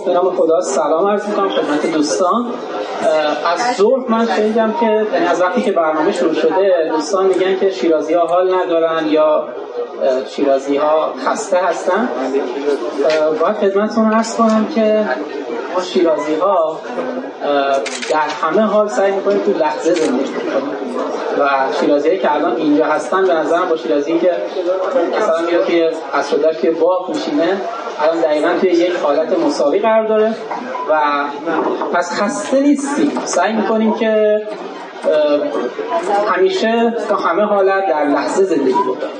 خب به نام خدا. سلام عرض می‌کنم خدمت دوستان. از ظهر من شنیدم که از وقتی که برنامه شروع شده دوستان میگن که شیرازی ها حال ندارن یا شیرازی ها خسته هستن. باید خدمتتون ارز کنم که ما شیرازی ها در همه حال سعی می‌کنیم تو لحظه زندگی کنیم. و شیرازی که الان اینجا هستن به نظرم با شیرازی که مثلا میاد که از که باغ میشینه الان دقیقا توی یک حالت مساوی قرار داره و پس خسته نیستیم سعی می‌کنیم که همیشه تا همه حالت در لحظه زندگی بکنیم.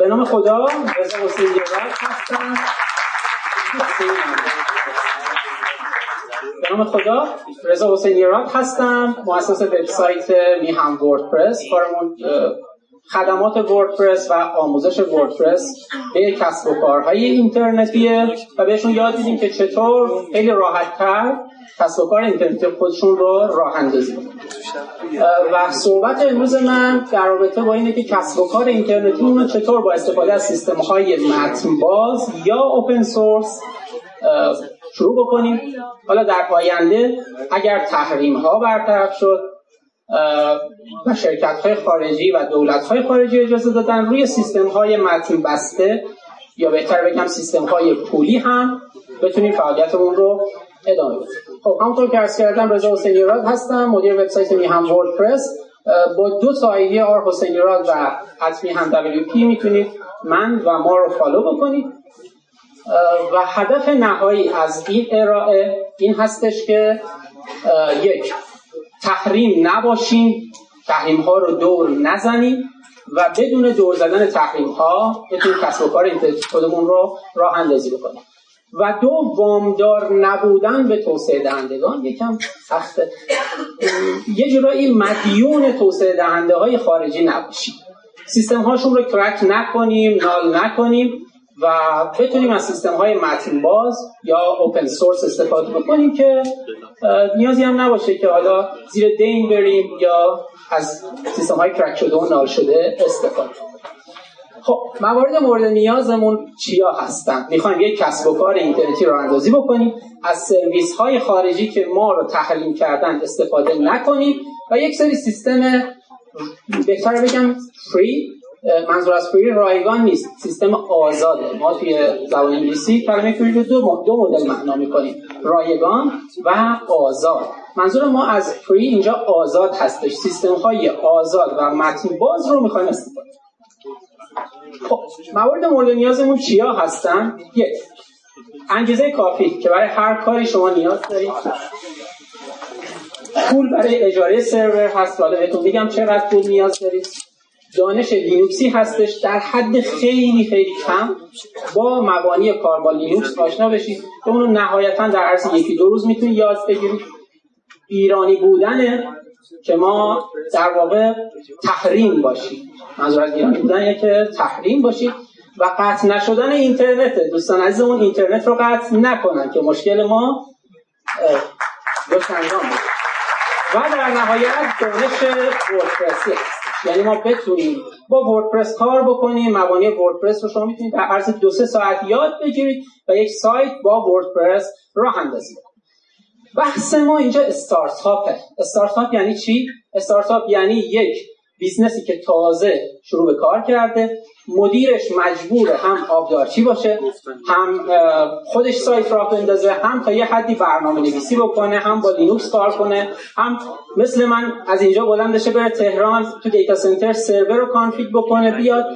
به نام خدا رضا حسین هستم. به نام خدا رضا حسین هستم. مؤسس وبسایت میهم وردپرس. کارمون خدمات وردپرس و آموزش وردپرس به کسب و کارهای اینترنتیه و بهشون یاد میدیم که چطور خیلی راحتتر کسب و کار اینترنتی خودشون رو راه اندازی و صحبت امروز من در رابطه با اینه که کسب و کار اینترنتی رو چطور با استفاده از سیستم های متن باز یا اوپن سورس شروع بکنیم. حالا در آینده اگر تحریم ها برطرف شد و شرکت های خارجی و دولت های خارجی اجازه دادن روی سیستم های متن بسته یا بهتر بگم سیستم های پولی هم بتونیم فعالیتمون رو ادامه بدیم. خب همونطور که ارز کردم رضا حسینی راد هستم مدیر وبسایت میهم وردپرس. با دو تا آیدی آر حسینی راد و اتمی هم WP می‌تونید من و ما رو فالو بکنید. و هدف نهایی از این ارائه این هستش که یک تحریم نباشیم تحریم ها رو دور نزنیم و بدون دور زدن تحریم ها بتونیم کسب و کار خودمون رو راه اندازی بکنیم. و دو وامدار نبودن به توسعه دهندگان. یکم سخته. یه جورایی مدیون توسعه دهنده های خارجی نباشیم. سیستم هاشون رو کرک نکنیم نال نکنیم. و بتونیم از سیستم های متن باز یا اوپن سورس استفاده بکنیم که نیازی هم نباشه که حالا زیر دین بریم یا از سیستم های کرک شده و نال شده استفاده خب موارد مورد نیازمون چیا هستن؟ می‌خوایم یک کسب و کار اینترنتی رو اندازی بکنیم از سرویس های خارجی که ما رو تحریم کردن استفاده نکنیم و یک سری سیستم بهتر بگم فری منظور از فری رایگان نیست. سیستم آزاده. ما توی زبان انگلیسی کلمه فری رو دو, دو مدل معنا می‌کنیم. رایگان و آزاد. منظور ما از فری اینجا آزاد هستش. سیستم های آزاد و متن باز رو می‌خوایم استفاده خب موارد مورد نیازمون چیا هستن؟ یک انگیزه کافی که برای هر کاری شما نیاز دارید. پول برای اجاره سرور هست. حالا بهتون میگم چقدر پول نیاز دارید. دانش لینوکسی هستش. در حد خیلی خیلی کم با مبانی کار با لینوکس آشنا بشید که اونو نهایتا در عرض یکی دو روز می‌تونید یاد بگیرید. ایرانی بودنه که ما در واقع تحریم باشیم. منظور از ایرانی بودن که تحریم باشید و قطع نشدن اینترنت. دوستان عزیزمون اینترنت رو قطع نکنن که مشکل ما دو و در نهایت دانش وردپرسی است یعنی ما بتونیم با وردپرس کار بکنیم مبانی وردپرس رو شما می‌تونید در عرض دو سه ساعت یاد بگیرید و یک سایت با وردپرس راه اندازی بحث ما اینجا استارتاپه. استارتاپ یعنی چی؟ استارتاپ یعنی یک business ی که تازه شروع به کار کرده. مدیرش مجبور هم آبدارچی باشه هم خودش سایت راه بندازه هم تا یه حدی برنامه نویسی بکنه هم با لینوکس کار کنه هم مثل من از اینجا بلندشه بره تهران تو data center سرور رو config بکنه بیاد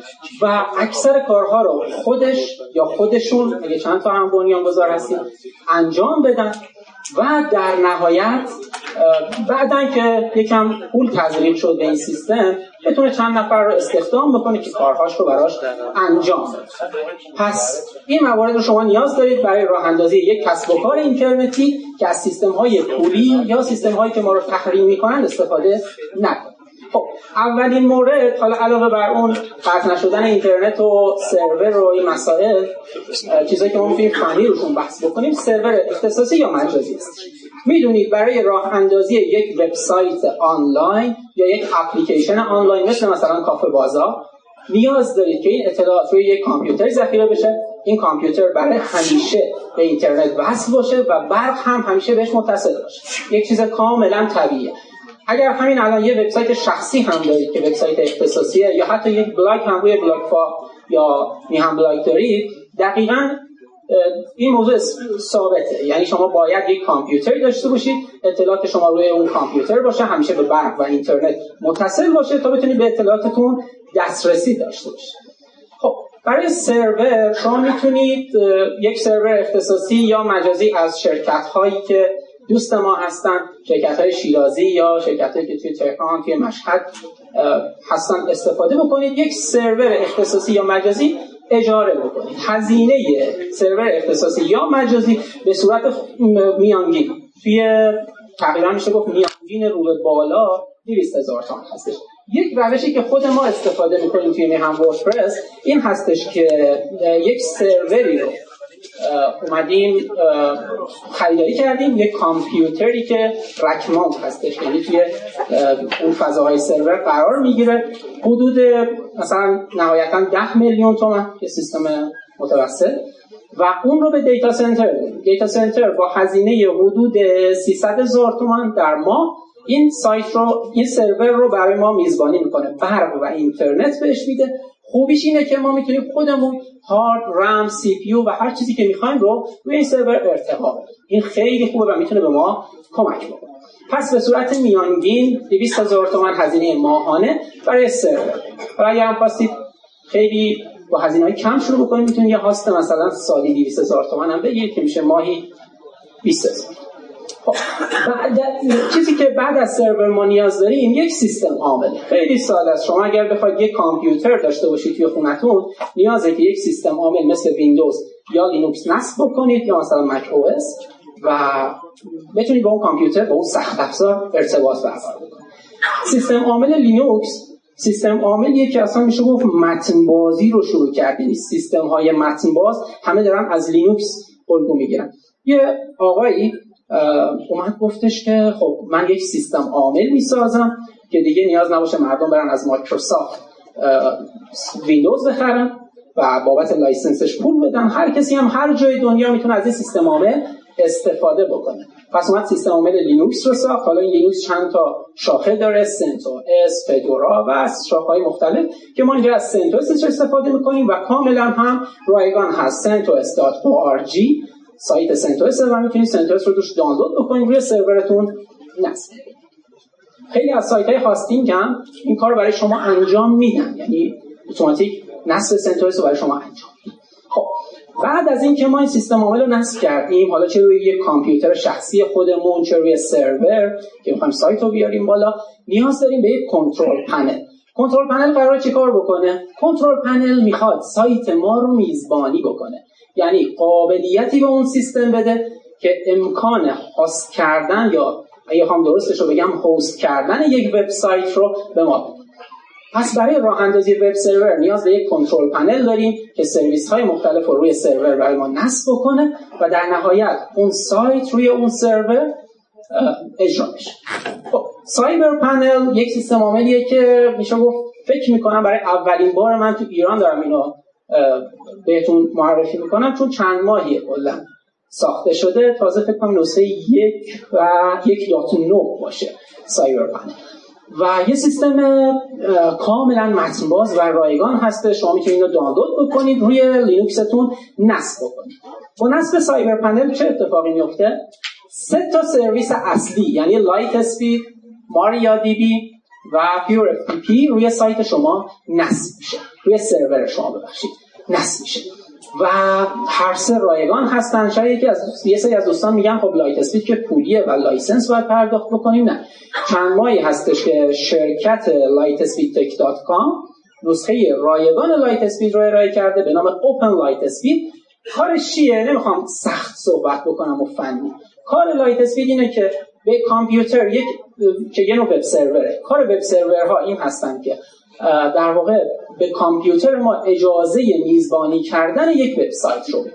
و اکثر کارها رو خودش یا خودشون اگه چند تا هم بنیانگذار هستیم انجام بدن. و در نهایت بعدا که یکم پول تزریق شد به این سیستم بتونه چند نفر رو استخدام بکنه که کارهاش رو براش انجام پس این موارد رو شما نیاز دارید برای راه اندازی یک کسب و کار اینترنتی که از سیستم های پولی یا سیستم هایی که ما رو تحریم می‌کنن استفاده نکنید. خب اولین مورد حالا علاوه بر اون قطع نشدن اینترنت و سرور و این مسائل چیزایی که ما می‌تونیم فنی روشون بحث بکنیم سرور اختصاصی یا مجازی است. می‌دونید برای راه اندازی یک وبسایت آنلاین یا یک اپلیکیشن آنلاین مثل مثلا کافه بازار نیاز دارید که این اطلاعات روی یک کامپیوتر ذخیره بشه. این کامپیوتر برای همیشه به اینترنت وصل باشه و برق هم همیشه بهش متصل باشه. یک چیز کاملا طبیعیه. اگر همین الان یه وبسایت شخصی هم دارید که وبسایت اختصاصیه یا حتی یک بلاگ هم روی بلاگفا یا میهن بلاگ دارید دقیقا این موضوع ثابته. یعنی شما باید یک کامپیوتری داشته باشید اطلاعات شما روی اون کامپیوتر باشه همیشه به برق و اینترنت متصل باشه تا بتونید به اطلاعاتتون دسترسی داشته باشید. خب برای سرور شما می‌تونید یک سرور اختصاصی یا مجازی از شرکت هایی که دوست ما هستن شرکت های شیرازی یا شرکت هایی که توی تهران توی مشهد هستن استفاده بکنید. یک سرور اختصاصی یا مجازی اجاره بکنید. هزینه سرور اختصاصی یا مجازی به صورت میانگین. توی تقریبا میشه گفت میانگین رو به بالا 200 هزار تومان هستش. یک روشی که خود ما استفاده می‌کنیم توی هم وردپرس این هستش که یک سروری رو اومدیم خریداری کردیم یک کامپیوتری که رکمانت هستش. یعنی توی اون فضاهای سرور قرار می‌گیره. حدود مثلا نهایتا 10 میلیون تومن که سیستم متوسط. و اون رو به دیتا سنتر دیتا سنتر با هزینه حدود 300 هزار تومان در ماه این سایت رو این سرور رو برای ما میزبانی می‌کنه. برق و اینترنت بهش میده. خوبیش اینه که ما می‌تونیم خودمون هارد رم سی پیو و هر چیزی که می‌خوایم رو روی این سرور ارتقا بدیم. این خیلی خوبه و می‌تونه به ما کمک بکنه. پس به صورت میانگین 200 هزار تومن هزینه ماهانه برای سرور. و اگر هم خواستید خیلی با هزینه های کم شروع بکنید می‌تونید یه host مثلا سالی 200 هزار تومن هم بگیرید که میشه ماهی 20 هزار. چیزی که بعد از سرور ما نیاز داریم یک سیستم عامل خیلی ساده است. شما اگر بخواید یک کامپیوتر داشته باشید توی خونتون نیازه که یک سیستم عامل مثل ویندوز یا لینوکس نصب بکنید یا مثلا Mac OS و بتونید با اون کامپیوتر با اون سخت افزار ارتباط برقرار بکنید. سیستم عامل لینوکس سیستم عامل یکی اصلا میشه گفت متن بازی رو شروع کرد. یعنی سیستم های متن باز همه دارن از لینوکس الگو می‌گیرن. یه آقایی اومد گفتش که خب من یک سیستم عامل می‌سازم که دیگه نیاز نباشه مردم برن از مایکروسافت ویندوز بخرن و بابت license ش پول بدن. هر کسی هم هر جای دنیا می‌تونه از این سیستم عامل استفاده بکنه. پس اومد سیستم عامل لینوکس رو ساخت. حالا این لینوکس چند تا شاخه داره؟ CentOS Fedora و OS های مختلف که ما اینجا از CentOS استفاده می‌کنیم و کاملا هم رایگان هست. centos.org سایت CentOS و می‌تونید CentOS رو ازش دانلود بکنید روی سرورتون نصب خیلی از سایت های hosting هم این کار رو برای شما انجام میدن. یعنی اتوماتیک نصب CentOS رو برای شما انجام خب بعد از اینکه ما این سیستم عامل رو نصب کردیم حالا چه روی یک کامپیوتر شخصی خودمون چه روی سرور که می‌خوایم سایت رو بیاریم بالا نیاز داریم به یک کنترل پنل. کنترل پنل قرار چه کار بکنه؟ کنترل پنل می‌خواد سایت ما رو میزبانی بکنه. یعنی قابلیتی به اون سیستم بده که امکان هاست کردن یا اگه هم درستش رو بگم هاست کردن یک وبسایت رو به ما پس برای راه اندازی وب سرور نیاز به یک کنترل پنل داریم که سرویس های مختلف رو روی سرور برای ما نصب بکنه و در نهایت اون سایت روی اون سرور اجرا بشه خب سایبر پنل یک سیستم عاملیه که میشه گفت فکر می‌کنم برای اولین بار من تو ایران دارم اینو بهتون معرفی می‌کنم. چون چند ماهیه کلا ساخته شده. تازه فکر کنم نسخه یک و یک دات نو باشه CyberPanel و یه سیستم کاملا متن باز و رایگان هسته شما می‌تونید اینو دانلود بکنید روی لینوکستون نصب بکنید. با نصب CyberPanel چه اتفاقی میفته سه تا سرویس اصلی یعنی LiteSpeed MariaDB و PureFTP روی سایت شما نصب میشه. روی سرور شما ببخشید. نصب میشه. و هر سه رایگان هستن. شاید یکی از یه سری از دوستان میگن خب LiteSpeed که پولیه و license باید پرداخت بکنیم. نه. چند ماهی هستش که شرکت litespeedtech.com نسخه رایگان LiteSpeed رو ارائه کرده به نام OpenLiteSpeed کارش چیه؟ نمی‌خوام سخت صحبت بکنم و فنی. کار LiteSpeed اینه که به کامپیوتر یک که یه نوع web server ه کار web server ها این هستن که در واقع به کامپیوتر ما اجازه میزبانی کردن یک وبسایت رو بدن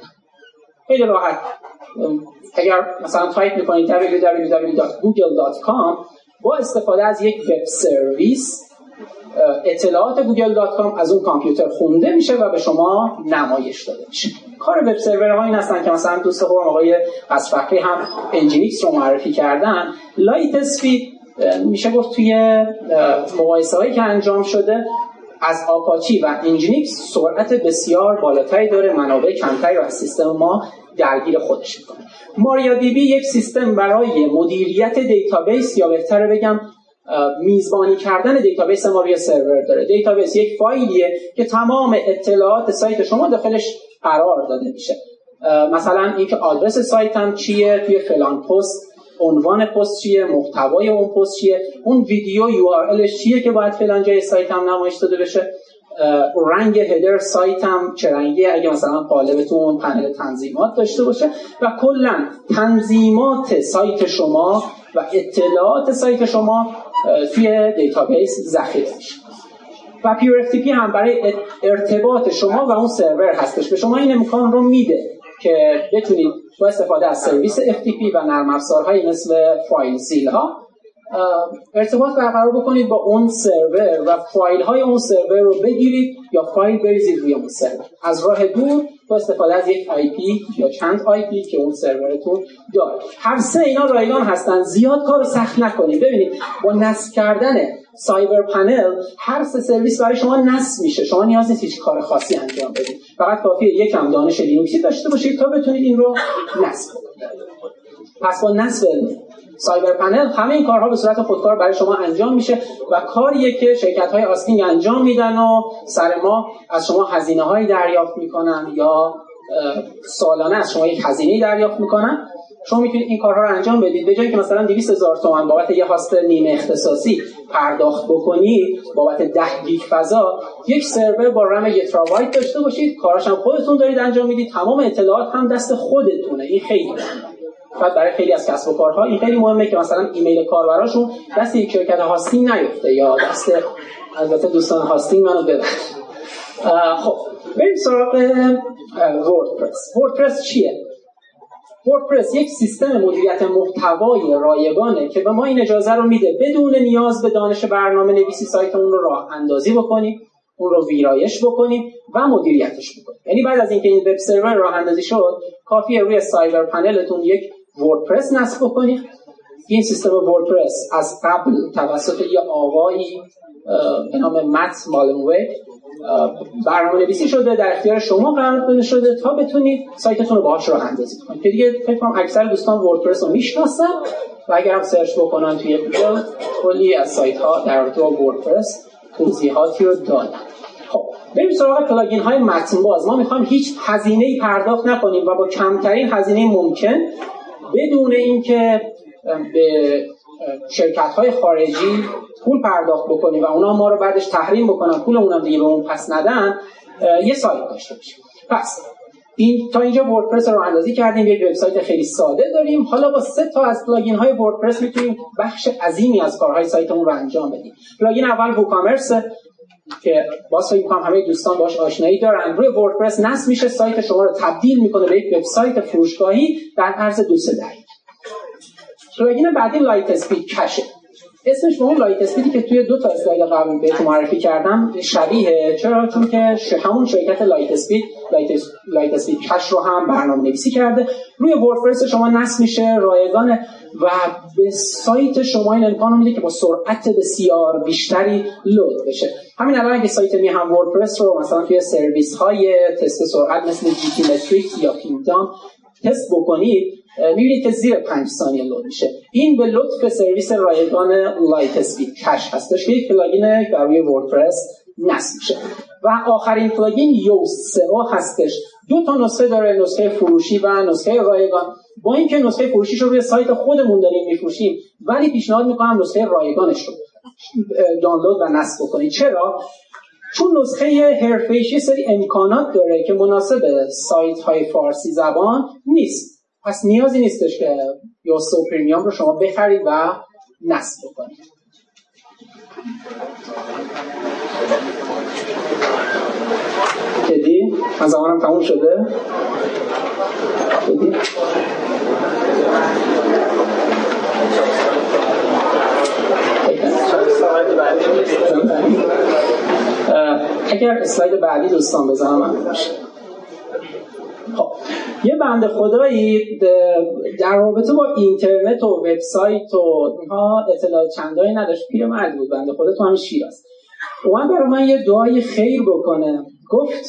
خیلی راحت. اگر مثلا تایپ می‌کنید www.google.com با استفاده از یک web service اطلاعات google.com از اون کامپیوتر خونده میشه و به شما نمایش داده میشه. کار web server این هستن که مثلا دوست خوبم آقای قصفقی هم Nginx رو معرفی کردن. LiteSpeed میشه گفت توی مقایسه هایی که انجام شده از آپاچی و Nginx سرعت بسیار بالاتری داره منابع کمتری رو از سیستم ما درگیر خودش می‌کنه. MariaDB یک سیستم برای مدیریت database یا بهتر بگم میزبانی کردن database ما روی سرور داره. database یک فایلیه که تمام اطلاعات سایت شما داخلش قرار داده میشه. مثلا اینکه آدرس سایتم چیه توی فلان پست عنوان پست چیه محتوای اون پست چیه؟ اون ویدیو URL چیه که باید فلان جای سایتم نمایش داده بشه؟ رنگ header سایتم چه رنگی اگه مثلا قالبتون پنل تنظیمات داشته باشه و کلا تنظیمات سایت شما و اطلاعات سایت شما توی database ذخیره میشه. و FTP هم برای ارتباط شما و اون سرور هستش. به شما این امکان رو میده. که بتونید با استفاده از سرویس FTP و نرم افزارهایی مثل FileZilla ارتباط برقرار بکنید با اون سرور و فایل های اون سرور رو بگیرید یا فایل بریزید روی اون سرور. از راه دور با استفاده از یک IP یا چند IP که اون سرورتون داره. هر سه اینا رایگان هستن. زیاد کار سخت نکنید. ببینید با نصب کردن CyberPanel هر سه سرویس برای شما نصب میشه. شما نیاز نیست هیچ کار خاصی انجام بدید. فقط کافیه یکم دانش لینوکسی داشته باشید تا بتونید این رو نصب پس با نصب CyberPanel همه این کارها به صورت خودکار برای شما انجام میشه و کاریه که شرکت های hosting انجام میدن و سر ماه از شما هزینه هایی دریافت می‌کنن یا سالانه از شما یک هزینه دریافت می‌کنن. شما می‌تونید این کارها رو انجام بدید به جایی که مثلا 200 هزار تومان بابت یه host نیمه اختصاصی پرداخت بکنید بابت 10 گیگ فضا یک سرور با رم یه ترابایت داشته باشید. کاراش هم خودتون دارید انجام می‌دید. تمام اطلاعات هم دست خودتونه. این خیلی فقط برای خیلی از کسب و کارها این خیلی مهمه که مثلا ایمیل کاربراشون دست یک شرکت hosting نیفته یا دست البته دوستان hosting منو ببخشید. خب بریم سراغ وردپرس. وردپرس چیه؟ وردپرس یک سیستم مدیریت محتوای رایگانه که به ما این اجازه رو میده بدون نیاز به دانش برنامه نویسی سایت اون رو راه اندازی بکنیم اون رو ویرایش بکنیم و مدیریتش بکنیم. یعنی بعد از اینکه این web server راه اندازی شد کافیه روی CyberPanel تون یک وردپرس نصب بکنید این سیستم وردپرس از قبل توسط یه آقایی به نام مت مالنوگ برنامه نویسی شده در اختیار شما قرار داده شده تا بتونید سایتتون رو باهاش راه اندازی کنید. که دیگه فکر کنم اکثر دوستان وردپرس رو می‌شناسن و اگر هم search بکنن توی گوگل کلی از سایت ها در رابطه با وردپرس توضیحاتی رو دادن. خب بریم سراغ plugin های متن. باز ما می‌خوایم هیچ هزینه پرداخت نکنیم و با کمترین هزینه ممکن بدون اینکه به شرکت های خارجی پول پرداخت بکنیم و اونا ما رو بعدش تحریم بکنن پول اونم دیگه به اون پس ندن یه سایت داشته باشیم. پس این تا اینجا وردپرس رو اندازی کردیم یک وبسایت خیلی ساده داریم. حالا با سه تا از plugin های وردپرس می‌تونیم بخش عظیمی از کارهای سایتمون رو انجام بدیم. plugin اول WooCommerce که باز فکر همه دوستان باش آشنایی دارن. روی وردپرس نصب میشه سایت شما رو تبدیل می‌کنه به یک وبسایت فروشگاهی در عرض دو سه دقیقه plugin بعدی LiteSpeed Cache ه. اسمش به اون LiteSpeed ی که توی دو تا اسلاید قبل بهتون معرفی کردم شبیه. چرا؟ چون که همون شرکت LiteSpeed لایت, LiteSpeed Cache رو هم برنامه نویسی کرده. روی وردپرس شما نصب میشه رایگانه و به سایت شما این امکان میده که با سرعت بسیار بیشتری load بشه. همین الان اگه سایت می هم وردپرس رو مثلا توی سرویس های تست سرعت مثل GTmetrix یا Pingdom تست بکنید می‌بینید که زیر پنج ثانیه load میشه. این به لطف سرویس رایگان LiteSpeed Cache هستش که یک plugin روی وردپرس نصب میشه. و آخرین plugin Yoast SEO هستش. دو تا نسخه داره نسخه فروشی و نسخه رایگان. با اینکه نسخه فروشیش رو روی سایت خودمون داریم میفروشیم ولی پیشنهاد می‌کنم نسخه رایگانش رو دانلود و نصب بکنید. چرا؟ چون نسخه حرفه‌ای سری امکانات داره که مناسب سایت های فارسی زبان نیست. پس نیازی نیستش که یوسو پریمیوم رو شما بخرید و نصب بکنید جدی؟ من زمانم تموم شده؟ اگر اسلاید بعدی دوستان بزنم من باشه یه بند خدایی در رابطه با اینترنت و وبسایت و اینها اطلاع چندانی نداشت. مرد بود بنده خدا تو همین شیراز. اومد برای من یه دعای خیر بکنه. گفت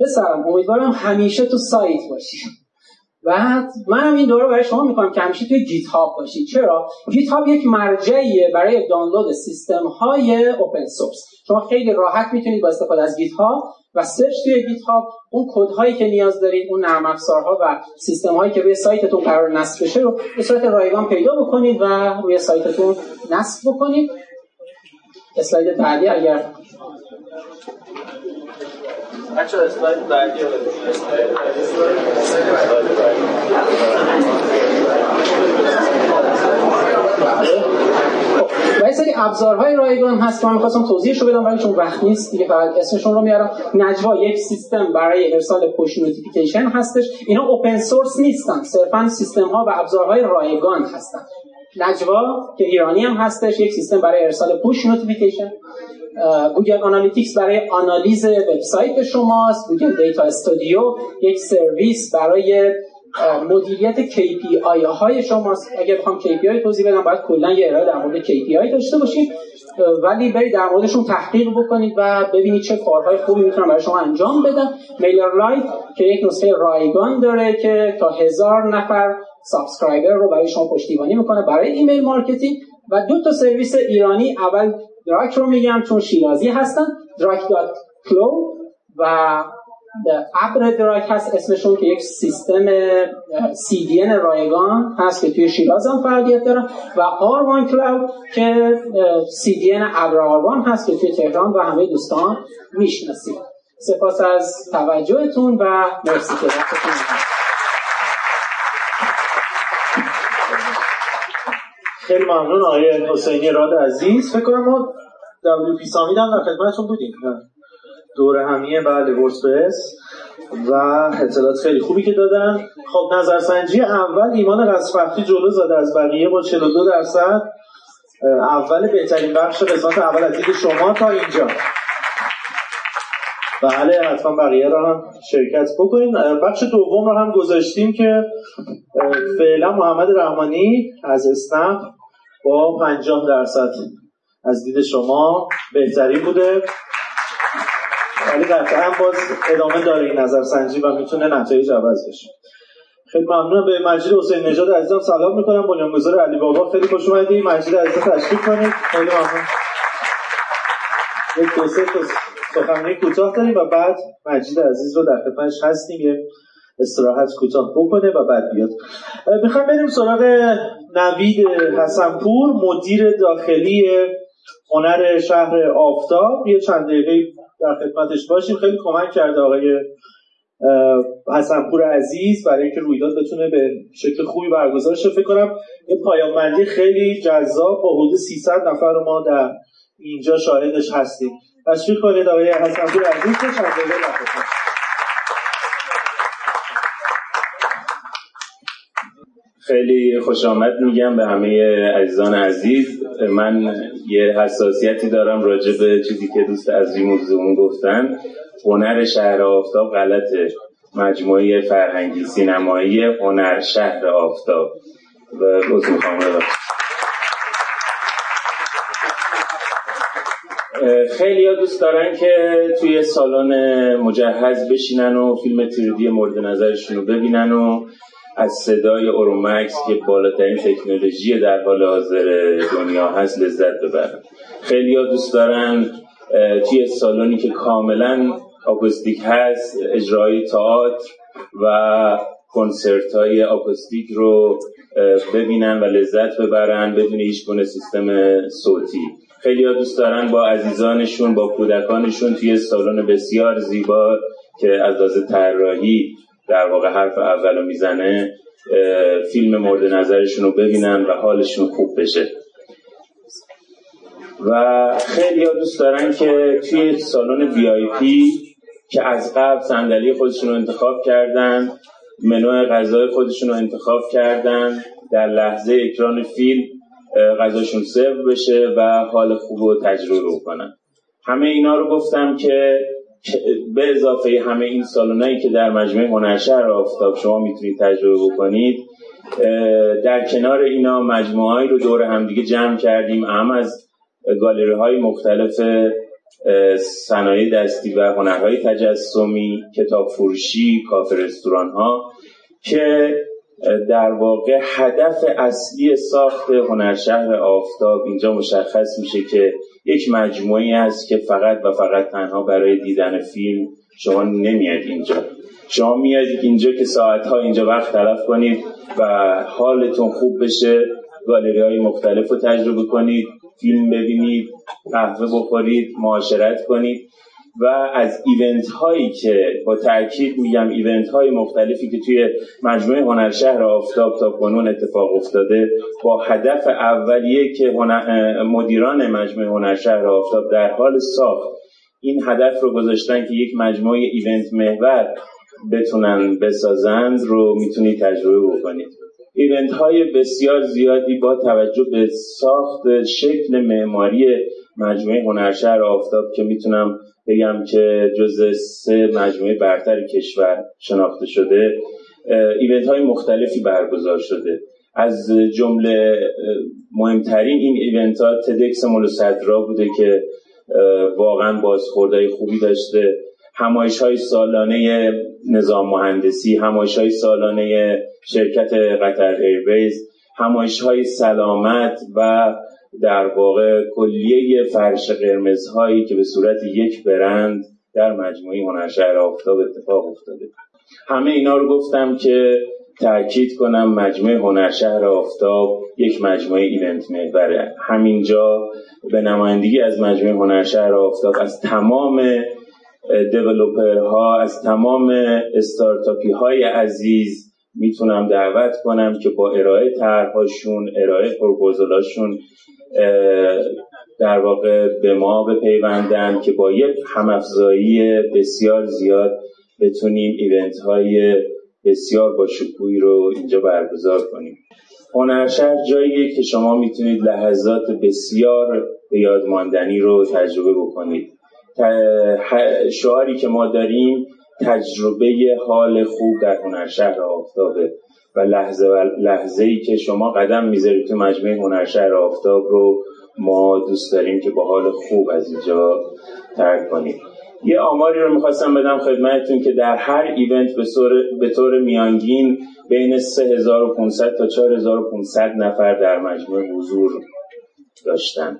پسرم امیدوارم همیشه تو سایت باشی. بعد هم این دعا رو برای شما می‌کنم که همیشه توی GitHub باشید چرا؟ GitHub یک مرجعیه برای دانلود سیستم های open source شما خیلی راحت می‌تونید با استفاده از GitHub و search توی GitHub اون کد که نیاز دارید اون نرم افزارها و سیستم هایی که روی سایتتون قرار نصب بشه رو به صورت رایگان پیدا بکنید و روی سایتتون نصب بکنید. اسلاید بعدی اگر بچه اسلاید بعدی و یه سری ابزارهای رایگان هست که من می‌خواستم توضیحش بدم ولی چون وقت نیست دیگه فقط اسمشون رو میارم. نجوا یک سیستم برای ارسال push notification هستش. اینا open source نیستن صرفا سیستم ها و ابزارهای رایگان هستن. نجوا که ایرانی هم هستش یک سیستم برای ارسال push notification Google Analytics برای آنالیز وبسایت شماست. Google Data Studio یک سرویس برای مدیریت KPI های شماست. اگر بخوام KPI توضیح بدم باید کلا یه ارائه در مورد KPI داشته باشید. ولی برید در موردشون تحقیق بکنید و ببینید چه کارهای خوبی می‌تونن برای شما انجام بدن MailerLite که یک نسخه رایگان داره که تا هزار نفر subscriber رو برای شما پشتیبانی می‌کنه برای email marketing. و دو تا سرویس ایرانی اول دراک رو میگم چون شیرازی هستن دراک dot cloud و ابر دراک هست اسمشون که یک سیستم CDN رایگان هست که توی شیراز هم فعالیت داره و آروان Cloud که CDN ابر آروان هست که توی تهران و همه دوستان می‌شناسید. سپاس از توجهتون و مرسی که خیلی ممنون آقای حسینی راد عزیز. فکر کنم ما پی سامیت هم در خدمتتون بودیم. دور همیه بعد ورسپرس و اطلاعات خیلی خوبی که دادن. خب نظرسنجی اول ایمان رسفختی جلو زده از بقیه با 42 درصد. اول بهترین بخش قسمت اول از دید شما تا اینجا. بله حتما بقیه رو هم شرکت بکنیم بخش دوم رو هم گذاشتیم که فعلا محمد رحمانی از اسنپ با 50 درصد از دید شما بهترین بوده. ولی قطعا باز ادامه داره این نظر سنجی و می‌تونه نتایج عوض بشه. خیلی ممنونم. به مجید حسین نژاد عزیزم سلام می‌کنم. بنیانگذار علی بابا خیلی خوش اومدید مجید عزیز تشریف کنید. خیلی ممنون. یک دو سه سخنرانی کوتاه داریم و بعد مجید عزیز رو در خدمتش هستیم. یه استراحت کوتاه بکنه و بعد بیاد. می‌خوام بریم سراغ نوید حسنپور مدیر داخلی هنر شهر آفتاب. یه چند دقیقه در خدمتش باشیم. خیلی کمک کرده آقای حسنپور عزیز برای اینکه رویداد بتونه به شکل خوبی برگزار شه. فکر کنم یه پایان خیلی جذاب با حدود 300 نفر ما در اینجا شاهدش هستیم. تشریف کنید آقای حسنپور عزیز. چند خیلی خوش آمد میگم به همه عزیزان عزیز. من یه حساسیتی دارم راجع به چیزی که دوست موضوعمون گفتن. هنر شهر آفتاب غلطه. مجموعه فرهنگی سینمایی هنر شهر آفتاب. و روز می‌خوام خیلی ها دوست دارن که توی سالن مجهز بشینن و فیلم تیردی مورد نظرشون رو ببینن و از صدای اورومکس که بالاترین تکنولوژی در حال حاضر دنیا هست لذت ببرن خیلی ها دوست دارن توی سالونی که کاملا آکوستیک هست اجرای تئاتر و کنسرت های آکوستیک رو ببینن و لذت ببرن بدون هیچ گونه سیستم صوتی. خیلی ها دوست دارن با عزیزانشون با کودکانشون توی سالن بسیار زیبا که از لحاظ طراحی در واقع حرف اول رو می‌زنه فیلم مورد نظرشون رو ببینن و حالشون خوب بشه. و خیلی ها دوست دارن که توی سالن وی آی پی که از قبل صندلی خودشون رو انتخاب کردن منو غذای خودشون رو انتخاب کردن در لحظه اکران فیلم غذاشون سرو بشه و حال خوب رو تجربه کنن همه اینا رو گفتم که به اضافه همه این سالونایی که در مجموعه هنرشهر آفتاب شما می‌تونید تجربه بکنید در کنار اینا مجموعه رو دور همدیگه جمع کردیم. هم از گالری های مختلف صنایع دستی و هنرهای تجسمی کتاب فروشی کافه رستوران ها که در واقع هدف اصلی ساخت هنرشهر آفتاب اینجا مشخص میشه که یک مجموعی است که فقط و فقط تنها برای دیدن فیلم شما نمیاد اینجا. شما میادید اینجا که ساعتها اینجا وقت تلف کنید و حالتون خوب بشه گالری های مختلف رو تجربه کنید فیلم ببینید قهوه بخورید معاشرت کنید. و از ایونت هایی که با تاکید میگم ایونت های مختلفی که توی مجموعه هنرشهر آفتاب تا کنون اتفاق افتاده با هدف اولیه که مدیران مجموعه هنرشهر آفتاب در حال ساخت این هدف رو گذاشتن که یک مجموعه ایونت محور بتونن بسازند رو می‌تونید تجربه بکنید. ایونت های بسیار زیادی با توجه به ساخت شکل معماری مجموعه هنرشهر آفتاب که می‌تونم بگم که جز سه مجموعه برتر کشور شناخته شده event های مختلفی برگزار شده. از جمله مهمترین این event ها TEDx mall صدرا بوده که واقعا بازخوردهای خوبی داشته. همایش های سالانه نظام مهندسی همایش های سالانه شرکت قطر Airways همایش های سلامت و در واقع کلیه فرش قرمزهایی که به صورت یک برند در مجموعه هنرشهر آفتاب اتفاق افتاده. همه اینا رو گفتم که تاکید کنم مجموعه هنرشهر آفتاب یک مجموعه ایونت محوره. همینجا به نمایندگی از مجموعه هنرشهر آفتاب از تمام ها از تمام استارتاپی های عزیز می‌تونم دعوت کنم که با ارائه طرحهاشون ارائه پروپوزلاشون در واقع به ما بپیوندن که با یک همافزایی بسیار زیاد بتونیم ایونت های بسیار با شکوهی رو اینجا برگزار کنیم. هنرشهر جاییه که شما می‌تونید لحظات بسیار به یادماندنی رو تجربه بکنید. شعاری که ما داریم تجربه حال خوب در هنرشهر آفتابه و لحظه و لحظه ای که شما قدم می‌ذارید تو مجموعه هنرشهر آفتاب رو ما دوست داریم که با حال خوب از اینجا ترک کنیم. یه آماری رو می‌خواستم بدم خدمتتون که در هر ایونت به, به طور میانگین بین 3500 تا 4500 نفر در مجموعه حضور داشتن.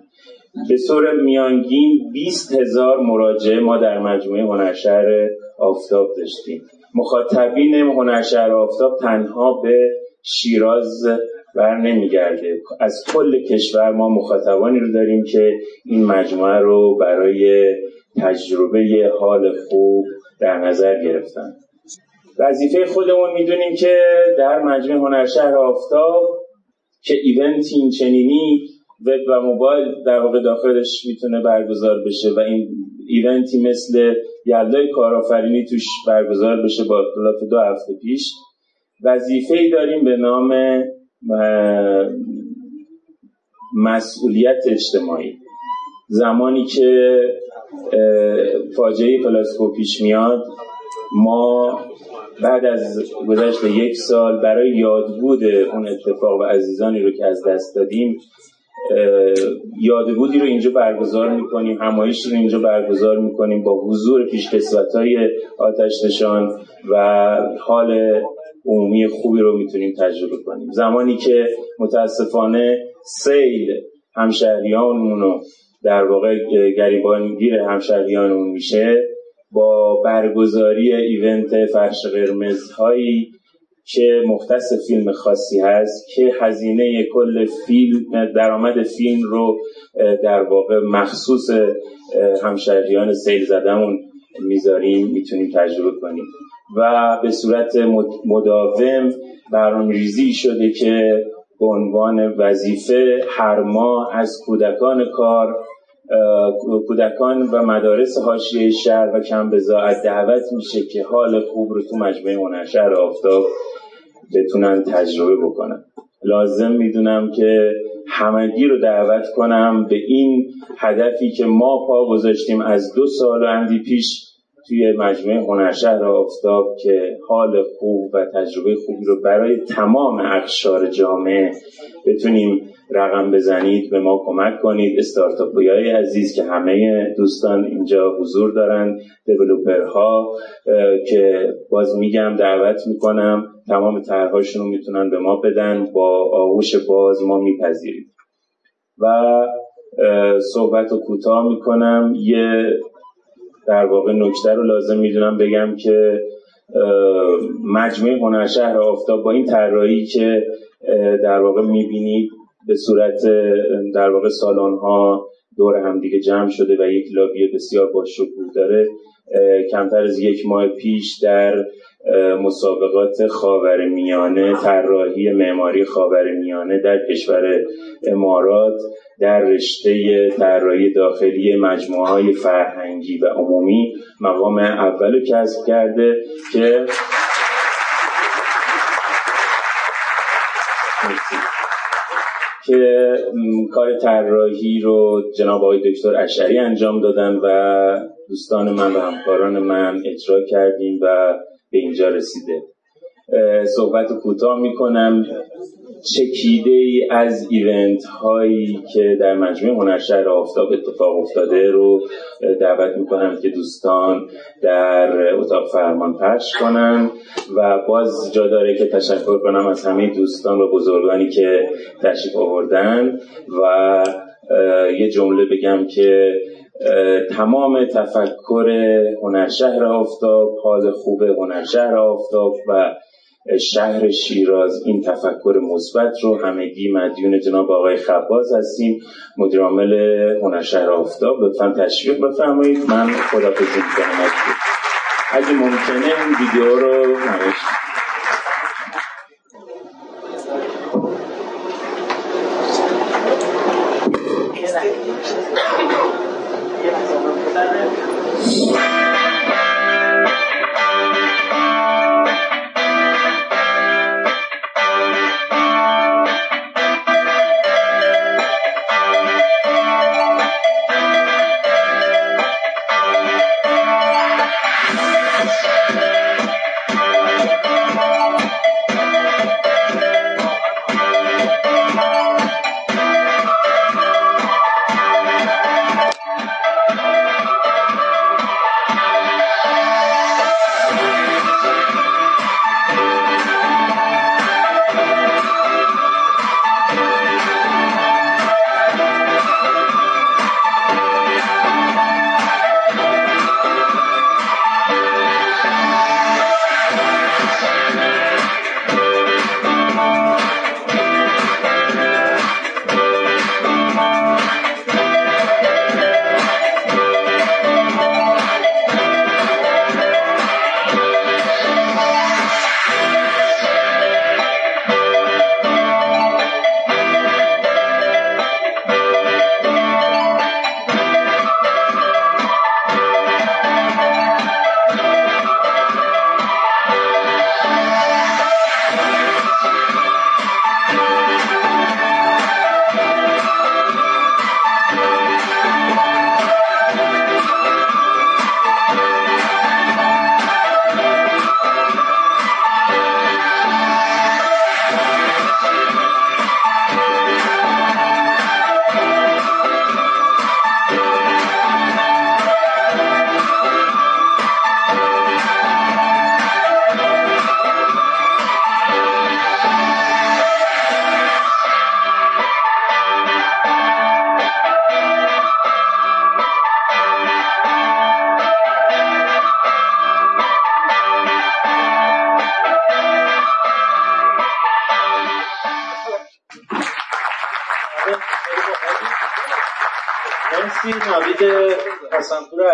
به طور میانگین 20 هزار مراجعه ما در مجموعه هنرشهر آفتاب داشتیم. مخاطبین هنرشهر آفتاب تنها به شیراز بر نمیگرده. از کل کشور ما مخاطبانی رو داریم که این مجموعه رو برای تجربه حال خوب در نظر گرفتن. وظیفه خودمون می‌دونیم که در مجموعه هنرشهر آفتاب که ایونت این چنینی وب و موبایل در واقع داخلش می‌تونه برگزار بشه و این ایونتی مثل یلدای کارآفرینی توش برگزار بشه با اختلاف دو هفته پیش. وظیفه ای داریم به نام مسئولیت اجتماعی. زمانی که فاجعه پلاسکو پیش میاد ما بعد از گذشت یک سال برای یادبود اون اتفاق و عزیزانی رو که از دست دادیم یادبودی رو اینجا برگزار می‌کنیم همایش رو اینجا برگزار می‌کنیم با حضور پیشکسوت های آتش نشان و حال عمومی خوبی رو می‌تونیم تجربه کنیم. زمانی که متاسفانه سیل همشهریانمون رو در واقع گریبانگیر همشهریانمون میشه با برگزاری ایونت فرش قرمز هایی که مختص فیلم خاصی هست که هزینه کل فیلم درآمد فیلم رو در واقع مخصوص همشهریان سیل زدمون می‌ذاریم می‌تونیم تجربه کنیم. و به صورت مداوم برنامه ریزی شده که به عنوان وظیفه هر ماه از کودکان کار کودکان و مدارس حاشیه شهر و کم بزاعت دعوت میشه که حال خوب رو تو مجموعه هنرشهر آفتاب بتونن تجربه بکنن. لازم می‌دونم که همگی رو دعوت کنم به این هدفی که ما پا گذاشتیم از دو سال اندی پیش توی مجموعه هنرشهر آفتاب که حال خوب و تجربه خوبی رو برای تمام اقشار جامعه بتونیم رقم بزنید به ما کمک کنید. استارتاپی های عزیز که همه دوستان اینجا حضور دارن ها که باز میگم دعوت می‌کنم تمام طرحهاشون رو می‌تونن به ما بدن. با آغوش باز ما میپذیریم. و صحبت رو کوتاه می‌کنم. یه در واقع نکته رو لازم می‌دونم بگم که مجموعه هنرشهر آفتاب با این طراحی که در واقع می‌بینید به صورت در واقع سالن ها دور همدیگه جمع شده و یک لابی بسیار با شکوه داره کمتر از یک ماه پیش در مسابقات خاور میانه طراحی معماری خاور میانه در کشور امارات در رشته طراحی داخلی مجموعه های فرهنگی و عمومی مقام اول کسب کرده که که کار طراحی رو جناب آقای دکتر اشعری انجام دادن و دوستان من و همکاران من اجرا کردیم و به اینجا رسیده. صحبت کوتاه می‌کنم. چکیده ای از ایونت هایی که در مجموعه هنرشهر آفتاب اتفاق افتاده رو دعوت می‌کنم که دوستان در اتاق فرمان پخش کنن و باز جا داره که تشکر کنم از همه دوستان و بزرگانی که تشریف آوردن و یه جمله بگم که تمام تفکر هنرشهر آفتاب حال خوب هنرشهر آفتاب و شهر شیراز. این تفکر مثبت رو همگی مدیون جناب آقای خباز هستیم. مدیر عامل هنرشهر آفتاب لطفا تشویق بفرمایید. من خدافظی می‌کنم. ممکنه این ویدیو رو نمایش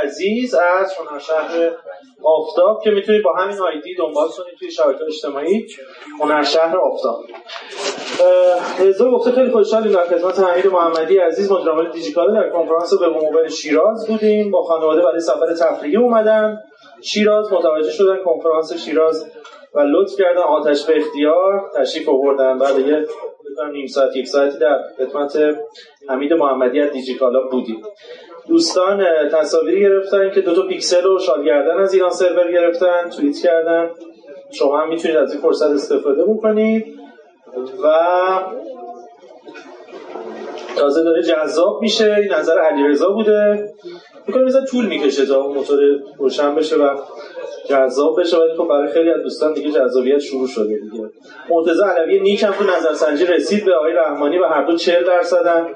عزیز از هنرشهر آفتاب که می‌تونید با همین آیدی دنبال کنید توی شبکه اجتماعی. هنرشهر آفتاب. رضا گفته خیلی خوشحالیم در خدمت حمید محمدی عزیز مدیر دیجیکاله در کنفرانس به موبایل شیراز بودیم. با خانواده برای سفر تفریحی اومدن. شیراز متوجه شدن کنفرانس شیراز و لطف کردن آتش به اختیار تشریف آوردن. بعد یه نیم ساعت یک ساعتی در خدمت حمید محمدی از دیجیکالا بودیم. دوستان تصاویری گرفتن که دو تا پیکسل و شالگردن از ایران سرور گرفتن توییت کردن. شما هم می‌تونید از این فرصت استفاده بکنید. و تازه داره جذاب میشه. این نظر علیرضا بوده. می‌کنه مثلا طول می‌کشه تا اون موتور روشن بشه و جذاب بشه. ولی خب برای خیلی از دوستان دیگه جذابیت شروع شده دیگه. مرتضی علوی نیک هم تو نظرسنجی رسید به آقای رحمانی و هر دو 40 درصدن.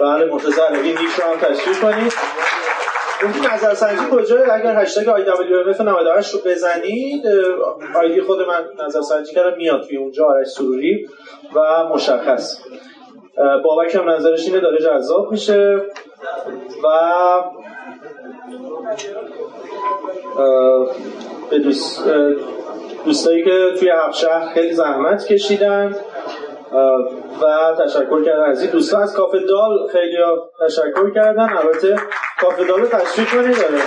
بله مرتضی علوی نیک رو هم تشریف کنید. اون نظرسنجی کجا؟ اگر هشتگ اف 98 رو بزنید آیدی خود من نظرسنجی کردم میاد توی اونجا آرش سروری و مشخص. بابک هم نظرش اینه داره جذاب میشه و به دوست دوستایی که توی شهر خیلی زحمت کشیدن. و تشکر کردن. از این دوستا از کافه دال خیلی تشکر کردن. البته کافه دال رو کنید داره.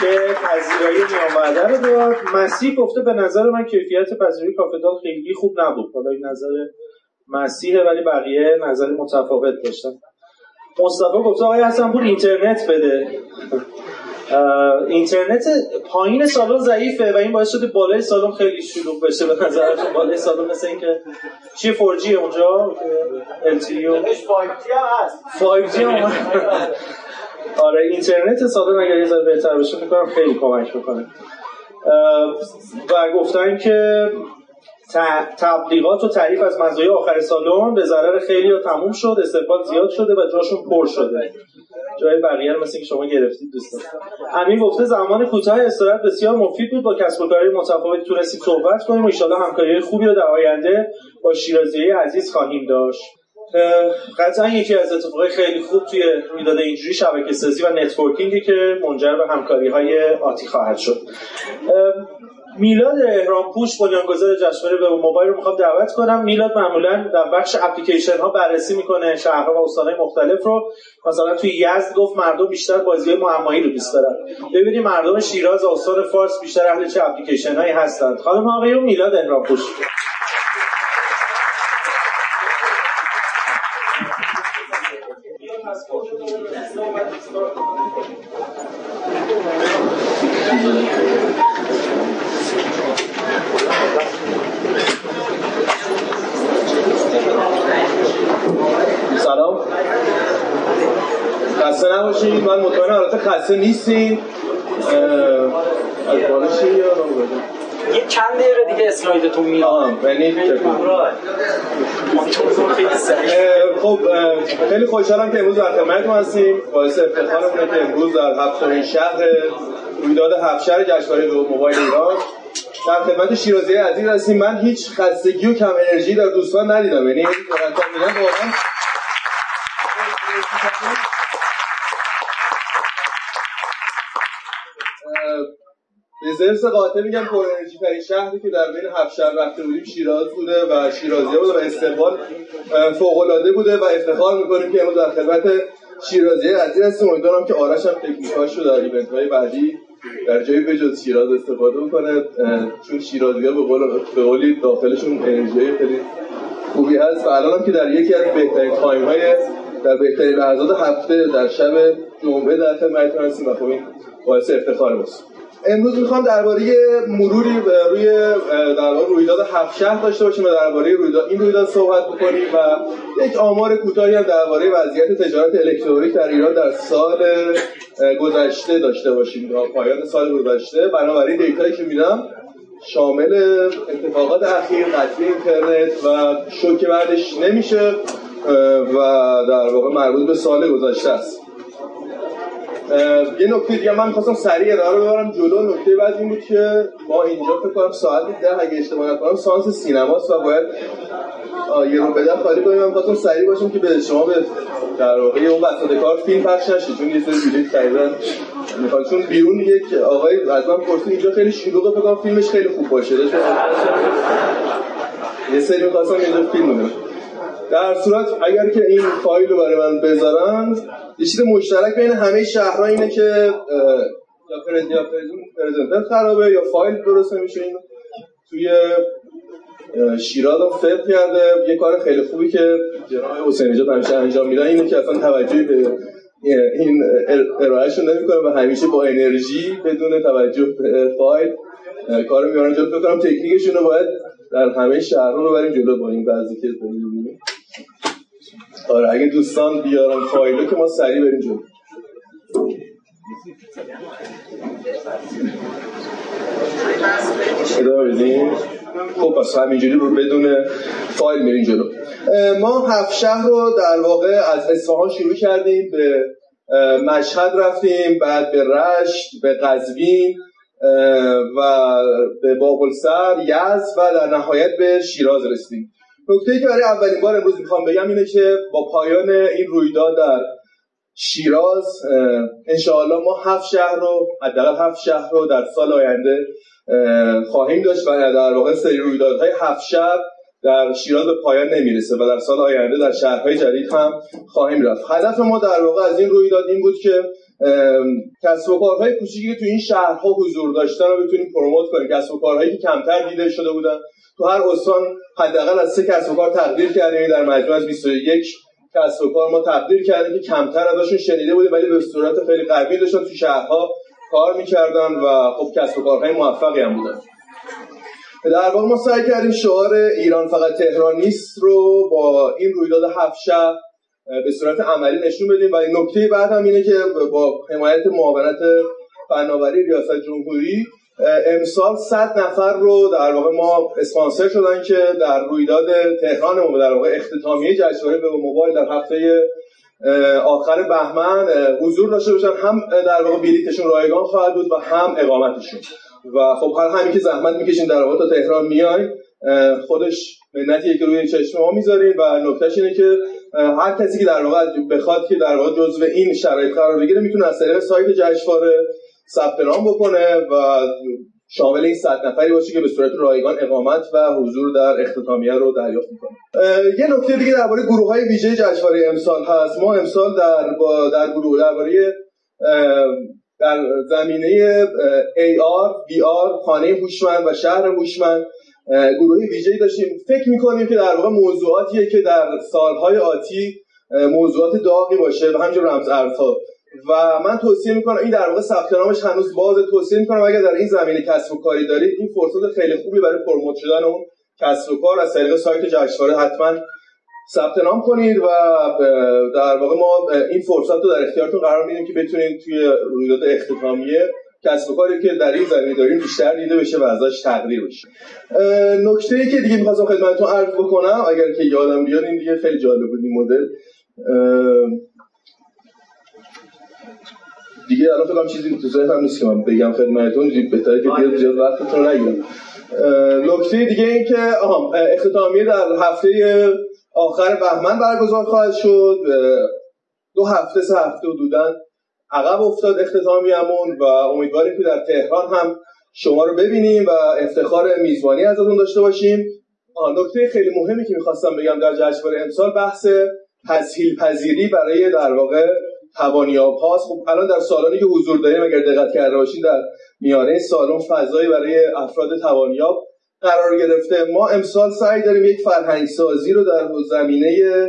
که پذیرایی میان رو داد مسیح گفته به نظر من کیفیت پذیرایی کافه دال خیلی خوب نبود. حالا این نظر مسیحه ولی بقیه نظر متفاوت داشتن. مصطفی گفته آقای حسن پور اینترنت بده. اینترنت پایین سالن ضعیفه و این باعث شده بالای سالن خیلی شلوغ بشه به نظرتون بالای سالن مثل اینکه چیه 4G اونجا LTE 5G هست. 5G آره اینترنت سالن اگر یه ذره بهتر بشه فکر خیلی کمک می‌کنه و گفتن که تبلیغات و تعریف از مزایای آخر سالن به ضرر خیلی تموم شد استقبال زیاد شده و جاشون پر شده. جای بقیه رو مثل که شما گرفتید دوستان امین گفته زمان کوتاه استراحت بسیار مفید بود. با کسب و کارهای متفاوت تونستیم صحبت کنیم و ان همکاری خوبی رو در آینده با شیرازی عزیز خواهیم داشت. قطعا یکی از اتفاقای خیلی خوب توی می‌داد اینجوری شبکه سازی و networking ی که منجر به همکاری های آتی خواهد شد. میلاد اهرام پوش بنیانگذار جشنواره وب و موبایل رو می‌خوام دعوت کنم. میلاد معمولا در بخش اپلیکیشن ها بررسی می‌کنه شهرها و استانهای مختلف رو. مثلا توی یزد گفت مردم بیشتر بازی معمایی رو دوست دارن. ببینید مردم شیراز و استان فارس بیشتر اهل چه اپلیکیشن هایی هستند. خانم آقایون میلاد اهرام پوش خسته نیستین از بالا یا یه چند دقیقه دیگه اسلایدتون میاد. یعنی خب خیلی خوشحالم که امروز در خدمتتون هستیم. باعث افتخارمونه که امروز در هفتمین شهر رویداد هفت شهر جشنواره موبایل ایران. در خدمت شیرازی عزیز هستیم. من هیچ خستگی و کم انرژی در دوستان ندیدم. یعنی واقعا ضرس قاطع میگم پر انرژی ترین شهری که در بین هفت شهر رفته بودیم شیراز بوده و شیرازی بوده و استقبال فوق العاده بوده و افتخار می‌کنیم که امروز در خدمت شیرازی عزیز هستیم. امیدوارم که آرش هم تکنیکاش رو در event های بعدی در جایی به جز شیراز استفاده بکنه چون شیرازی ها به قول به قولی داخلشون انرژی خیلی خوبی هست. و الان هم که در یکی از بهترین time های در بهترین لحظات هفته در شب جمعه در خدمتتون هستیم و خب باعث افتخار ماست. امروز می‌خوام درباره مروری روی در رویداد هفت شهر داشته باشیم و درباره رویداد این رویداد صحبت بکنیم و یک آمار کوتاهی هم درباره وضعیت تجارت الکترونیک در ایران در سال گذشته داشته باشیم پایان سال گذشته. بنابراین دیتایی که میدم شامل اتفاقات اخیر قطعی اینترنت و شوکه بعدش نمیشه و در واقع مربوط به سال گذشته است. یه نکته دیگه من خواستم سریع اداره ببرم. جلو نکته بعد این بود که ما اینجا فکر کنم ساعت ده اگه اشتباه نکنم سانس سینماست و باید یه رو بده خالی کنیم. من خواستم سریع باشم که به شما به در واقع اون وسط کار فیلم پخش نشه چون یه سری بلیط خریدن می‌خواد چون بیرون یک آقای از من پرسید اینجا خیلی شلوغه فکر کنم فیلمش خیلی خوب باشه. یه سری می‌خواستم اینجا فیلم در صورت اگر که این فایل رو برای من بذارن یه چیز مشترک بین همه شهرها اینه که یا پرزنتر خرابه یا فایل درست نمیشه این توی شیراز هم فکر کرده. یه کار خیلی خوبی که جناب حسین نژاد همیشه انجام میدن اینه که اصلا توجهی به این ارائهشون نمی‌کنه و همیشه با انرژی بدون توجه به فایل کار میارن جلو فکر کنم تکنیکشون رو باید در همه شهرها ببریم جلو با این بعضی که آره اگه دوستان بیارن فایلو که ما سریع بریم جلو. ادامه بدیم خب پس همینجوری رو بدون فایل میریم جلو. ما هفت شهر رو در واقع از اصفهان شروع کردیم به مشهد رفتیم بعد به رشت به قزوین و به بابلسر یزد و در نهایت به شیراز رسیدیم. نکته که برای اولین بار امروز می‌خوام بگم اینه که با پایان این رویداد در شیراز انشاءالله ما هفت شهر رو حداقل هفت شهر رو در سال آینده خواهیم داشت و در واقع سری رویدادهای هفت شهر در شیراز به پایان نمی‌رسه و در سال آینده در شهرهای جدید هم خواهیم رفت. هدف ما در واقع از این رویداد این بود که کسب و کارهای کوچیکی که تو این شهرها حضور داشتن رو بتونیم پروموت کنیم. کسب و کارهایی که کمتر دیده شده بودن. تو هر استان حداقل از سه کسب و کار تقدیر کردیم در مجموع از 21 کسب و کار ما تقدیر کردیم که کمتر ازشون شنیده بودیم ولی به صورت خیلی قوی داشتن. تو شهرها کار می‌کردن و خب کسب و کارهای موفقی هم بودن. در واقع ما سعی کردیم شعار ایران فقط تهران نیست رو با این رویداد هفت شهر به صورت عملی نشون بدیم. و نکته بعد هم اینه که با حمایت معاونت فناوری ریاست جمهوری امسال 100 نفر رو در واقع ما اسپانسر شدن که در رویداد تهران ما در واقع اختتامیه جشنواره به موبایل در هفته آخر بهمن حضور داشته باشن. هم در واقع بلیتشون رایگان خواهد بود و هم اقامتشون. و خب هر همین که زحمت می‌کشیم در واقع تا تهران میایم خودش منتیه که روی چشم ما می‌ذاریم و نکتهش اینه که هر کسی که در واقع بخواد که در واقع جزو این شرایط قرار بگیره می‌تونه از طریق سایت جشنواره ثبت نام بکنه و شامل این صد نفری باشه که به صورت رایگان اقامت و حضور در اختتامیه رو دریافت می‌کنه. یه نکته دیگه درباره گروه های ویژه جشنواره امسال هست. ما امسال در با در گروه درباره در زمینه AR, VR، خانه هوشمند و شهر هوشمند گروه ویژه‌ای داشتیم. فکر می‌کنیم که در واقع موضوعاتیه که در سالهای آتی موضوعات داغی باشه و همینجور رمز ارزها و من توصیه می‌کنم این در واقع ثبت نامش هنوز باز توصیه می‌کنم اگر در این زمینه کسب و کاری دارید این فرصت خیلی خوبی برای پروموت شدن اون کسب و کار از طریق سایت جشنواره حتما ثبت نام کنید و در واقع ما این فرصت رو در اختیارتون قرار میدیم که بتونید توی رویداد اختتامیه کسب و کاری که در این زمینه داریم بیشتر دیده بشه و ازش تقدیر بشه. نکته ای که دیگه می‌خواستم خدمتتون عرض بکنم اگر که یادم بیاد این دیگه خیلی جالب بود این مدل. دیگه الان فکر چیزی تو ذهنم نیست که من بگم خدمتتون بهتره که بیاد زیاد وقتتون رو نگیرم نکته دیگه این که اختتامیه در هفته آخر بهمن برگزار خواهد شد. دو هفته سه هفته حدودا عقب افتاد اختتامیمون و امیدواریم که در تهران هم شما رو ببینیم و افتخار میزبانی ازتون داشته باشیم. نکته خیلی مهمی که می‌خواستم بگم در جشنواره امسال بحث تسهیل پذیری برای در واقع توانیاب هاست. خب الان در سالانی که حضور داریم اگر دقت کرده باشین در میانه سالن فضایی برای افراد توانیاب قرار گرفته. ما امسال سعی داریم یک فرهنگ سازی رو در زمینه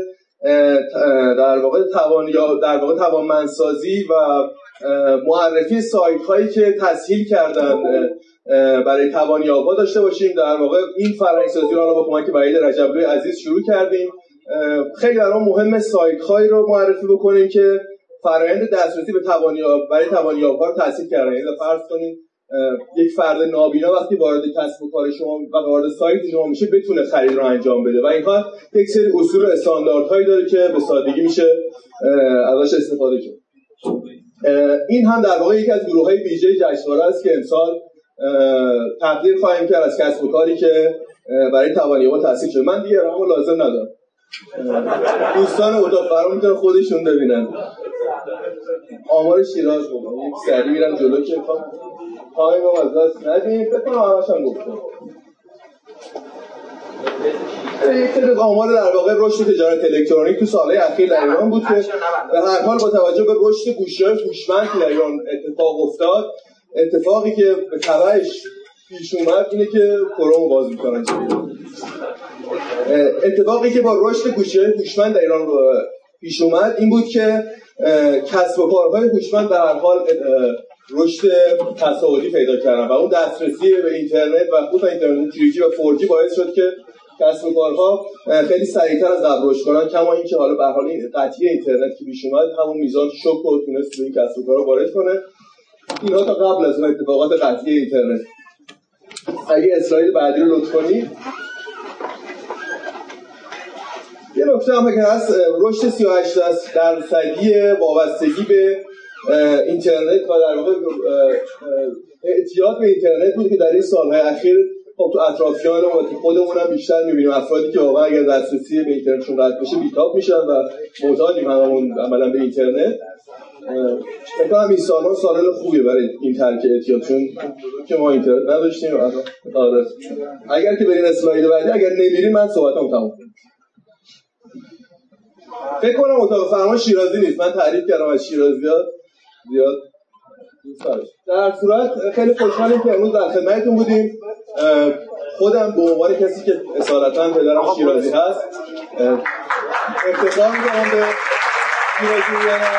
در واقع توانیاب در واقع توانمندسازی و معرفی سایت هایی که تسهیل کردن برای توانیاب ها داشته باشیم. در واقع این فرهنگ سازی رو با کمک وحید رجبلوی عزیز شروع کردیم. خیلی در مهم سایت هایی رو معرفی بکنیم که فرآیند دسترسی به توانیاب برای توانیاب ها رو کردن. یعنی فرض کنید. یک فرد نابینا وقتی وارد کسب و کار شما و وارد سایت شما میشه بتونه خرید رو انجام بده. و اینها یک سری اصول و استانداردهایی داره که به سادگی میشه ازش استفاده کرد. این هم در واقع یکی از گروه های ویژه جشنواره است که امسال تقدیر خواهیم کرد از کسب و کاری که برای توانیابا تحصیل شده. من دیگه رقم لازم ندارم. دوستان اتاق فرا می‌تونن خودشون ببینن. آمار شیراز بود یک سری میرم جلو که تایم رو از دست ندیم فکر کنم همش هم گفتم یک آمار در واقع رشد تجارت الکترونیک تو سالهای اخیر در ایران بود که به هر حال با توجه به رشد گوشی‌های هوشمند که در ایران اتفاق افتاد اتفاقی که به تبعش پیش اومد اینه که کروم باز می‌کنن اتفاقی که با رشد گوشی‌های هوشمند در ایران پیش اومد این بود که کسب و کارهای هوشمند در هر حال رشد تصاعدی پیدا کردن و اون دسترسی به اینترنت و خود اینترنت 3 و 4G باعث شد که کسب و کارها خیلی سریعتر از قبل رشد کنن کما اینکه حالا به حال قطعی اینترنت که پیش اومد همون میزان شوک رو تونست به این کسب و کارها وارد کنه. اینها تا قبل از اون اتفاقات قطعی اینترنت. اگه اسلاید بعدی رو لطف کنید یه نکته هم که هست رشد 38 درصدی وابستگی به اینترنت و در واقع اعتیاد به اینترنت بود که در این سالهای اخیر خب تو اطرافیان و خودمون هم بیشتر می‌بینیم. افرادی که واقعا اگر دسترسی به اینترنتشون قطع بشه بیتاب میشن و معتادیم هممون عملا به اینترنت. فکر کنم این سالان خوبیه برای این ترک اعتیاد چون که ما اینترنت نداشتیم. آره. اگر که برین اسلاید بعدی اگر نمیرین من صحبتم تموم فکر کنم اتاق فرمان شیرازی نیست. من تعریف کردم از شیرازی ها زیاد در صورت خیلی خوشحالیم که امروز در خدمتتون بودیم. خودم به عنوان کسی که اصالتا پدرم شیرازی هست افتخار می‌کنم به شیرازی بودنم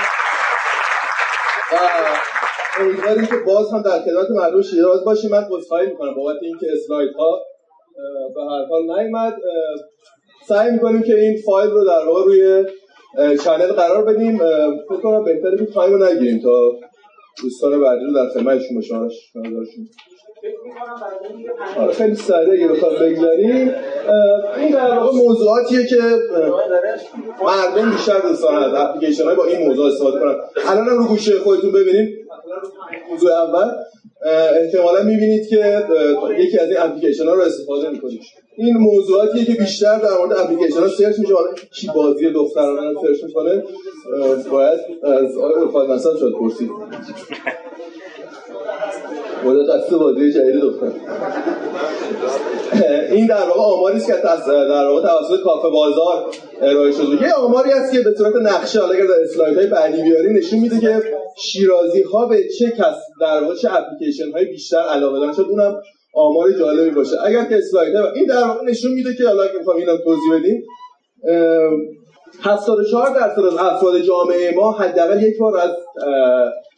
و امیدواریم که باز هم در خدمت مردم شیراز باشیم من عذرخواهی می‌کنم بابت اینکه اسلاید ها به هر حال نیومد. سعی می‌کنیم که این فایل رو در واقع روی channel قرار بدیم. فکر کنم بهتره که time نگیریم تا دوستان بعدی رو در خدمتشون باشیم. آره خیلی سریع اگه بخواد بگذاریم. این در واقع موضوعاتیه که مردم بیشتر دوستان از اپلیکیشن های با این موضوع استفاده کنن. الان رو گوشی خودتون ببینید موضوع اول احتمالا می‌بینید که یکی از این اپلیکیشن ها رو استفاده می‌کنید. این موضوعاتیه که بیشتر در مورد اپلیکیشن ها search میشه. حالا کی بازی دخترانه رو search می‌کنه باید از آقای رفاق نصر شد پرسید. مدت از بازی جدید دختر. این در واقع آماری است که در واقع توسط کافه بازار ارائه شده. یه آماری است که به صورت نقشه حالا اگر در اسلاید های بعدی بیاریم نشون میده که شیرازی ها به چه کس در واقع چه اپلیکیشن های بیشتر علاقه دارن؟ اونم آمار جالبی باشه. اگر که اسلاید این در واقع نشون میده که حالا که می‌خوام اینم توضیح بدیم 74 درصد از افراد جامعه ما حداقل یک بار از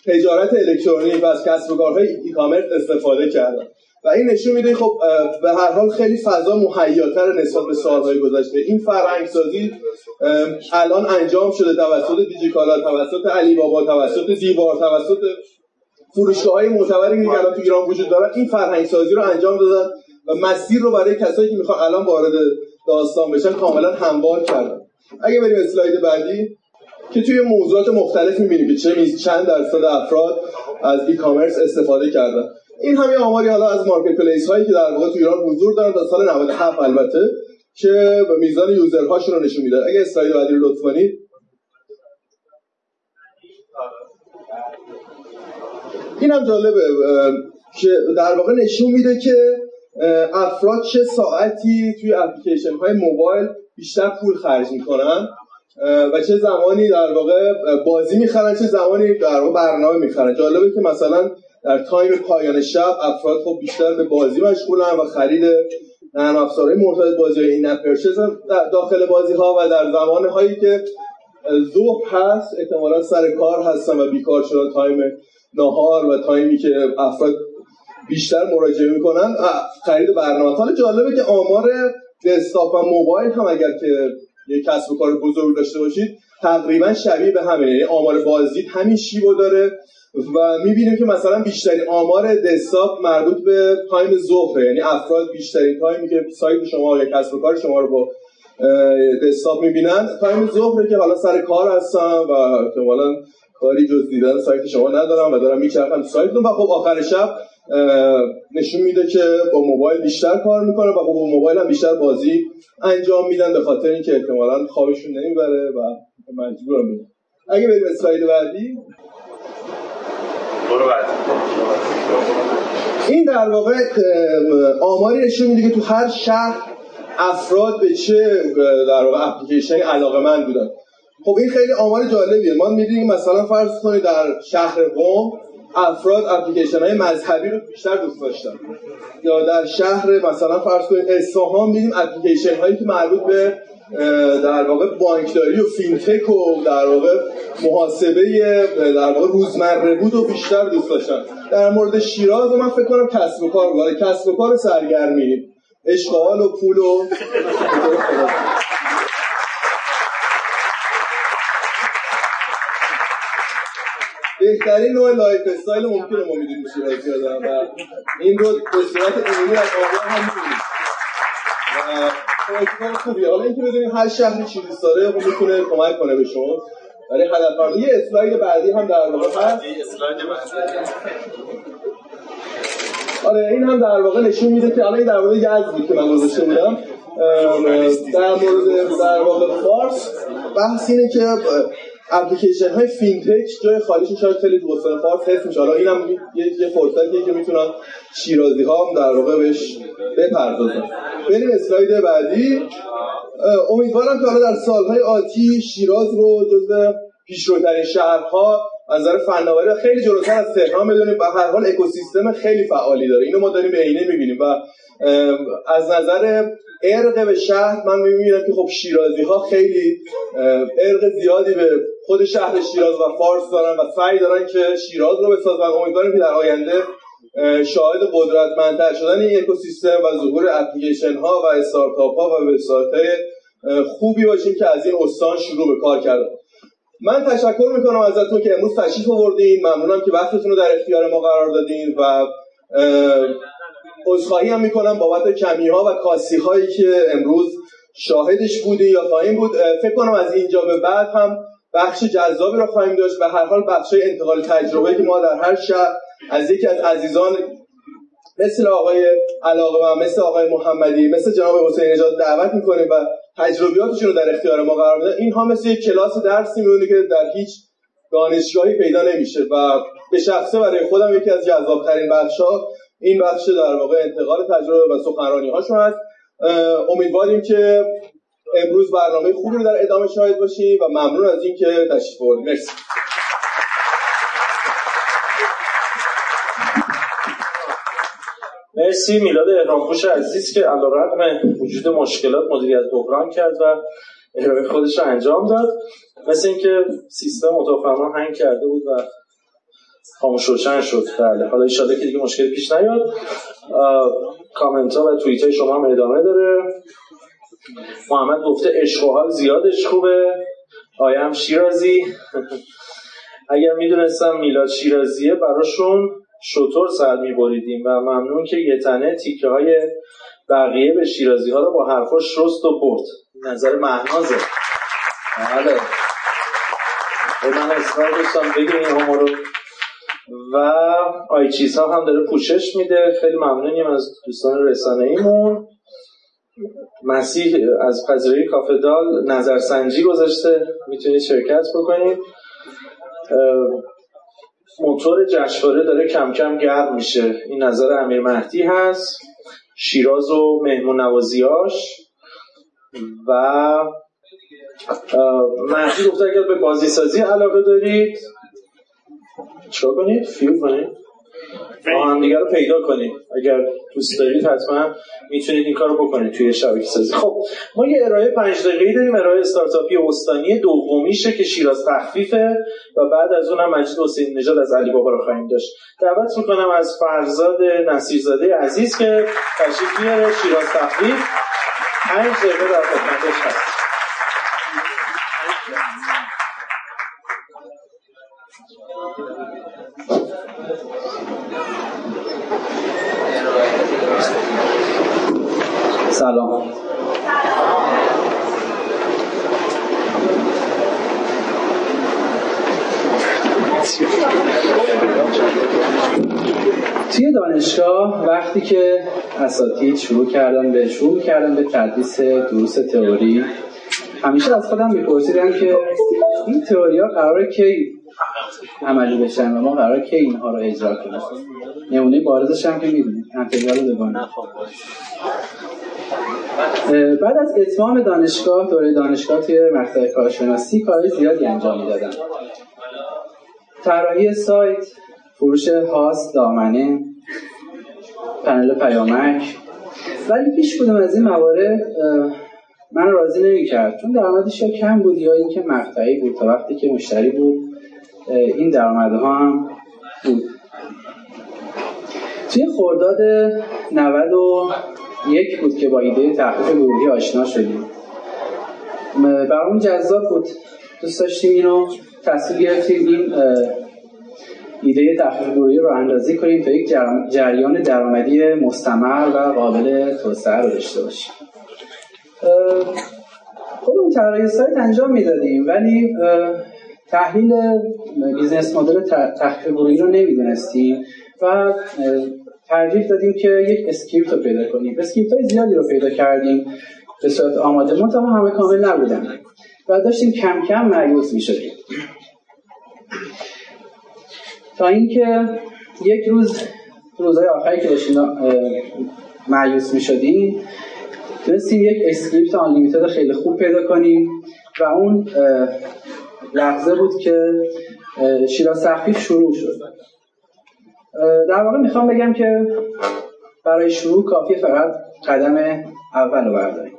تجارت الکترونیک و از کسب و کارهای ای کامرس استفاده کردن. و این نشون میده خب به هر حال خیلی فضا مهیاتر نسبت به سالهای گذشته. این فرهنگ سازی الان انجام شده توسط دیجیکالا توسط علی بابا توسط دیوار توسط فروشگاه های معتبری که الان تو ایران وجود دارن این فرهنگ سازی رو انجام دادن و مسیر رو برای کسایی که می‌خوان الان وارد داستان بشن کاملا هموار کردن. اگه بریم اسلاید بعدی که توی موضوعات مختلف می‌بینیم که چه چند درصد افراد از ای کامرس استفاده کردن. این همه آماری حالا از مارکت پلیس هایی که در واقع تو ایران حضور دارن تا سال 97 البته که به میزان یوزرهاشون رو نشون میده اگه اسلاید بعدی رو لطف این هم جالبه که در واقع نشون میده که افراد چه ساعتی توی اپلیکیشن های موبایل بیشتر پول خرج می‌کنن و چه زمانی در واقع بازی می‌خرن چه زمانی در واقع برنامه می‌خرن. جالبه که مثلا در تایم پایان شب افراد خب بیشتر به بازی مشغولن و خرید نرم افزارهای مرتبط بازی های این پرچز داخل بازی ها و در زمان هایی که ظهر هست احتمالا سر کار هستن و بیکار شدن time نهار و time ی که افراد بیشتر مراجعه می‌کنن. خرید برنامه. حالا جالبه که آمار desktop و موبایل هم اگر که یک کسب و کار بزرگ داشته باشید تقریبا شبیه به همین یعنی آمار بازدید همین شیبو داره و می‌بینیم که مثلا بیشترین آمار desktop مربوط به time ظهره. یعنی افراد بیشترین time ی که سایت شما یا کسب و کار شما رو با دسکتاپ می‌بینن تایم ظهره که حالا سر کار هستن و احتمالاً کاری جز دیدن سایت شما ندارم و دارم میچرخم سایتتون. و خب آخر شب نشون میده که با موبایل بیشتر کار می‌کنه و با موبایل هم بیشتر بازی انجام میدن به خاطر اینکه احتمالا خوابشون نمی‌بره و مجبور میدن اگه بریم اسلاید بعدی؟ این در واقع آماری نشون میده که تو هر شهر افراد به چه در واقع اپلیکیشن علاقه من بودن. خب این خیلی آمار جالبیه. ما می‌دونیم مثلا فرض کنید در شهر قم افراد اپلیکیشن های مذهبی رو بیشتر دوست داشتن. یا در شهر مثلا فرض کنید اصفهان میدیم اپلیکیشن هایی که مربوط به در واقع بانکداری و فینتک و در واقع محاسبه در واقع روزمره بود و بیشتر دوست داشتم در مورد شیراز من فکر کنم کسب و کار کسب و کار سرگرمی عشق و حال و پول و بهترین نوع lifestyle ممکنه ما می‌دونیم شیرازی ها و این رو به صورت عمومی از آقا هم می‌دونیم خوبیه. حالا اینکه بدونیم هر شهری چی دوست داره خب می‌تونه کمک کنه به شما. برای هدف یه اسلاید بعدی هم در واقع هست. آره این هم در واقع نشون میده که الان این در مورد یزد که من گذاشته بودم در مورد در واقع فارس. بحث اینه که اپلیکیشن های فینتک جای خالیش شاید خیلی دوستان فارس حس میشه. حالا اینم یه, یه فرصتیه که می‌تونم شیرازی ها هم در واقع بهش بپردازم بریم اسلاید بعدی. امیدوارم که حالا در سالهای آتی شیراز رو جزو پیشروترین شهرها نظر فناوری خیلی جلوتر از تهران بدونیم و هر حال اکوسیستم خیلی فعالی داره. اینو ما داریم به عینه می‌بینیم و از نظر ارق به شهر من می‌بینم که خب شیرازی ها خیلی ارق زیادی به خود شهر شیراز و فارس دارن و سعی دارن که شیراز رو بسازن امیدوارم که در آینده شاهد قدرتمندتر شدن این اکوسیستم و ظهور اپلیکیشن ها و استارتاپ ها و وبسایت خوبی باشیم که از این استان شروع به کار کردن. من تشکر می‌کنم ازتون که امروز تشریف آوردین. ممنونم که وقتتون رو در اختیار ما قرار دادین و عذرخواهی هم می‌کنم بابت کمی ها و کاسی هایی که امروز شاهدش بودی یا خواهیم بود. فکر کنم از اینجا به بعد هم بخش جذابی رو خواهیم داشت و هر حال بخش انتقال تجربه که ما در هر شهر از یکی از عزیزان مثل آقای علاقه مثل آقای محمدی مثل جناب حسین نژاد دعوت می‌کنیم و تجربیاتشون رو در اختیار ما قرار میده اینها مثل یک کلاس درسی میمونه که در هیچ دانشگاهی پیدا نمیشه و به شخصه برای خودم یکی از جذابترین بخش ها این بخش در واقع انتقال تجربه و سخنرانی هاشون هست امیدواریم که امروز برنامه خوبی رو در ادامه شاهد باشیم و ممنون از اینکه تشریف بردید مرسی. مرسی میلاد احرامپوش عزیز که علیرغم وجود مشکلات مدیریت بحران کرد و ارائه خودش رو انجام داد. مثل اینکه سیستم اتاق هنگ کرده بود و خاموش روشن شد. بله حالا ان که دیگه مشکل پیش نیاد. کامنت ها و توییت های شما هم ادامه داره. محمد گفته عشق و زیادش خوبه. آیم شیرازی؟ اگر می‌دونستم میلاد شیرازیه براشون شطور سر میبریدیم و ممنون که یه تنه تیکه های بقیه به شیرازی ها رو با حرفاش شست و برد. نظر مهنازه. بله. من اصرار داشتم بگیم این رو. و آی چیز ها هم داره پوشش میده. خیلی ممنونیم از دوستان رسانه ایمون مسیح از پذیرایی کافه دال نظرسنجی گذاشته. می‌تونید شرکت بکنید. موتور جشنواره داره کم کم گرم میشه. این نظر امیر مهدی هست. شیراز و مهمون نوازیاش و مهدی گفته اگر به بازی سازی علاقه دارید چرا کنید؟ فیو کنید؟ دیگه رو پیدا کنید اگر دوست دارید حتما می‌تونید این کارو بکنید توی شبکه سازی. خب ما یه ارائه پنج دقیقه‌ای داریم. ارائه استارتاپی استانی دومیشه که شیراز تخفیفه و بعد از اونم مجید حسین نژاد از علی بابا رو خواهیم داشت. دعوت می‌کنم از فرزاد نصیرزاده عزیز که تشریف میاره. شیراز تخفیف. پنج دقیقه در خدمتش هست. سلام. توی دانشگاه وقتی که اساتید شروع کردن به شروع کردن به تدریس دروس تئوری همیشه از خودم میپرسیدم که این تئوری ها قراره که عملی بشن و ما قرار که اینها رو اجرا کنیم. نمونه بارزش هم که می‌دونید انتگرال دوگانه بعد از اتمام دانشگاه دوره دانشگاه توی مقطع کارشناسی کاری زیادی انجام می‌دادم. طراحی سایت فروش هاست دامنه پنل پیامک. ولی پیش بودم از این موارد من راضی نمی‌کرد. چون درآمدش یا کم بود یا اینکه مقطعی بود. تا وقتی که مشتری بود این درآمدها هم بود. توی خرداد 91 بود که با ایده تحقیق گروهی آشنا شدیم. برامون جذاب بود. دوست داشتیم اینو تصویر گرفتیم این ایده تخفیف گروهی رو راه اندازی کنیم تا یک جریان درآمدی مستمر و قابل توسعه رو داشته باشیم. خودمون طراحی سایت انجام می‌دادیم ولی تحلیل business model تخفیف گروهی رو نمی‌دونستیم و ترجیح دادیم که یک script رو پیدا کنیم. script های زیادی رو پیدا کردیم به صورت آماده. منتها همه کامل نبودن. و داشتیم کم کم مأیوس می‌شدیم. تا اینکه یک روز روزهای آخری که داشتیم مأیوس می‌شدیم تونستیم یک script unlimited خیلی خوب پیدا کنیم و اون لحظه بود که شیراز تخفیف شروع شد. در واقع می‌خوام بگم که برای شروع کافی فقط قدم اول رو برداریم.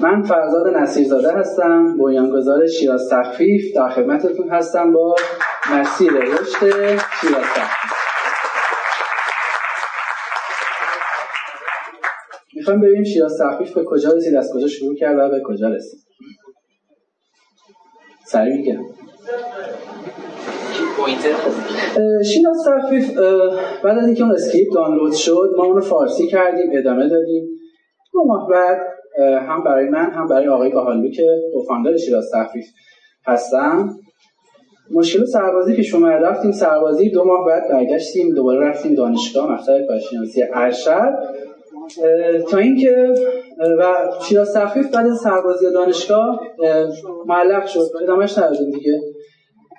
من فرزاد نصیرزاده هستم بنیانگذار شیراز تخفیف. در خدمتتون هستم با مسیر رشد شیراز تخفیف. می‌خوام ببینیم شیراز تخفیف به کجا رسید از کجا شروع کرد و به کجا رسید. سریع میگم. شیراز تخفیف بعد از اینکه اون script دانلود شد ما اون رو فارسی کردیم ادامه دادیم. دو ماه بعد هم برای من هم برای آقای گاهالو که co-founder شیراز تخفیف هستم مشکل سربازی که شما رفتیم سربازی دو ماه بعد برگشتیم دوباره رفتیم دانشگاه مقطع کارشناسی ارشد. تا اینکه و شیراز تخفیف بعد از سربازی دانشگاه معلق شد. ادامهش ندادیم دیگه.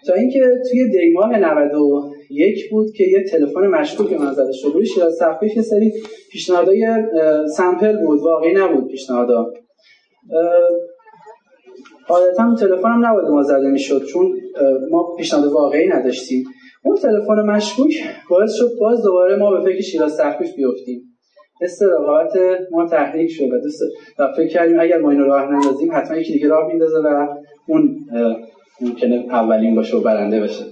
تا اینکه توی دیماه 91 بود که یه تلفن مشکوک من زده. شد روی تخفیف یه سری پیشنهادهای سمپل بود واقعی نبود پیشنهادا. عادتا تلفن هم نباید ما زده می‌شد چون ما پیشنهاد واقعی نداشتیم. اون تلفن مشکوک باعث شد باز دوباره ما به فکر شیراز تخفیف بیفتیم. حس رقابت ما تحریک شد و دوست فکر کردیم اگر ما اینو راه نندازیم حتما یکی دیگه راه میندازه و اون ممکنه اولین باشه و برنده بشه.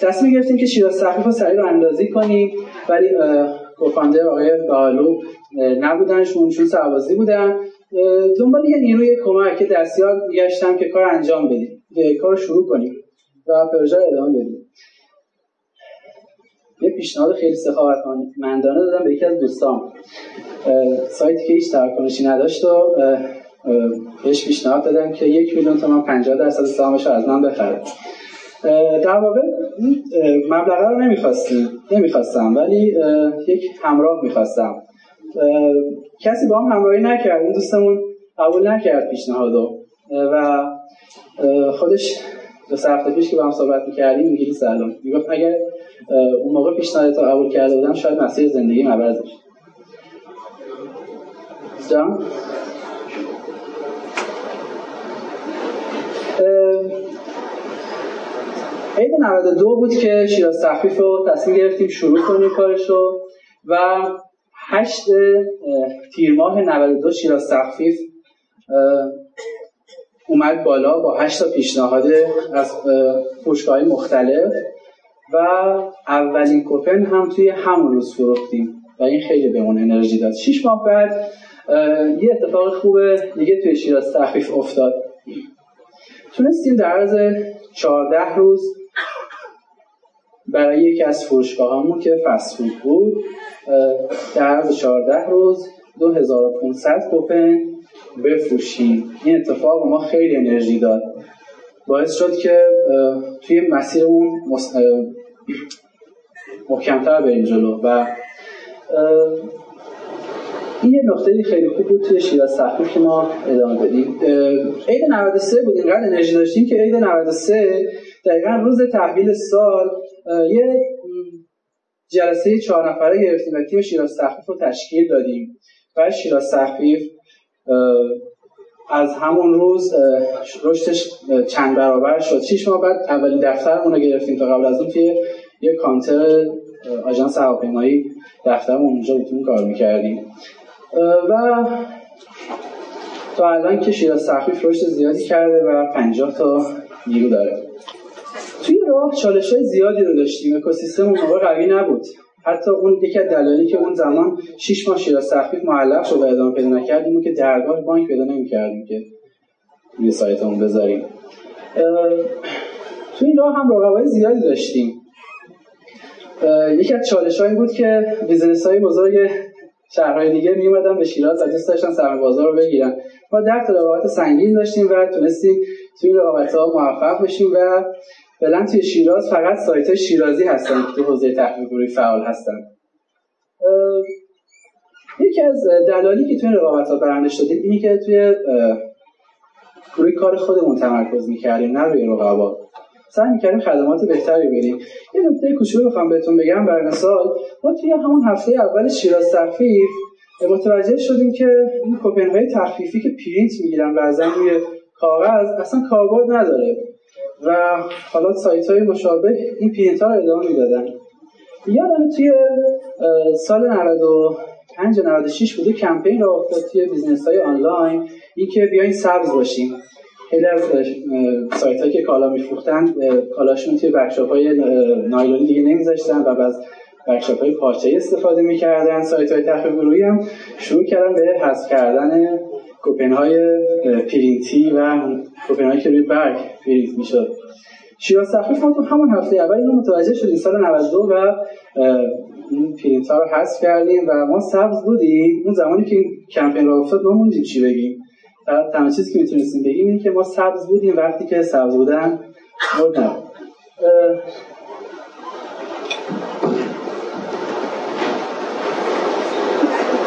تصمیم گرفتیم که شیراز تخفیف رو سریع رو اندازی کنیم ولی کوفاندر آقای بالو نبودنشون چون سربازی بودن. دنبال یه نیروی کمک دستیار گشتم که کار انجام بدیم کار شروع کنیم و پروژه ادامه بدیم. یه پیشنهاد خیلی سخاوتمندانه دادم به یکی از دوستان. سایتی که هیچ تراکنشی نداشت و بهش پیشنهاد دادم که یک میلیون تومان 50 درصد سهامش رو از من بخره در واقع مبلغه رو نمی‌خواستیم نمی‌خواستم ولی یک همراه می‌خواستم. کسی با هم همراهی نکرد اون دوستمون قبول نکرد پیشنهادو و خودش دو هفته پیش که با هم صحبت می‌کردیم انگلیس الان می‌گفت اگر اون موقع پیشنهاد تا قبول کرده بودم شاید مسیر زندگی بشه. جان؟ عید 92 بود که شیراز تخفیف رو تصمیم گرفتیم شروع کنیم کارش رو و 8 تیر ماه 92 شیراز تخفیف اومد بالا با 8 تا پیشنهاد از فروشگاه مختلف و اولین کوپن هم توی همون روز فروختیم و این خیلی به اون انرژی داد. 6 ماه بعد یه اتفاق خوب دیگه توی شیراز تخفیف افتاد. تونستیم در عرض 14 روز برای یکی از فروشگاه همون که فست بود در عرض 14 روز 2500 کوپن بفروشیم. این اتفاق ما خیلی انرژی داد. باعث شد که توی مسیرمون محکمتر بریم جلو و این یه نقطه خیلی خوب بود توی شیراز تخفیف که ما ادامه بدیم عید 93 بود اینقدر انرژی داشتیم که عید 93 دقیقا روز تحویل سال یه جلسه چهار نفره گرفتیم و تیم شیراز تخفیف رو تشکیل دادیم. و شیراز تخفیف از همون روز رشدش چند برابر شد. شیش ماه بعد اولین دفترمون رو گرفتیم تا قبل از اون توی یه کانتر آژانس هواپیمایی دفترمون اونجا بودیم کار می‌کردیم. و تا الان که شیراز تخفیف رشد زیادی کرده و 50 تا نیرو داره. توی راه چالش های زیادی رو داشتیم. اکوسیستم اون موقع قوی نبود. حتی اون یکی از دلایلی که اون زمان 6 ماه شیراز تخفیف معلق شد و ادامه پیدا نکردیم که درگاه بانک پیدا نمی‌کردیم که روی سایتمون بذاریم. تو این راه هم رقبای زیادی داشتیم. یکی از چالش بود که business های بزرگ شهرهای دیگه می اومدن به شیراز دوست داشتن سرمایه بازار رو بگیرن. ما تا رقابت سنگین داشتیم و تونستیم توی رقابت ها موفق بشیم و فعلا توی شیراز فقط سایت شیرازی هستن که تو حوزه تحقیق فعال هستن. یکی از دلالی که توی رقابت ها برنده شدیم اینی که توی روی کار خودمون تمرکز می‌کردیم نه روی رقبا. سعی می‌کردیم خدمات بهتری بدیم. یه نکته کوچولو بخوام بهتون بگم برای مثال ما توی همون هفته اول شیراز تخفیف متوجه شدیم که این کوپن های تخفیفی که پرینت می‌گیرن بعضا روی کاغذ اصلا کاربرد نداره و حالا سایت های مشابه این پرینت ها رو ادامه می‌دادن. یادم توی سال 95 96 بوده کمپین راه افتاد توی business های آنلاین این که بیاین سبز باشیم. خیلی از سایت که کالا میفروختن کالاشون توی bag shop نایلونی دیگه نمیذاشتن و از bag shop های پارچه استفاده می‌کردن. سایت های تخفیف گروهی هم شروع کردن به حذف کردن کوپن های پرینتی و کوپن هایی که روی برگ پرینت می‌شد. شیراز تخفیف ما تو همون هفته اول اینو متوجه شدیم. سال 92 و این پرینت ها رو حذف کردیم و ما سبز بودیم. اون زمانی که این کمپین راه افتاد ما موندیم چی بگیم. تنها چیزی که می‌تونستیم بگیم این که ما سبز بودیم. وقتی که سبز بودن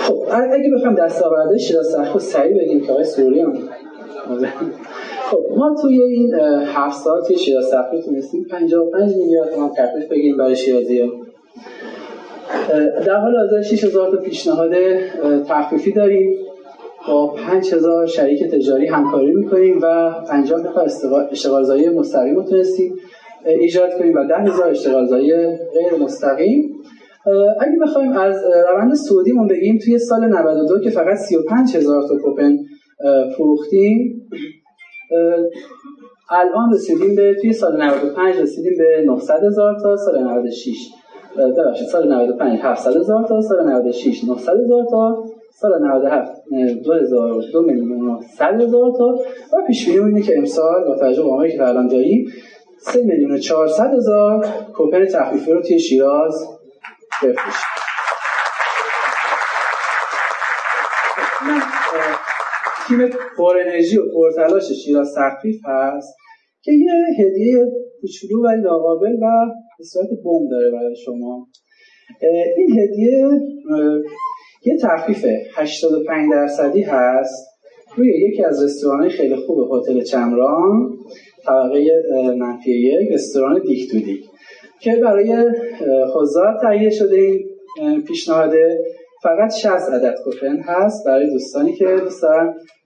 خب اگه بخوام دستاورده شیراز سخت سریع بگیم که آقای سوری هم خب ما توی این هفت سال توی شیراز سختی تونستیم 55 میلیارد تومان تخفیف بگیریم برای شیرازی. ها در حال حاضر 6000 تا پیشنهاد تخفیفی داریم. با 5000 شریک تجاری همکاری می‌کنیم و 50 نفر اشتغالزایی مستقیم رو تونستیم ایجاد کنیم و 10000 اشتغالزایی غیر مستقیم اگه بخوایم از روند سعودیمون بگیم توی سال 92 که فقط 35000 تا کوپن فروختیم الان رسیدیم به توی سال 95 رسیدیم به 900 هزار تا سال 96 ببخشید سال 95 700 هزار تا سال 96 900 هزار تا سال 97 2002 میلیون 100 هزار تا. و پیش بینی اینه که امسال با توجه به که الان داریم 3 میلیون 400 هزار کوپن تخفیفی رو توی شیراز بفروشیم تیم پر انرژی و پرتلاش شیراز تخفیف هست که یه هدیه کوچولو ولی ناقابل و به صورت داره برای شما. این هدیه یه تخفیف 85 درصدی هست. روی یکی از رستوران خیلی خوب هتل چمران طبقه منفی یک رستوران دیک تو دیک که برای حضار تهیه شده این پیشنهاده فقط 60 عدد کوپن هست برای دوستانی که دوست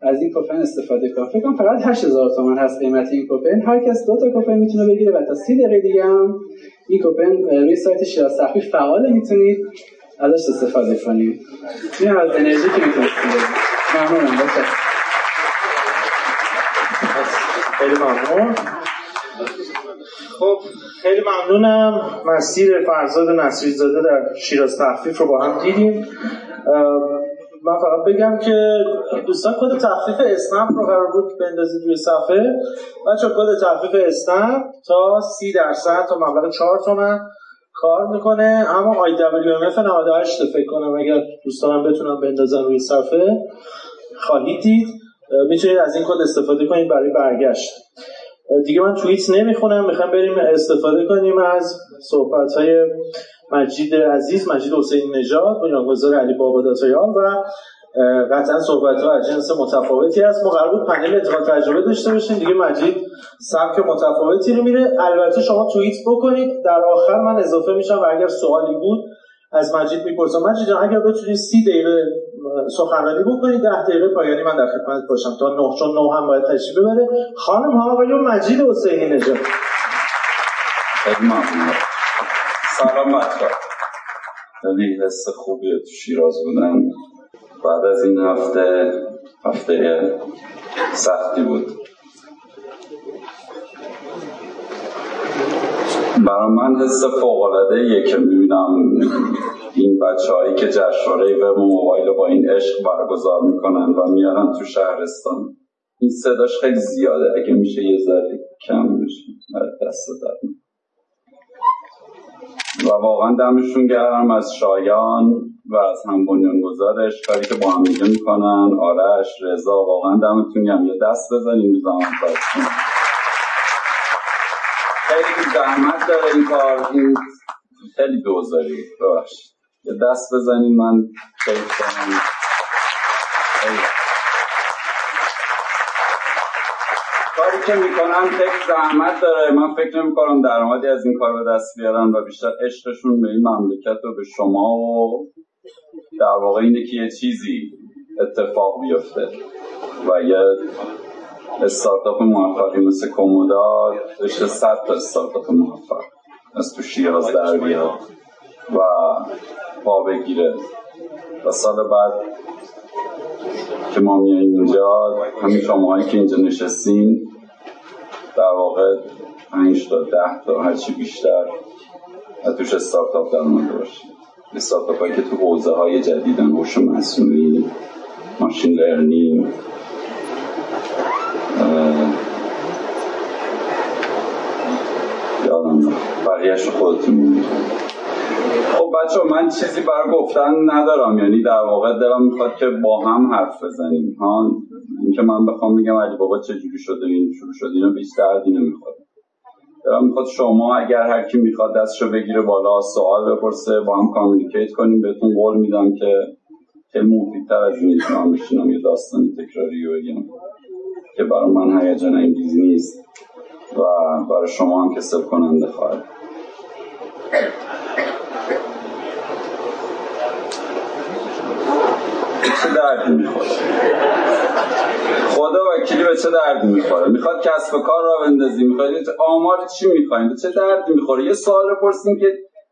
از این کوپن استفاده کنن. فکر کنم فقط 8000 تومان هست قیمت این کوپن هر کس دو تا کوپن می‌تونه بگیره و تا 30 دقیقه دیگه هم این کوپن روی سایت شیراز تخفیف فعال می‌تونید ازش استفاده کنید. این از انرژی که می‌تونید ممنونم. خیلی ممنون. خب خیلی ممنونم. مسیر فرزاد نصری زاده در شیراز تخفیف رو با هم دیدیم. من فقط بگم که دوستان کد تخفیف اسنپ رو قرار بود بندازید روی صفحه. بچه کد تخفیف اسنپ تا 30 درصد تا مبلغ 4 تومن کار می‌کنه. اما اف 98 فکر کنم اگر دوستانم بتونم بندازن روی صفحه خواهید دید. می‌تونید از این کد استفاده کنید برای برگشت. دیگه من توییت نمی‌خونم می‌خوام بریم استفاده کنیم از صحبت های مجید عزیز مجید حسین نژاد بنیانگذار علی بابا dot ir و قطعا صحبت ها از جنس متفاوتی هست. ما قرار بود پنل انتقال تجربه داشته باشیم. دیگه مجید سبک متفاوتی رو میره. البته شما توییت بکنید. در آخر من اضافه میشم و اگر سوالی بود از مجید می‌پرسم. مجید اگر بتونید سی دقیقه سخنرانی بکنید ده دقیقه پایانی من در خدمت باشم. تا نه چون نه هم باید تشریف ببره. خانم ها آقایون مجید حسینی نژاد سلام بچه‌ها خیلی حس خوبیه تو شیراز بودن بعد از این هفته هفته سختی بود. برای من حس فوقلاده که می‌بینم این بچه هایی که جشنواره و موبایل با این عشق برگزار می‌کنن و میارن تو شهرستان. این صداش خیلی زیاده. اگه میشه یه ذره کم میشه دست در و واقعا دمشون گرم از شایان و از هم گذارش کاری که با هم دیگه می‌کنن. آرش رضا واقعا دمتون گرم. یه دست بزنیم رو زمان خیلی زحمت داره این کار. این خیلی دوزاری. ببخشید. دست بزنیم من خیلی کنم کاری که می‌کنم خیلی زحمت داره. من فکر نمی کنم درآمدی از این کار به دست بیارن و بیشتر عشقشون به این مملکت و به شما و در واقع اینه که یه چیزی اتفاق بیفته و یه استارتاپ موفقی مثل کومودا رشته صد تا استارتاپ موفق از تو شیراز در بیاد. و پا بگیره. و سال بعد که ما میاییم اینجا همین شماهایی که اینجا نشستین در واقع پنج تا ده تا هرچی بیشتر و توش استارتاپ در اومده باشید استارتاپ هایی که تو حوزه های جدیدن هوش مصنوعی ماشین لرنینگ یادم بقیهش خودتون خب بچه من چیزی برای گفتن ندارم. یعنی در واقع دلم می‌خواد که با هم حرف بزنیم. ها اینکه من بخوام میگم علی بابا چجوری شده این شروع شده اینو بیشتر دردی نمی‌خواد دلم می‌خواد شما اگر هر کی می‌خواد دستشو بگیره بالا سوال بپرسه با هم کامیونیکیت کنیم. بهتون قول میدم که خیلی مفیدتر از این من بشینم یه داستانی تکراری بگم که برای من هیجان انگیز نیست و برای شما هم کسب کننده خواهد. چه دردی می‌خوره؟ خدا وکیلی به چه دردی می‌خوره؟ می‌خواد کسب و کار را بندازی می‌خواد آمار چی می‌خوایم به چه دردی می‌خوره؟ یه سوال پرسیم که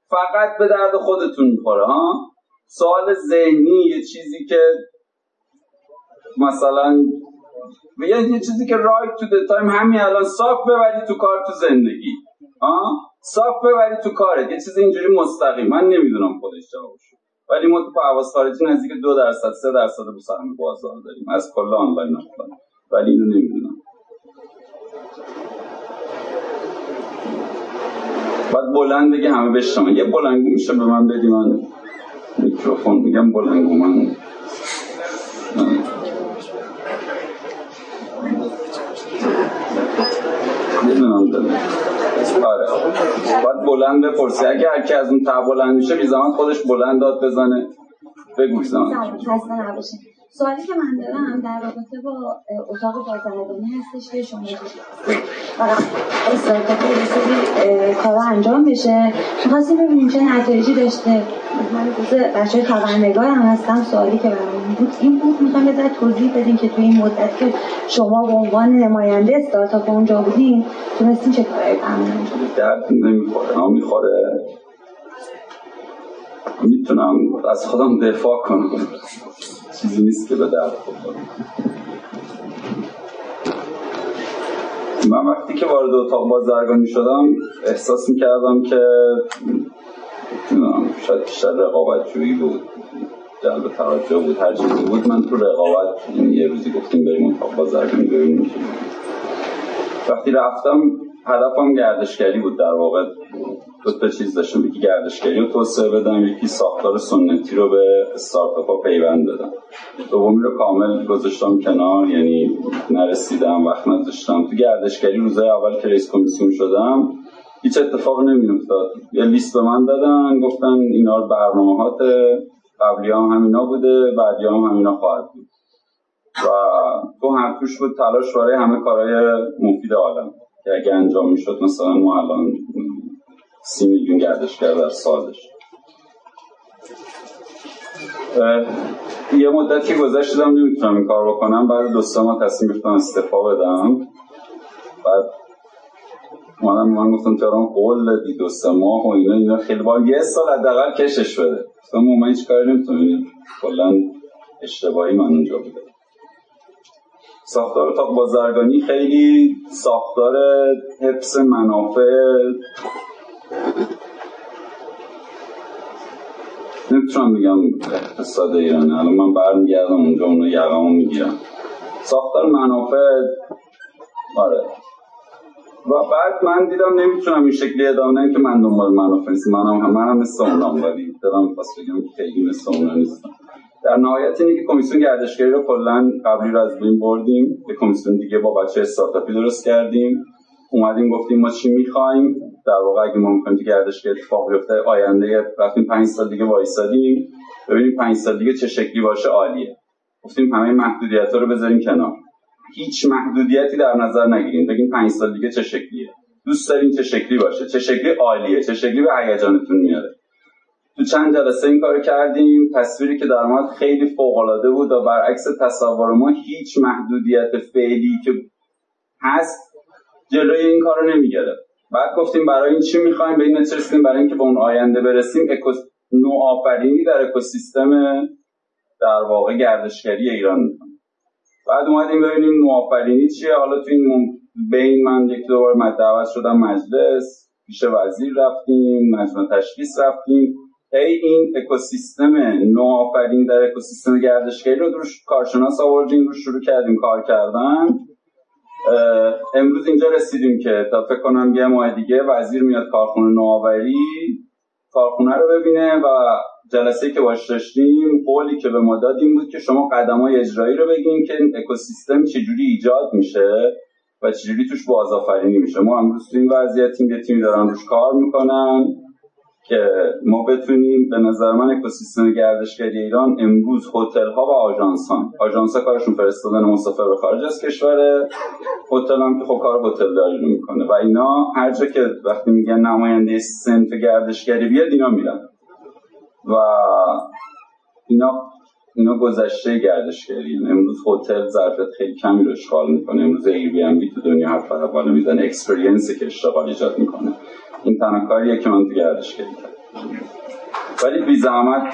فقط به درد خودتون می‌خوره ها؟ سوال ذهنی یه چیزی که مثلا یه یه چیزی که رایت تو تایم همین الان صاف ببری تو کار تو زندگی ها؟ صاف ببری تو کارت یه چیز اینجوری مستقیم. من نمی‌دونم خودش جوابشو. ولی ما تو پرواز خارجی نزدیک دو درصد سه درصد رو سهم بازار داریم. از کل آنلاین آفلاین ولی اینو نمی‌دونم. بعد بلند بگه همه بشنون یه بلنگو میشه به من بدی من میکروفون میگم بلنگو من می‌دونم دارم آره باید بلند بپرسی. اگه هرکی از اون تا بلند میشه بی زمان خودش بلند داد بزنه. بگو زمان. سوالی که من دارم در رابطه با اتاق بازرگانی هستش که شما استارتاپ رسیدی کارا انجام بشه می‌خواستیم ببینیم چه نتایجی داشته. من جز بچه خبرنگار هم هستم سوالی که برام بود این بود می‌خوام بذار توضیح بدین که تو این مدت که شما به عنوان نماینده استارتاپ اونجا بودین تونستین چه بکنید درد نمی‌خوره می‌خوره. می‌تونم از خودم دفاع کنم. چیزی نیست که به درد بخوره. من وقتی که وارد اتاق بازرگانی شدم احساس می‌کردم که شاید بیشتر رقابت جویی بود. جلب توجه بود هر چیزی بود. من تو رقابت یه روزی گفتیم بریم اتاق بازرگانی ببینیم وقتی رفتم هدفم گردشگری بود در واقع. دو تا چیز داشتم یکی گردشگری رو توسعه بدم یکی ساختار سنتی رو به استارتاپ پیوند بدم دومی رو کامل گذاشتم کنار یعنی نرسیدم وقت نداشتم. تو گردشگری روزای اول که رئیس کمیسیون شدم هیچ اتفاق نمیافتاد. یه لیست به من دادن گفتن اینا رو برنامه هات قبلی هم همینا بوده بعدی هم همینا خواهد بود. و تو هم توش بود تلاش برای همه کارهای مفید عالم. که اگه انجام می‌شد مثلا ما الان سی میلیون گردشگر در سال یه مدتی گذشت شدم نمی‌تونم این کار بکنم. بعد دو ماه تصمیم گرفتم استعفا بدم بعد منم من گفتم تهران قول دادی دو سه ماه و اینا اینا خیلی با یه سال حداقل کشش بده. گفتم ما هیچ کاری نمی‌تونیم. کلا اشتباهی من اونجا بوده. ساختار اتاق بازرگانی خیلی ساختار حفظ منافع نمی‌تونم بگم اقتصاد ایرانه الان من برمیگردم اونجا اونو یقمو می‌گیرم ساختار منافع آره. و بعد من دیدم نمی‌تونم این شکلی ادامه که من دنبال منافع نیستم. منم هم منم مثل اونام ولی دارم پس بگم که خیلی مثل اونا نیستم. در نهایت اینه که کمیسیون گردشگری رو کلا قبلی رو از بین بردیم. به کمیسیون دیگه با بچه استارتاپی درست کردیم. اومدیم گفتیم ما چی می‌خوایم؟ در واقع اگه ما می‌خوایم که گردشگری اتفاق بیفته آینده رفتیم پنج سال دیگه وایسادیم. ببینیم پنج سال دیگه چه شکلی باشه عالیه. گفتیم همه محدودیت رو بذاریم کنار. هیچ محدودیتی در نظر نگیریم. بگیم پنج سال دیگه چه شکلیه. دوست داریم چه شکلی باشه. چه شکلی عالیه. چه شکلی به هیجانتون میاره. تو چند جلسه این کار کردیم. تصویری که در اومد خیلی فوق العاده بود و برعکس تصور ما هیچ محدودیت فعلی که هست جلوی این کار رو نمی‌گیره بعد گفتیم برای این چی می‌خوایم؟ به این نتیجه برای اینکه به اون آینده برسیم اکوس... نوآفرینی در اکوسیستم در واقع گردشگری ایران می‌کنیم بعد اومدیم ببینیم نوآفرینی چیه. حالا تو این بین من یک دو بار دعوت شدم مجلس پیش وزیر رفتیم مجمع تشخیص رفتیم. هی این اکوسیستم نوآفرین در اکوسیستم گردشگری رو روش کارشناس آوردیم روش شروع کردیم کار کردن. امروز اینجا رسیدیم که تا فکر کنم یه ماه دیگه وزیر میاد کارخونه نوآوری کارخونه رو ببینه و جلسه که باش داشتیم قولی که به ما دادیم بود که شما قدم های اجرایی رو بگیم که اکوسیستم چجوری ایجاد میشه و چجوری توش بازآفرینی میشه. ما امروز تو این وضعیتیم یه تیمی دارن روش کار می‌کنن. که ما بتونیم به نظر من اکوسیستم گردشگری ایران امروز هتل ها و آژانس ها آژانس ها کارشون فرستادن مسافر به خارج از کشور. هتل هم که خب کار هتل داری می‌کنه. و اینا هر جا که وقتی میگن نماینده صنف گردشگری بیاد اینا میرن. و اینا اینا گذشته گردشگری. امروز هتل ظرفیت خیلی کمی رو اشغال می‌کنه. امروز Airbnb تو دنیا حرف بالا می‌زنه. experience ی که اشتغال ایجاد می‌کنه. این تنها کاریه که من تو گردشگری کردم. ولی بی زحمت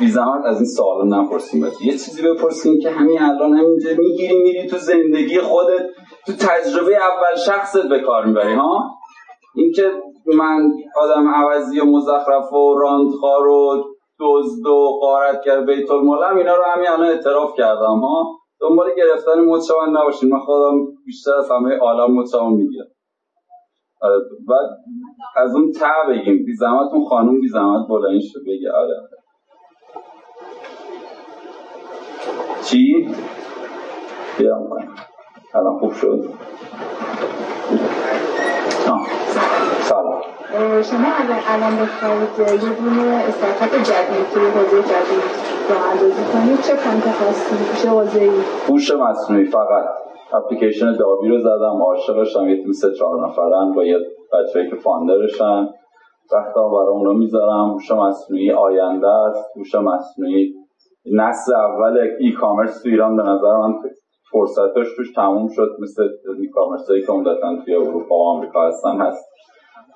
بی زحمت از این سوال نپرسیم یه چیزی بپرسیم که همین الان همینجا می‌گیری میری تو زندگی خودت تو تجربه اول شخصت به کار می‌بری ها؟ اینکه من آدم عوضی و مزخرف و راندخار و دزد و قارت کرد بیت المالم اینا رو همین الان اعتراف کردم ها؟ دنبال گرفتن مچمن نباشین. من خودم بیشتر از همه عالم مچمن می‌گیرم. و از اون تا بگیم. بی زحمت اون خانوم بی زحمت بلند شد بگه. آره. چی؟ بیام الان خوب شد. سلام. شما اگر الان بخواید یه دونه استارتاپ جدید توی حوزه جدید راه اندازی کنید. چه point خاصی؟ چه حوزه‌ای؟ هوش مصنوعی فقط. اپلیکیشن دابی رو زدم عاشقشم یه تیم سه چهار نفرن با یه بچه‌ای که founder شن. وقتا برای اونا می‌ذارم. هوش مصنوعی آینده است. هوش مصنوعی نسل اول e-commerce تو ایران به نظر من فرصتش توش تموم شد. مثل e-commerce هایی که عمدتا توی اروپا و آمریکا هستن هست.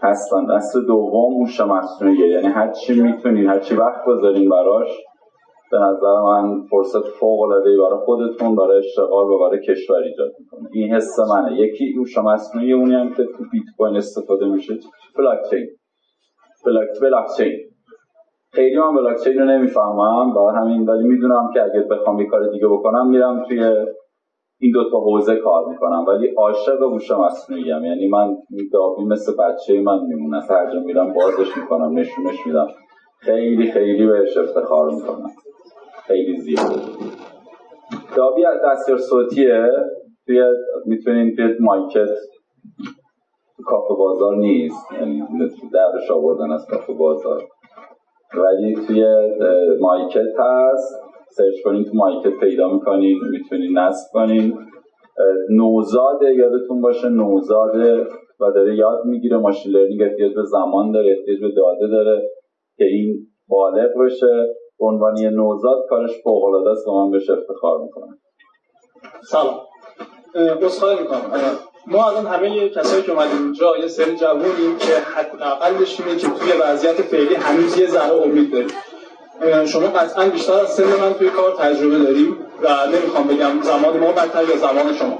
هستن. دست دوم هوش مصنوعیه. یعنی هر چی می‌تونین هر چی وقت بذارین براش به نظر من فرصت فوق العاده برای خودتون برای اشتغال و برای کشور ایجاد می‌کنه. این حس منه. یکی هوش مصنوعی اونی هم که تو بیت کوین استفاده میشه بلاک چین بلاک بلاک چین خیلی من بلاک چین رو نمی‌فهمم. برای همین ولی می‌دونم که اگه بخوام یه کار دیگه بکنم میرم توی این دو تا حوزه کار می‌کنم. ولی عاشق هوش مصنوعی ام. یعنی من دابی مثل بچه من میمونه هر جا میرم بازش می‌کنم نشونش میدم. خیلی خیلی بهش افتخار می‌کنم. خیلی زیاد دابی دستیار صوتیه. توی می‌تونین توی مایکت کافه بازار نیست. یعنی درش آوردن از کافه بازار. ولی توی مایکت هست. سرچ کنین تو مایکت پیدا می‌کنین. می‌تونین نصب کنین. نوزاده یادتون باشه نوزاده و داره یاد می‌گیره. ماشین لرنینگ احتیاج به زمان داره احتیاج به داده داره که این بالغ بشه. به عنوان یه نوزاد کارش فوق العاده است و من بهش افتخار می‌کنم. سلام. اصخایی می‌کنم. ما الان همه کسایی که اومدیم اینجا یه سری جوونیم که حداقلش اینه که توی وضعیت فعلی هنوز یه ذره امید داریم. شما قطعا بیشتر از سن من توی کار تجربه داریم و نمی‌خوام بگم زمان ما بدتر یا زمان شما.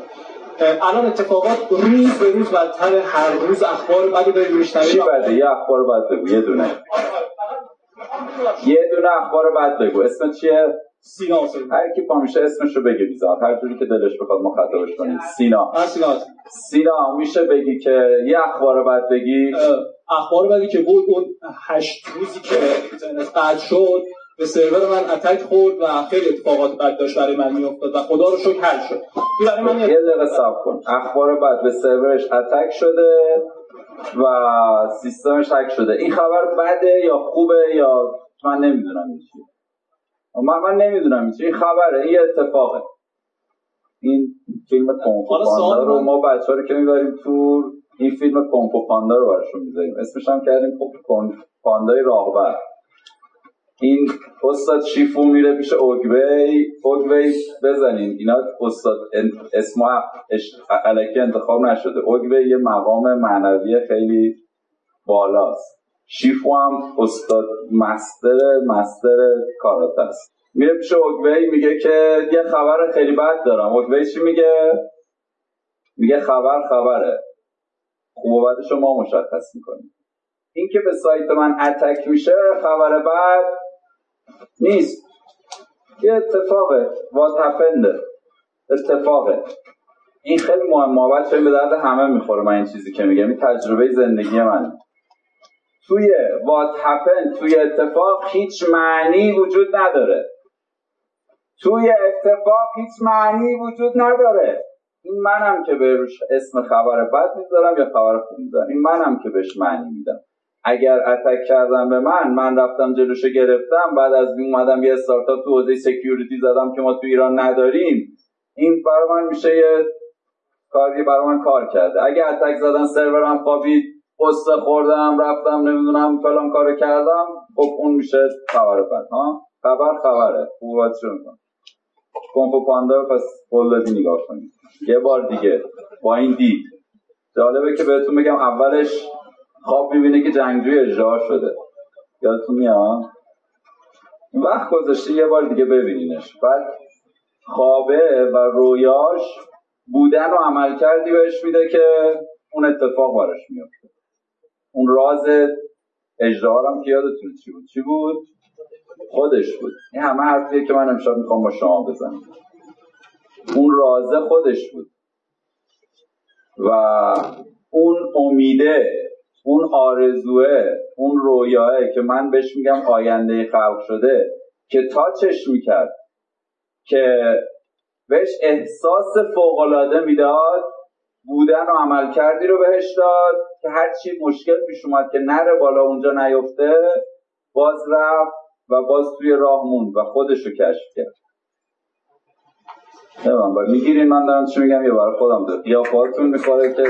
الان اتفاقات روز به روز بدتر هر روز اخبار بدی داریم میشنویم چی بده یه اخبار بد بگو یه دونه. یه دونه اخبار بد بگو. اسم چیه؟ سینا هر کی پا میشه اسمشو بگه بیزار. هر جوری که دلش بخواد مخاطبش کنید سینا. سینا سینا میشه بگی که یه اخبار بد بگی؟ اخبار بدی که بود اون هشت روزی که اینترنت قطع شد به سرور من اتک خورد و خیلی اتفاقات بد داشت برای من میافتاد و خدا رو شکر حل شد. برای من یه دقیقه صبر کن. اخبار بد به سرورش اتک شده. و سیستمش هک شده. این خبر بده یا خوبه یا من نمی‌دونم این چیه. من, من نمی‌دونم این این خبره. این اتفاقه. این فیلم کنفو پاندا رو ما بچه رو که می‌بریم تو این فیلم کنفو پاندا رو براشون می‌ذاریم. اسمش هم کردیم پاندای راهبر. این استاد شیفو میره پیش اوگوی؟ اوگوی بزنین. اینا استاد اسم علکی انتخاب نشده. اوگوی یه مقام معنوی خیلی بالاست. شیفو هم استاد مستر مستر کارات است. میره پیش اوگوی میگه که یه خبر خیلی بد دارم. اوگوی چی میگه؟ میگه خبر خبره. خوب و بدش ما مشخص می‌کنیم. این که به سایت من اتک میشه خبر بعد نیست. یه اتفاقه. وات هپنده اتفاقه. این خیلی مهمه. بچه به درد همه می‌خوره من این چیزی که میگم. این تجربه زندگی من توی وات هپن توی اتفاق هیچ معنی وجود نداره. توی اتفاق هیچ معنی وجود نداره. این منم که به اسم خبر بد می‌ذارم یا خبر خوب می‌ذارم. این منم که بهش معنی میدم. اگر اتک کردم به من من رفتم جلوشو گرفتم بعد از این اومدم یه استارتاپ تو حوزه سکیوریتی زدم که ما تو ایران نداریم. این برای من میشه یه کاری برای من کار کرده. اگه اتک زدن سرورم خوابید قصه خوردم رفتم نمی‌دونم فلان کارو کردم خب اون میشه خبر بد ها؟ خبر خبره. خوبات شو می‌کنم کنفو پاندا پس قول نگاه کنید. یه بار دیگه با این دید. جالبه که بهتون بگم اولش خواب می‌بینه که جنگجوی اجرا شده. یادتون میاد؟ وقت گذاشته یه بار دیگه ببینینش. بعد خوابه و رویاش بودن و عمل کردی بهش میده که اون اتفاق براش میفته. اون راز اجرا هم که یادتون چی بود؟ چی بود؟ خودش بود. این همه حرفیه که من امشب می‌خوام با شما بزنم. اون رازه خودش بود. و اون امیده اون آرزوه اون رویاه که من بهش میگم آینده خلق شده که تاچش می‌کرد که بهش احساس فوقالعاده می‌داد بودن و عمل کردی رو بهش داد که هرچی مشکل پیش اومد که نره بالا اونجا نیفته باز رفت و باز توی راه موند و خودش رو کشف کرد. می‌گیرین من دارم چی میگم؟ یه برای خودم دار قیافاتون می‌خوره که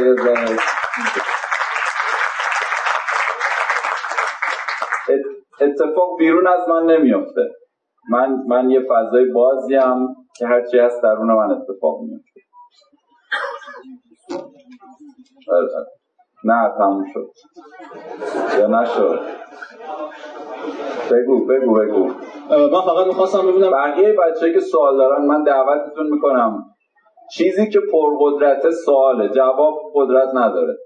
اتفاق بیرون از من نمیافته. من من یه فضای بازیم که هرچی هست درون من اتفاق میفته نه تموم شد. یا نشد. بگو بگو بگو. من فقط می‌خواستم ببینم بقیه بچه که سوال دارن من دعوتتون می‌کنم. چیزی که پرقدرت سواله جواب قدرت نداره.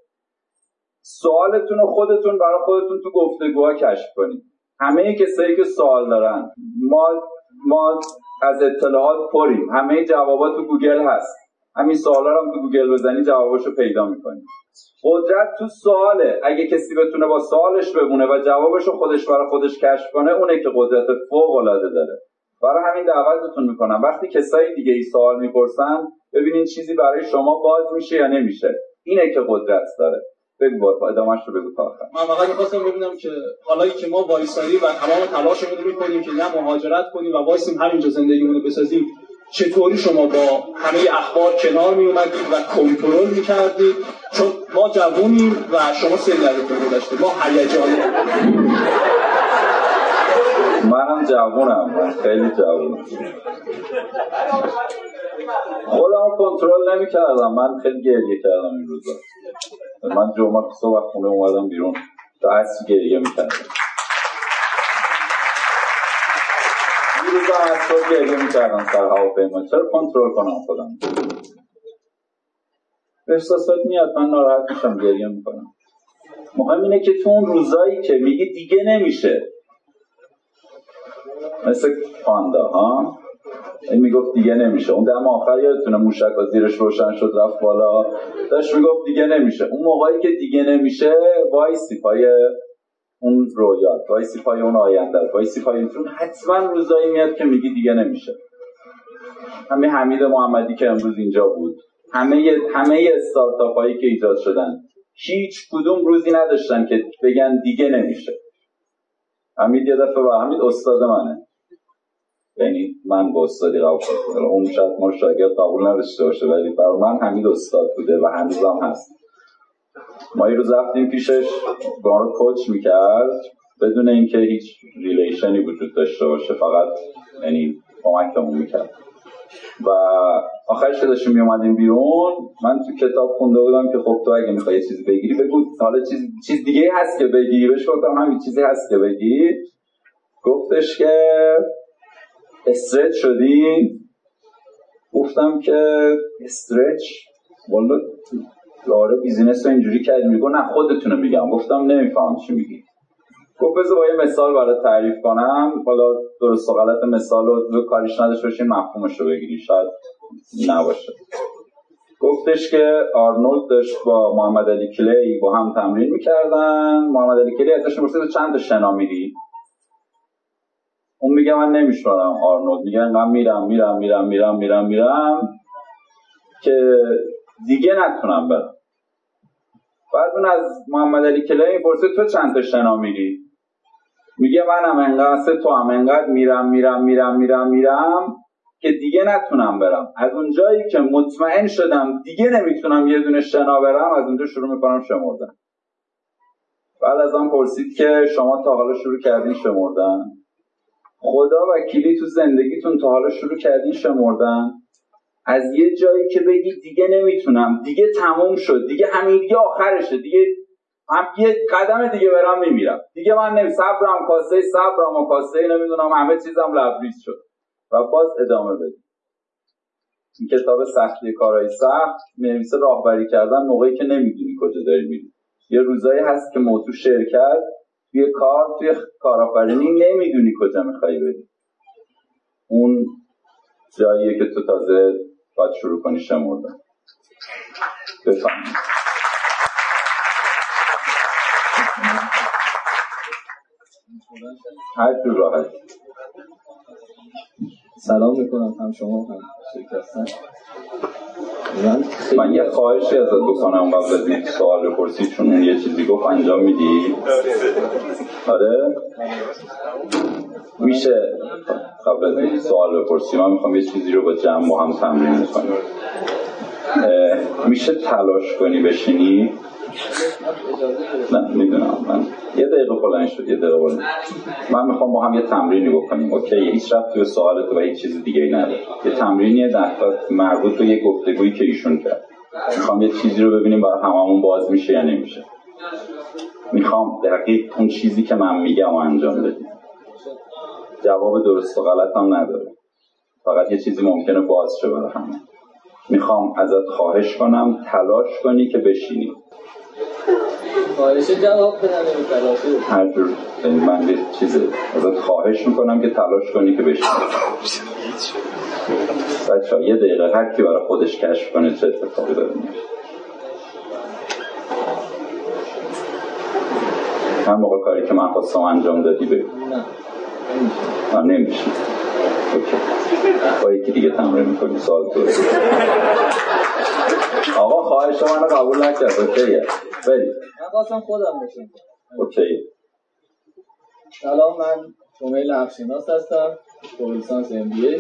سوالتون رو خودتون برای خودتون تو گفتگوها کشف کنید. همه کسایی که سوال دارن ما ما از اطلاعات پریم. همه جوابات تو گوگل هست. همین سوالا رو هم تو گوگل بزنی جواباشو پیدا می‌کنی. قدرت تو سواله. اگه کسی بتونه با سوالش بمونه و جوابشو خودش برای خودش کشف کنه اونه که قدرت فوق العاده داره. برای همین دعوتتون می‌کنم. وقتی کسایی دیگه ای سوال می‌پرسن ببینین چیزی برای شما باز میشه یا نمیشه. اینه که قدرت داره. بگو با ادامهش رو بگو تا من فقط می‌خواستم ببینم که حالا که ما وایساری و تمام تلاشمون رو می‌کنیم که نه مهاجرت کنیم و وایسیم همینجا زندگیمون رو بسازیم چطوری شما با همه اخبار کنار می اومدید و کنترل می کردید چون ما جوونیم و شما سه رو گذشته ما هیجانی منم جوونم. من خیلی جوونم. خودم کنترل نمی کردم من خیلی گریه کردم این روزا. من جمعه صبح خونه اومدم بیرون. تا اصلی گریه می کردم روز هم از صبح گریه می‌کردم سر هواپیما. چرا کنترل کنم خودم؟ احساسات میاد من ناراحت میشم گریه می‌کنم. مهم اینه که تو اون روزایی که میگی دیگه نمیشه. مثل پاندا ها این می‌گفت دیگه نمیشه. اون دم آخر یادتونه موشک زیرش روشن شد رفت بالا. داشت می‌گفت دیگه نمیشه. اون موقعی که دیگه نمیشه وایسی پای اون رویات وایسی پای اون آینده وایسی پای اون حتما روزایی میاد که میگی دیگه نمیشه. همه حمید محمدی که امروز اینجا بود. همه همه استارتاپ هایی که ایجاد شدن هیچ کدوم روزی نداشتن که بگن دیگه نمیشه. حمید یه دفعه با حمید استاد منه. یعنی من با استادی قبول اون شاید ما شاگرد قبول نداشته باشه ولی برای من حمید استاد بوده و هنوزم هست. ما یه روز رفتیم پیشش با رو کوچ می‌کرد. بدون اینکه هیچ ریلیشنی وجود داشته باشه فقط یعنی کمکمون می‌کرد. و آخرش که داشتیم میومدیم بیرون من تو کتاب خونده بودم که خب تو اگه می‌خوای چیزی بگیری بگو. حالا چیز, چیز دیگه هست که بگی بهش گفتم همین چیزی هست که بگی. گفتش که استرچ شدی؟ گفتم که استرچ؟ والا لاره بیزینس رو اینجوری کردی میگو نه خودتونو میگم. گفتم نمیفهم چی میگی. گفت بذار با یه مثال برای تعریف کنم. حالا درست و غلط مثال رو کاریش نداشته باشین مفهومش رو بگیری. شاید نباشه. گفتش که آرنولد داشت با محمد علی کلی با هم تمرین می‌کردن. محمد علی کلی ازش پرسید چند تا شنا میری؟ اون میگه من نمیشونم آرنولد میگه من میرم میرم میرم میرم میرم میرم که دیگه نتونم برم. بعد اون از محمد علی کلی می‌پرسه تو چند شنا میری؟ میگه منم انقدر تو هم انقدر میرم میرم میرم میرم میرم که دیگه نتونم برم. از اونجایی که مطمئن شدم دیگه نمی‌تونم یه دونه شنا برم از اونجا شروع می‌کنم شمردن. بعد از آن پرسید که شما تا حالا شروع کردین شمردن؟ خدا وکیلی تو زندگیتون تا حالا شروع کردین شمردن؟ از یه جایی که بگی دیگه نمی‌تونم. دیگه تموم شد. دیگه همین دیگه آخرشه. دیگه هم یه قدم دیگه برم میمیرم. دیگه من نمی صبرم کاسه صبرم و کاسه نمی‌دونم همه چیزم لبریز شد. و باز ادامه بدیم. این کتاب سختی کارهای سخت نویسه راهبری کردن موقعی که نمی‌دونی کجا داری میری. یه روزایی هست که موضوع شرکت توی کار توی کارآفرینی نمی‌دونی کجا می‌خوای بری. اون جاییه که تو تازه باید شروع کنی شمردن. بفهمید. سلام می‌کنم. هم شما هم شرکت من, یه خواهشی ازت بکنم قبل از این سوال بپرسی چون اون یه چیزی گفت انجام میدی؟ آره. میشه. قبل از این سوال بپرسی. من می‌خوام یه چیزی رو با جمع با هم تمرین کنیم میشه تلاش کنی بشینی؟ نه می‌دونم. من یه دقیقه بلند شد یه دقیقه بلند من می‌خوام با هم یه تمرینی بکنیم اوکی هیچ رفت توی سوالت و هیچ چیز دیگه ای نداره. یه تمرینی ده مربوط به یه گفتگویی که ایشون کرد. می‌خوام یه چیزی رو ببینیم برای هممون باز میشه یا نمیشه. می‌خوام دقیق اون چیزی که من میگم و انجام بدیم. جواب درست و غلط هم نداره. فقط یه چیزی ممکنه باز شه برای همه. می‌خوام ازت خواهش کنم تلاش کنی که بشینی. خواهش جواب بدم هر جور. یعنی من یه چیز ازت خواهش می‌کنم که تلاش کنی که بشینی بچه یه دقیقه هر کی برای خودش کشف کنه چه اتفاقی داره. میشه هر موقع کاری که من خواستم انجام دادی بگو. نه نمیشه. با یکی دیگه تمرین می‌کنی سال تو آقا خواهش من رو قبول نکرد. اوکیه برید من خواستم خودم بشم اوکی. سلام من جمیل افشیناس هستم لیسانس ام بی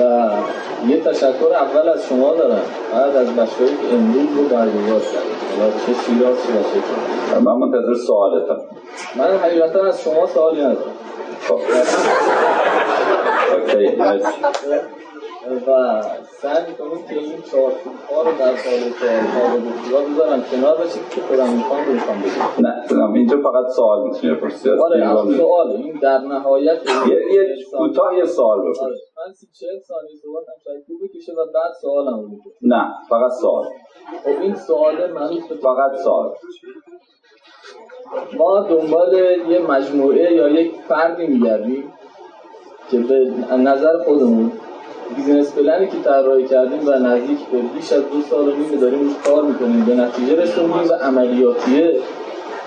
و یه تشکر اول از شما دارم. بعد از بچه‌ای که امروز رو برگزار حالا چه شیراز چه من منتظر سوالتم. من حقیقتا از شما سوالی ندارم. اوکی مرسی. و سعی می‌کنیم که این چهار ها رو در سال کار دکترا بذارم کنار بشید که خودم می‌خوام رو می‌خوام بگم. نه اینجا فقط سوال می‌تونه پرسی آره سوال. این در نهایت یه کوتاه یه سوال بپرس. آره. من سی چهل ثانیه صحبتم شاید خوب بکشه و بعد سوالم رو نه فقط سوال. خب این سوال من فقط سوال. ما دنبال یه مجموعه یا یک فردی میگردیم که به نظر خودمون business plan ی که طراحی کردیم و نزدیک به بیش از دو سال و نیم داریم کار می‌کنیم. به نتیجه رسوندیم و عملیاتیه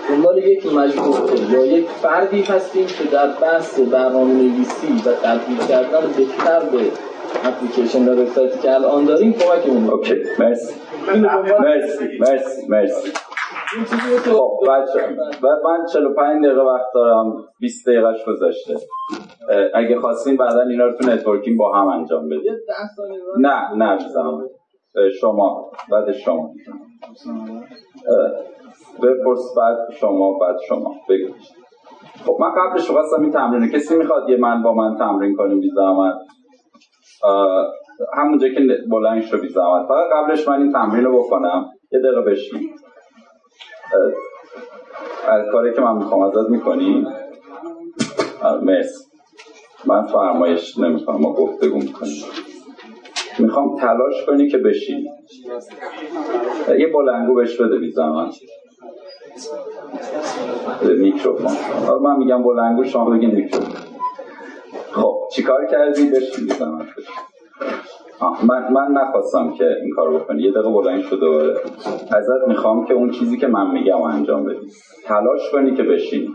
دنبال یک مجموعه یا یک فردی هستیم که در بحث برنامه نویسی و تبدیل کردن بهتر به اپلیکیشن و وبسایتی که الان داریم کمکمون okay مرسی. مرسی مرسی مرسی. خب بچه من 45 دقیقه وقت دارم 20 دقیقهش گذاشته اگه خواستین بعدا اینا رو تو networking با هم انجام بدید نه نه بزنم شما بعد شما. بپرس بعد شما بعد شما. بگو. خب من قبلش خواستم این تمرینه کسی می‌خواد یه من با من تمرین کنیم بی زحمت؟ همونجا که بلند شو بی زحمت. فقط قبلش من این تمرین رو بکنم. یه دقیقه بشین. از کاری که من می‌خوام ازت می‌کنی؟ مرسی. من فرمایش نمی‌کنم ما گفتگو می‌کنیم. می‌خوام تلاش کنی که بشین. یه بلنگو بهش بده بی زحمت میکروفون. حالا من میگم بلنگو شما بگین میکروفون. خب چیکار کردی؟ بشین بی زحمت من, من نخواستم که این کار بکنی. یه دقیقه بلند شد دوباره. ازت می‌خوام که اون چیزی که من میگم انجام بدی. تلاش کنی که بشینی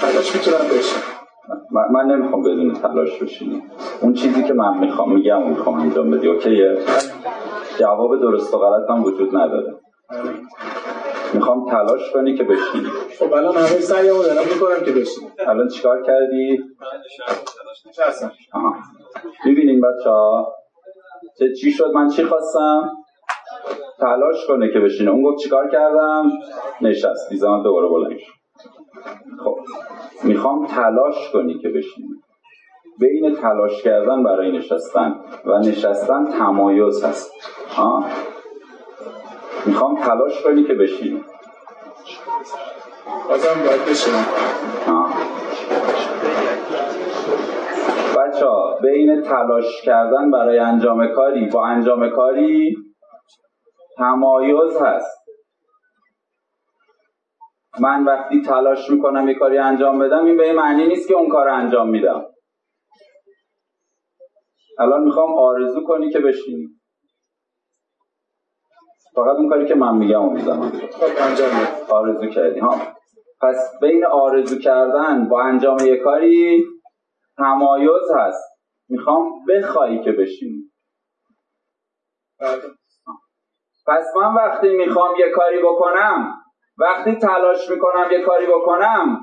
تلاش می‌تونم بشین من, من نمی‌خوام بدون تلاش بشینی اون چیزی که من می‌خوام میگم و می‌خوام انجام بدی اوکیه؟ جواب درست و غلط هم وجود نداره. می‌خوام تلاش کنی که بشینی. خب الان همه سعیمو دارم می‌کنم که بشینی الان چیکار کردی؟ می‌بینین بچه ها چی شد؟ من چی خواستم؟ تلاش کنه که بشینه. اون گفت چیکار کردم؟ نشست بیزان دوباره بلند خب. می‌خوام تلاش کنی که بشینی. بین تلاش کردن برای نشستن و نشستن تمایز هست. ها می‌خوام تلاش کنی که بشینی. بازم باید بشینم بچه ها بین تلاش کردن برای انجام کاری با انجام کاری تمایز هست. من وقتی تلاش می‌کنم یه کاری انجام بدم این به این معنی نیست که اون کار انجام میدم. الان می‌خوام آرزو کنی که بشینی. فقط اون کاری که من میگم و می‌زنم آرزو کردی ها. پس بین آرزو کردن با انجام یه کاری تمایز هست. می‌خوام بخوایی که بشینی. بله. پس من وقتی می‌خوام یه کاری بکنم وقتی تلاش می‌کنم یه کاری بکنم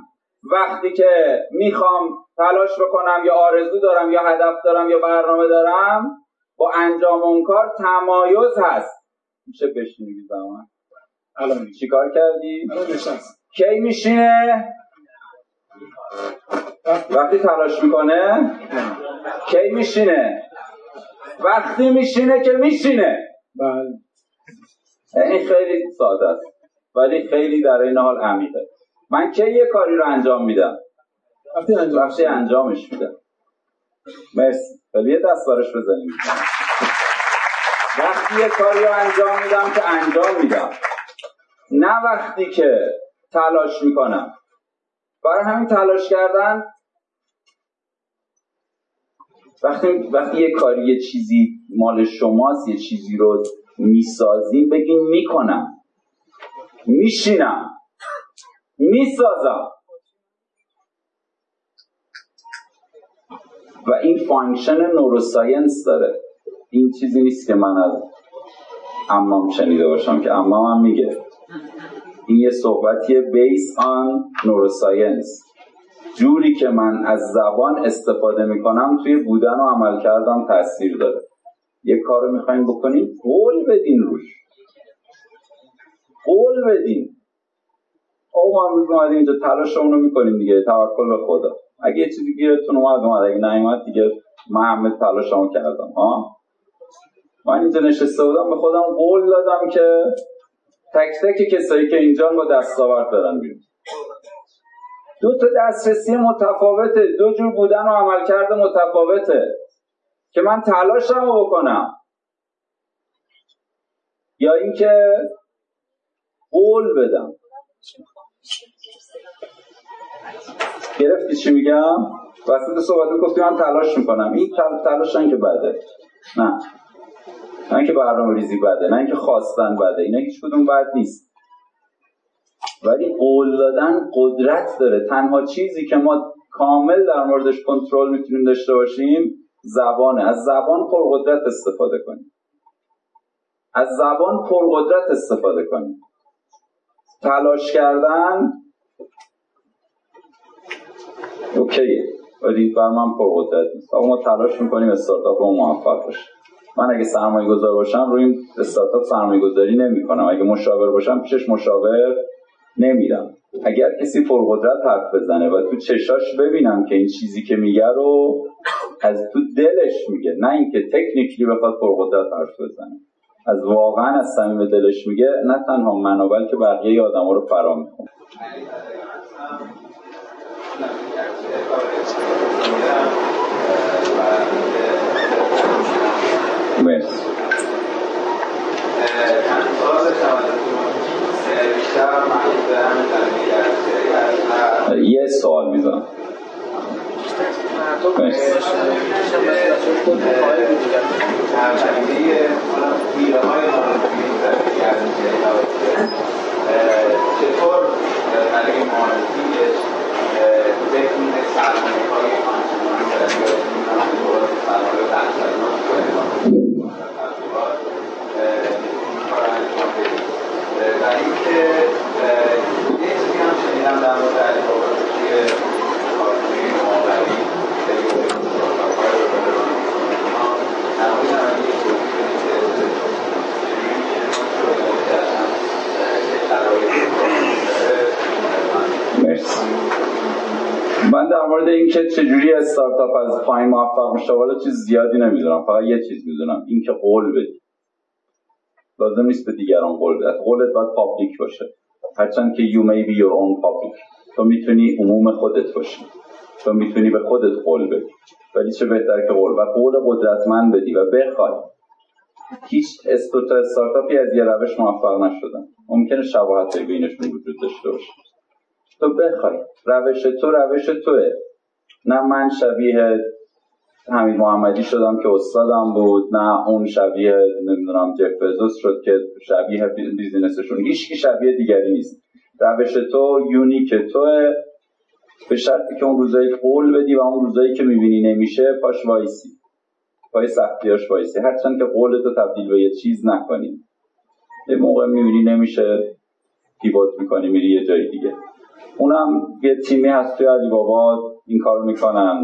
وقتی که می‌خوام تلاش بکنم یا آرزو دارم یا هدف دارم یا برنامه دارم با انجام اون کار تمایز هست. میشه بشینی زمان؟ الان چیکار کردی؟ کی میشینه؟ وقتی تلاش می‌کنه کی میشینه؟ وقتی میشینه که میشینه. بله. این خیلی ساده است. ولی خیلی در این حال عمیقه. من کی یه کاری رو انجام میدم؟ وقتی انجام. انجامش میدم. مرسی. ولی یه دست بارش بزنیم. وقتی یه کاری رو انجام میدم که انجام میدم. نه وقتی که تلاش می‌کنم. برای همین تلاش کردن. وقتی وقتی یه کاری یه چیزی مال شماست یه چیزی رو می‌سازیم بگیم می‌کنم. میشینم. می‌سازم. و این function neuroscience داره. این چیزی نیست که من از امام شنیده باشم که امام هم میگه. این یه صحبتیه based on neuroscience. جوری که من از زبان استفاده می‌کنم توی بودن و عملکردم تاثیر داره. یه کار می‌خوایم بکنیم؟ قول بدین روش. قول بدین. او ما امروز اومدیم اینجا تلاشمون رو می‌کنیم دیگه. توکل به خدا. اگه یه چیزی گیرتون اومد اومد. اگه نیومد دیگه من همه تلاشمو کردم ها؟ من اینجا نشسته بودم به خودم قول دادم که تک تک کسایی که اینجا با دستاورد دارن بیرون. دو تا دسترسی متفاوته. دو جور بودن و عملکرد متفاوته. که من تلاشم بکنم. یا اینکه قول بدم. گرفتی چی میگم؟ وسط صحبت گفتی من تلاش می‌کنم. این تلاش که بده. نه. نه اینکه برنامه ریزی بده. نه اینکه خواستن بده. اینا هیچ کدوم بد نیست. ولی قول دادن قدرت داره. تنها چیزی که ما کامل در موردش کنترل می‌تونیم داشته باشیم زبانه. از زبان پرقدرت استفاده کنیم. از زبان پرقدرت استفاده کنیم. تلاش کردن. اوکی. ولی بر من پرقدرت نیست. ما تلاش می‌کنیم استارتاپ ما موفق باشه. من اگه سرمایه گذار باشم روی این استارتاپ سرمایه گذاری نمی کنم اگه مشاور باشم پیشش مشاور نمیرم. اگر کسی پرقدرت حرف بزنه و تو چشاش ببینم که این چیزی که میگه رو از تو دلش میگه نه اینکه تکنیکلی بخواد پرقدرت حرف بزنه. از واقعا از صمیم دلش میگه نه تنها منو بلکه بقیه آدم رو فرا می‌کنه. یه سوال می‌زنم. چطور؟ برای معرفیش بتونه سرمایه های و اینکه یه چیزی هم شنیدم در مورد علی بابا مرسی من در مورد اینکه چجوری استارتاپ از پایین موفق میشه والا چیز زیادی نمی‌دونم فقط یه چیز می‌دونم اینکه قول بدی. لازم نیست به دیگران قول بدی. قولت باید پابلیک باشه. هرچند که you may be your own public. تو می‌تونی عموم خودت باشی. تو می‌تونی به خودت قول بدی. ولی چه بهتر که قول؟ و قول قدرتمند بدی و بخوای. هیچ استارتاپی از یه روش موفق نشدن. ممکنه شباهت بینشون وجود داشته باشه. تو بخوای. روش تو روش توه. نه من شبیه حمید محمدی شدم که استادم بود نه اون شبیه نمی‌دونم جف بزوس شد که شبیه business شون. هیچ شبیه دیگری نیست. روش تو unique توه. به شرطی که اون روزایی قول بدی و اون روزایی که می‌بینی نمیشه پاش وایسی. پای سختیاش وایسی. هرچند که قول تو تبدیل به یه چیز نکنی. یه موقع می‌بینی نمیشه pivot می‌کنی میری یه جای دیگه. اونم یه تیمی هست توی علی بابا این کار می‌کنن.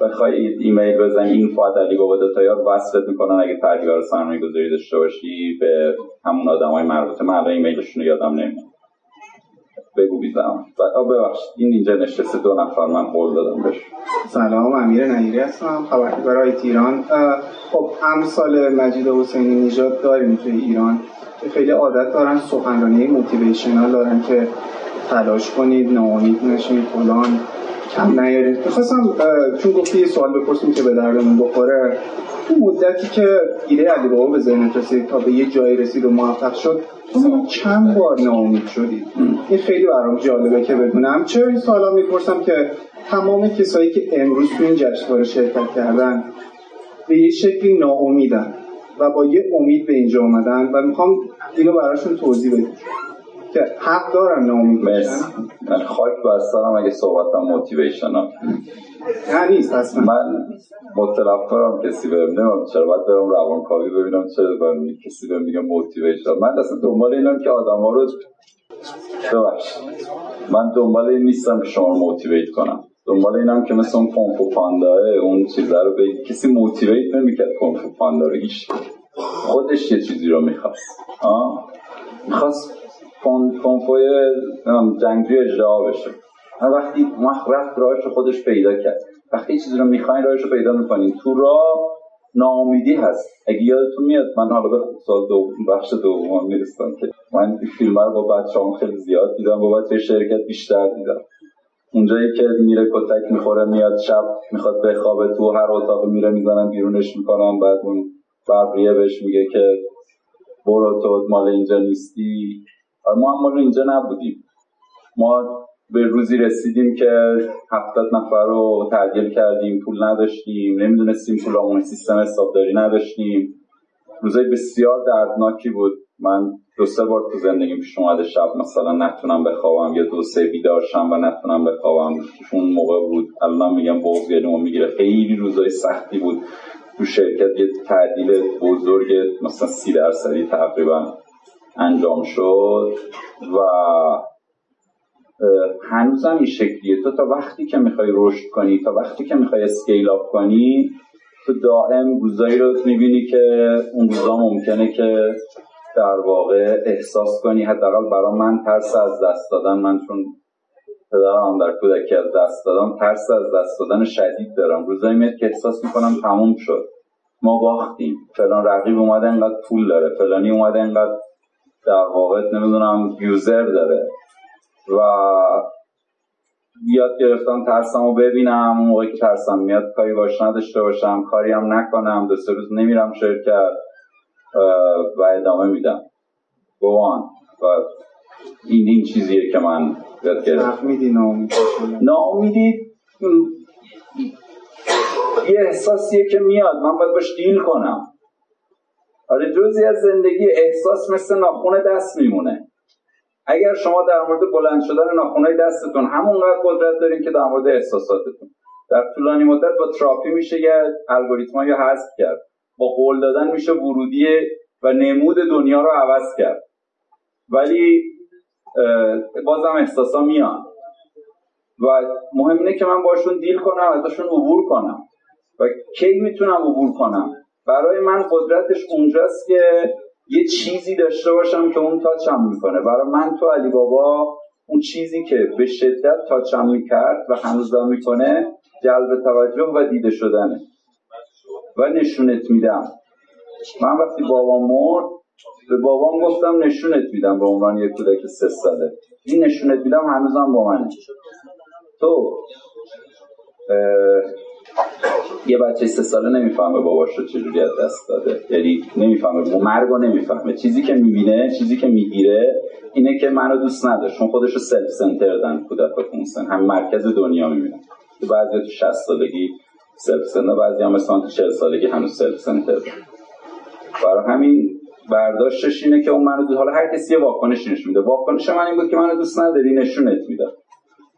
بخوای ایمیل بزنی این فاعت علی بابا داتایار وصلت می‌کنن. اگه تحلیل سرمایه گذاری داشته باشی به همون آدم های مربوطه من ایمیلشون رو یادم نمیاد. بگو بیزم ببخشید این اینجا نشسته دو نفر من قول دادم بهش. سلام امیر نهیری هستم خبرنگار ایران. خب امثال مجید حسینی نژاد داریم توی ایران. که خیلی عادت دارن سخنرانی موتیویشنال دارن که تلاش کنید ناامید نشید فلان. کم نیارید. می‌خواستم چون گفتی یه سوال بپرسیم که به دردمون بخوره. تو مدتی که ایده علی بابا به ذهنت رسید تا به یه جایی رسید و موفق شد تو چند بار ناامید شدی؟ این خیلی برام جالبه که بدونم. چرا این سوالا می‌پرسم که تمام کسایی که امروز تو این جشنواره شرکت کردن به یه شکلی ناامیدن و با یه امید به اینجا آمدن و می‌خوام اینو براشون توضیح بدم که حق دارن ناامید باشن من خاک بر سرم اگه صحبتم موتیویشنال نه نیست اصلا من مطلب کسی بهم نمیم چرا باید برم روانکاوی ببینم چرا برم کسی بهم میگه موتیویشنال من اصلا دنبال اینم که آدم ها رو ببخش من دنبال این نیستم که شما موتیویت کنم. دنبال اینم که مثل اون کنفو پانداه اون چیزا رو به کسی موتیویت نمی‌کرد کنفو پاندا رو هیچ خودش یه چیزی رو می‌خواست. می‌خواست کنفوی جنگجوی اجرا بشه. وقتی رفت راهش خودش پیدا کرد. وقتی چیزی رو می‌خواین راهش رو پیدا می‌کنین. تو راه ناامیدی هست. اگه یادتون میاد من حالا به سال دو بخش دوم می‌رسم که من این فیلم رو با بچه‌ام خیلی زیاد دیدم. با بچه شرکت بیشتر دیدم. اونجایی که میره کتک می‌خوره میاد شب می‌خواد بخوابه تو هر اتاق میره می‌زنن بیرونش می‌کنن. بعد اون ببریه بهش میگه که برو تو مال اینجا نیستی. آره ما هم اینجا نبودیم. ما به روزی رسیدیم که هفتاد نفر رو تعدیل کردیم پول نداشتیم نمی‌دونستیم پولامون سیستم حسابداری نداشتیم. روزای بسیار دردناکی بود. من دو سه بار تو زندگی پیش اومده شب مثلا نتونم بخوابم یا دو سه بیدار شم و نتونم بخوابم. اون موقع بود. الان میگم بغض گلومو می‌گیره. خیلی روزای سختی بود. تو شرکت یه تعدیل بزرگ مثلا سی درصدی تقریبا انجام شد و هنوزم این شکلیه. تو تا وقتی که می‌خوای رشد کنی تا وقتی که می‌خوای اسکیل اپ کنی تو دائم روزایی رو می‌بینی که اون روزا ممکنه که در واقع احساس کنی حداقل برای من ترس از دست دادن. من چون پدرم در کودکی از دست دادم ترس از دست دادن شدید دارم. روزایی میاد که احساس می‌کنم تموم شد. ما باختیم. فلان رقیب اومده انقدر پول داره. فلانی اومده انقدر در واقع نمی‌دونم یوزر داره. و یاد گرفتم ترسم رو ببینم اون موقعی که ترسم میاد کاری باش نداشته باشم کاری هم نکنم دو سه روز نمیرم شرکت و ادامه میدم. گوان و این این چیزیه که من یاد گرفتم. ناامیدی؟ یه احساسیه که میاد. من باید باش دیل کنم. آره جزی از زندگی احساس مثل ناخون دست میمونه. اگر شما در مورد بلند شدن ناخونهای دستتون همونقدر قدرت دارین که در مورد احساساتتون. در طولانی مدت با تراپی میشه یه الگوریتمایی رو حذف کرد. با قول دادن میشه ورودی و نمود دنیا رو عوض کرد. ولی بازم احساسا میان. و مهم اینه که من باشون دیل کنم ازشون عبور کنم. و کی می‌تونم عبور کنم؟ برای من قدرتش اونجاست که یه چیزی داشته باشم که اون تاچم می‌کنه. برای من تو علی بابا اون چیزی که به شدت تاچم می‌کرد و هنوز می‌کنه جلب توجه و دیده شدنه. و نشونت میدم. من وقتی بابام مرد به بابام گفتم نشونت میدم به عنوان یک کودک سه ساله. این نشونت میدم هنوزم با منه. تو؟ یه بچه سه ساله نمی‌فهمه باباش رو چجوری از دست داده. یعنی نمی‌فهمه مرگ رو نمی‌فهمه. چیزی که می‌بینه چیزی که می‌گیره اینه که منو دوست نداشت. چون خودش رو سلف سنتر دن کودک سن هم مرکز دنیا می‌بینه. بعضی تو 60 سالگی self-centered بعضی هم مثلا تو 40 سالگی هنوز self-centered برای همین برداشتش اینه که اون منو حالا هر کسی یه واکنش نشون میده. واکنش من این بود که منو دوست نداری نشونت میده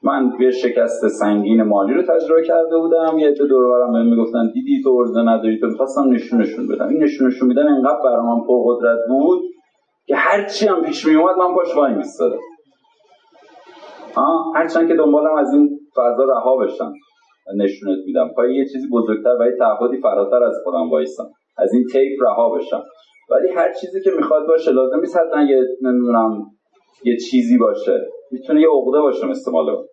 من یه شکست سنگین مالی رو تجربه کرده بودم. یه دور برم بهم می‌گفتن دیدی تو عرضه نداری؟ تو می‌خواستم نشونشون بدم. این نشونشون میدن انقدر برای من پرقدرت بود که هر چی هم پیش میومد من باش وای میستادم. هرچند که دنبالم از این فضا رها بشم نشونت میدم. پای یه چیزی بزرگتر و یه تعهدی فراتر از خودم وایسم. از این تیپ رها بشم. ولی هر چیزی که می‌خواد باشه لازم نیست حتما یه نمی‌دونم یه چیزی باشه. می‌تونه یه عقده باشه مثل مال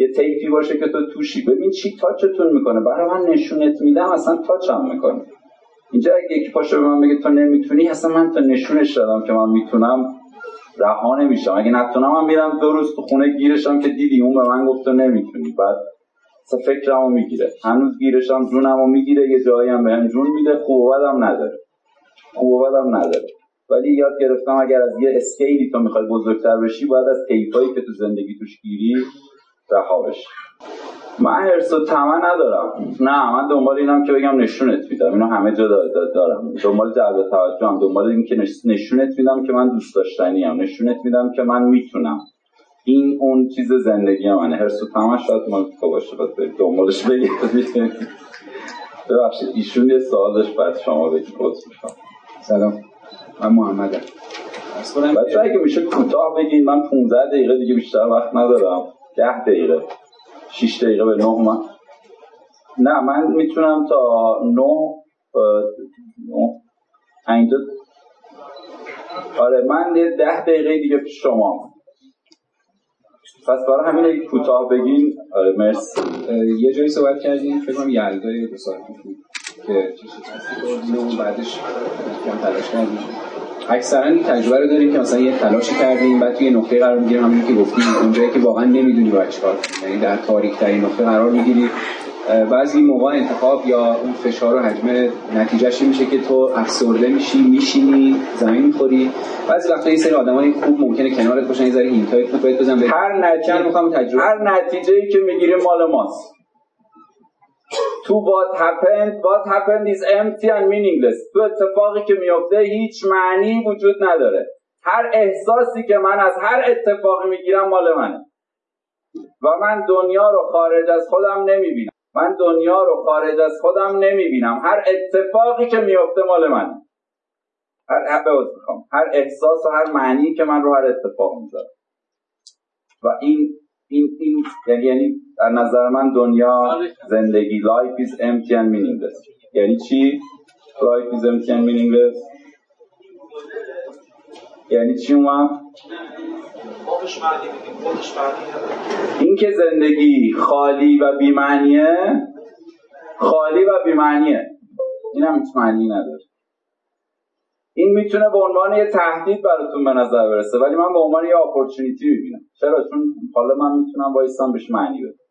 یه تیپی باشه که تو توشی. ببین چی تاچتون می‌کنه. برای من نشونت میدم اصلا تاچم می‌کنه. اینجا اگه یکی پاشه به من بگه تو نمی‌تونی اصلا من تا نشونش دادم که من می‌تونم رها نمیشم. اگه نتونم من میرم دو روز تو خونه گیرشم که دیدی اون به من گفت تو نمی‌تونی. بعد اصلا فکرمو می‌گیره. هنوز گیرشم جونمو می‌گیره یه جایی هم بهم جون میده خوب و نداره. خوب نداره. ولی یاد گرفتم اگر از یه اسکیلی تو می‌خوای بزرگتر بشی باید از تیپایی که تو زندگی توش گیری رها بشی. من حرس و تمه ندارم. نه من دنبال اینم که بگم نشونت میدم. اینو همه جا دارم. دنبال جلب توجه هم. دنبال این که نشونت میدم که من دوست داشتنی هم نشونت میدم که من می‌تونم. این اون چیز زندگی منه. حرس و تمه شاید من تو باشه. باید دنبالش بگید ببخشید ایشون یه سوال داشت بعد شما بگید. سلام. من محمدم. بچه اگه میشه کوتاه بگین من 15 دقیقه دیگه بیشتر وقت ندارم. 10 دقیقه 6 دقیقه به 9 من نه من می‌تونم تا 9 اینجا آره من یه 10 دقیقه دیگه پیش شما پس برای همین کوتاه بگین آره مرسی. یه جایی صحبت کردیم فکر کنم یلدای دو سال بود. که و بعدش کم تلاش کردیم. اکثرا این تجربه رو داریم که مثلا یه تلاشی کردیم بعد توی نقطه قرار می‌گیریم همین که گفتیم اونجایی که واقعا نمی‌دونی باید چیکار یعنی در تاریک ترین نقطه قرار می‌گیری. بعضی موقع انتخاب یا اون فشار و حجم نتیجهش میشه که تو افسرده میشی میشینی زمین می‌خوری. بعضی وقتا یه سری آدمای خوب ممکنه کنارت باشن یه ذره هینتای بزنن. هر نتیجه می‌خوام تجربه هر نتیجه که می‌گیریم مال ماست. تو what happened what happened is empty and meaningless. تو اتفاقی که میفته هیچ معنی وجود نداره. هر احساسی که من از هر اتفاقی می‌گیرم مال منه. و من دنیا رو خارج از خودم نمی‌بینم. من دنیا رو خارج از خودم نمی‌بینم. هر اتفاقی که میفته مال من هر می‌خوام. هر احساس و هر معنی که من رو هر اتفاق می‌ذارم و این این این یعنی یعنی در نظر من دنیا زندگی life is empty and meaningless. یعنی چی؟ Life is empty and meaningless. یعنی چی اومد؟ این که زندگی خالی و بیمعنیه خالی و بیمعنیه. این هم هیچ معنی نداره. این می‌تونه به عنوان یه تهدید براتون به نظر برسه ولی من به عنوان یه اپورتونیتی می‌بینم. چرا؟ چون حالا من می‌تونم وایستم بهش معنی بدم.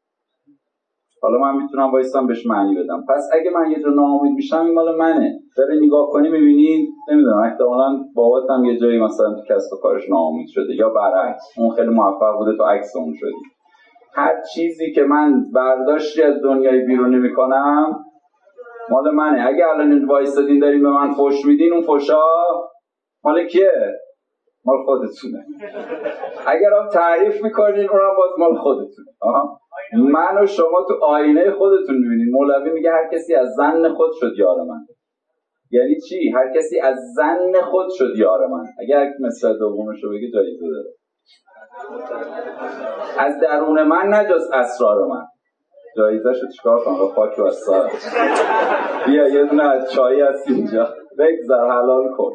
حالا من می‌تونم وایستم بهش معنی بدم. پس اگه من یه جور ناامید میشم این مال منه. بره نگاه کنی می‌بینی نمی‌دونم احتمالا باباتم یه جایی مثلا تو کسب و کارش ناامید شده یا برعکس اون خیلی موفق بوده تو عکس اون شدی هر چیزی که من برداشتی از دنیای بیرونی می‌کنم مال منه. اگه الان وایستادین دارین به من فوش میدین اون فوشا مال کیه؟ مال خودتونه. اگر هم تعریف می‌کنین اونم باز مال خودتونه. من و شما تو آینه خودتون می‌بینید مولوی میگه هر کسی از زن خود شد یار من. یعنی چی؟ هر کسی از زن خود شد یار من. اگر مثل دومش رو بگه جایزه داره. از درون من نجاست اسرار من. جایزه شو چیکار کنم؟ خاک و سار بیا یه دونه از چایی هست اینجا. بگذر حلال کن.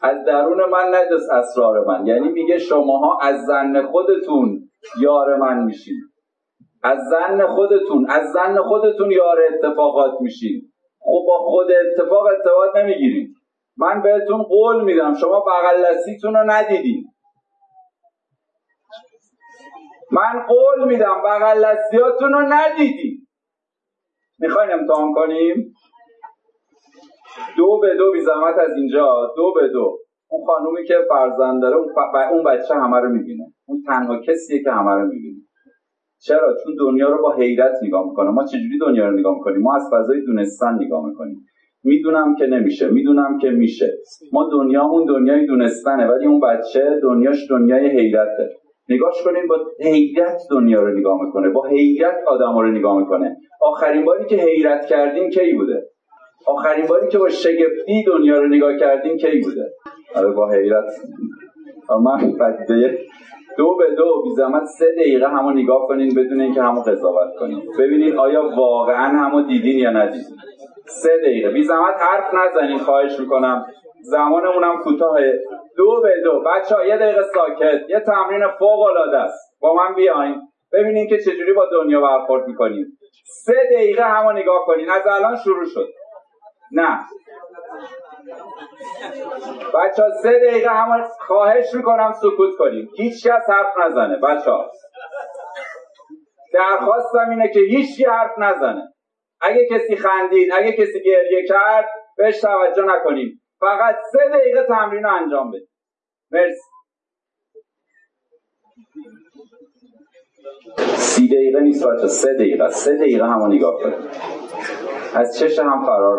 از درون من نجاست اسرار من. یعنی میگه شماها از زن خودتون یار من میشین. از زن خودتون از زن خودتون یار اتفاقات میشین. خب با خود اتفاق ارتباط نمی‌گیریم من بهتون قول میدم شما بغل رو ندیدین. من قول میدم بغل رو ندیدین می‌خواین امتحان کنیم؟ دو به دو بی زحمت از اینجا. دو به دو. اون خانومی که فرزند داره اون بچه همه رو می‌بینه. اون تنها کسیه که همه رو می‌بینه. چرا؟ چون دنیا رو با حیرت نگاه می‌کنه. ما چجوری دنیا رو نگاه می‌کنیم؟ ما از فضای دونستن نگاه می‌کنیم. می‌دونم که نمیشه. می‌دونم که میشه. ما دنیامون دنیای دونستنه ولی اون بچه دنیاش دنیای حیرته. نگاش کنیم با حیرت دنیا رو نگاه می‌کنه با حیرت آدم رو نگاه می‌کنه. آخرین باری که حیرت کردیم کی بوده؟ آخرین باری که با شگفتی دنیا رو نگاه کردیم کی بوده؟ آره با حیرت. من دو به دو بی زحمت سه دقیقه همو نگاه کنین بدون اینکه همو قضاوت کنین. ببینین آیا واقعا همو دیدین یا ندیدین. سه دقیقه. بی زحمت حرف نزنین خواهش می‌کنم. زمانمونم کوتاه دو به دو. بچه ها یه دقیقه ساکت. یه تمرین فوق العاده است. با من بیاین. ببینین که چجوری با دنیا برخورد می‌کنین سه دقیقه همو نگاه کنین. از الان شروع شد. نه. بچه ها سه دقیقه همه خواهش می‌کنم سکوت کنیم هیچ کس حرف نزنه بچه ها درخواستم اینه که هیچ حرف نزنه. اگه کسی خندید اگه کسی گریه کرد بهش توجه نکنیم. فقط سه دقیقه تمرین رو انجام بدیم مرسی. سی دقیقه نیست بچه سه دقیقه سه دقیقه همو نگاه کنیم از چش هم فرار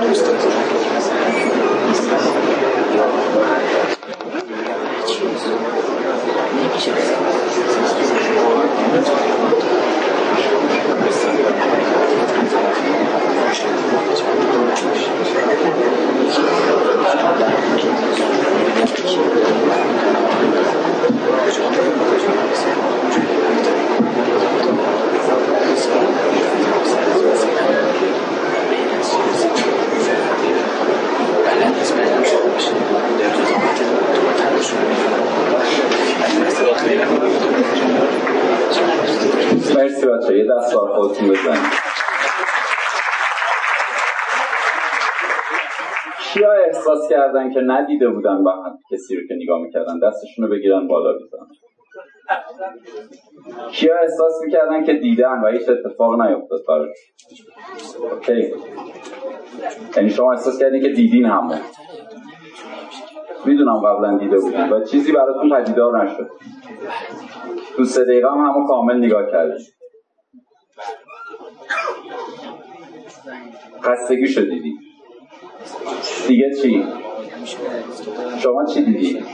пусто. Не Ничего. کردن که ندیده بودن و کسی رو که نگاه می‌کردن. دستشون رو بگیرن بالا بزنن. کیا احساس می‌کردن که دیدن و هیچ اتفاق نیفتاد براش اوکی. یعنی شما احساس کردین که دیدین همون. می‌دونم قبلا دیده بودین. و چیزی براتون پدیدار نشد. تو سه دقیقه هم همون کامل نگاه کردیم خستگی شدیدی. دیگه چی؟ شما چی دیدی؟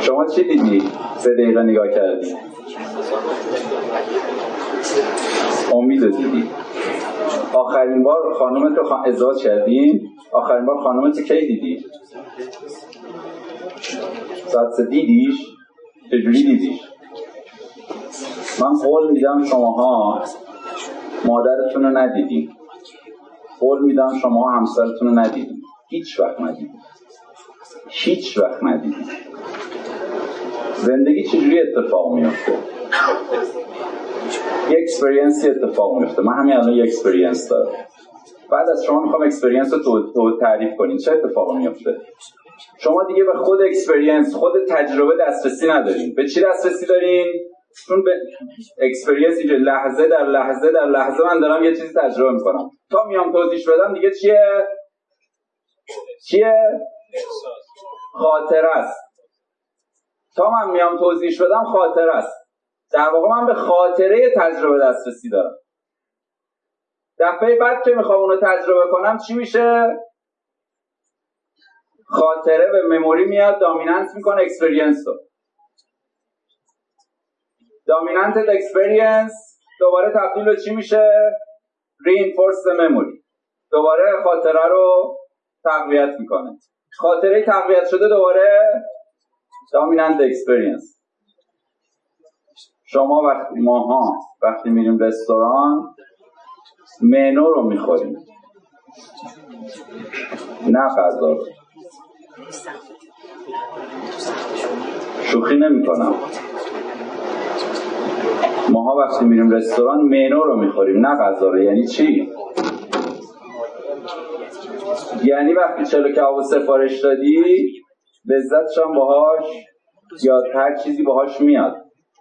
شما چی دیدی؟ سه دقیقه نگاه کردی امید دیدی آخرین بار خانومت رو خان... ازدواج کردین آخرین بار خانومت کی دیدی ساعت دیدیش چجوری دیدیش من قول میدم شماها مادرتون رو ندیدین؟ قول میدم شما همسرتون رو ندیدین. هیچ وقت ندیدین. هیچ وقت ندیدین. زندگی چجوری اتفاق میفته یه experience ی اتفاق میفته من همین الان یه experience دارم. بعد از شما می‌خوام experience رو تو, تعریف کنین. چه اتفاق میفته شما دیگه به خود experience خود تجربه دسترسی ندارین. به چی دسترسی دارین؟ چون به experience اینجا لحظه در لحظه در لحظه من دارم یه چیزی تجربه می‌کنم. تا میام توضیح بدم دیگه چیه؟ چیه؟ خاطره است. تا من میام توضیح بدم خاطره است. در واقع من به خاطره تجربه دسترسی دارم. دفعه بعد که می‌خوام اونو تجربه کنم چی میشه؟ خاطره به memory میاد dominate می‌کنه experience رو. dominate experience دوباره تبدیل به چی میشه؟ reinforce memory دوباره خاطره رو تقویت می‌کنه. خاطره تقویت شده دوباره dominate experience شما وقتی ماها وقتی میریم رستوران منو رو می‌خوریم. نه غذا شوخی نمی کنم ماها وقتی میریم رستوران منو رو می‌خوریم نه غذا رو. یعنی چی؟ یعنی وقتی چلو کباب سفارش دادی لذتش هم باهاش یا هر چیزی باهاش میاد.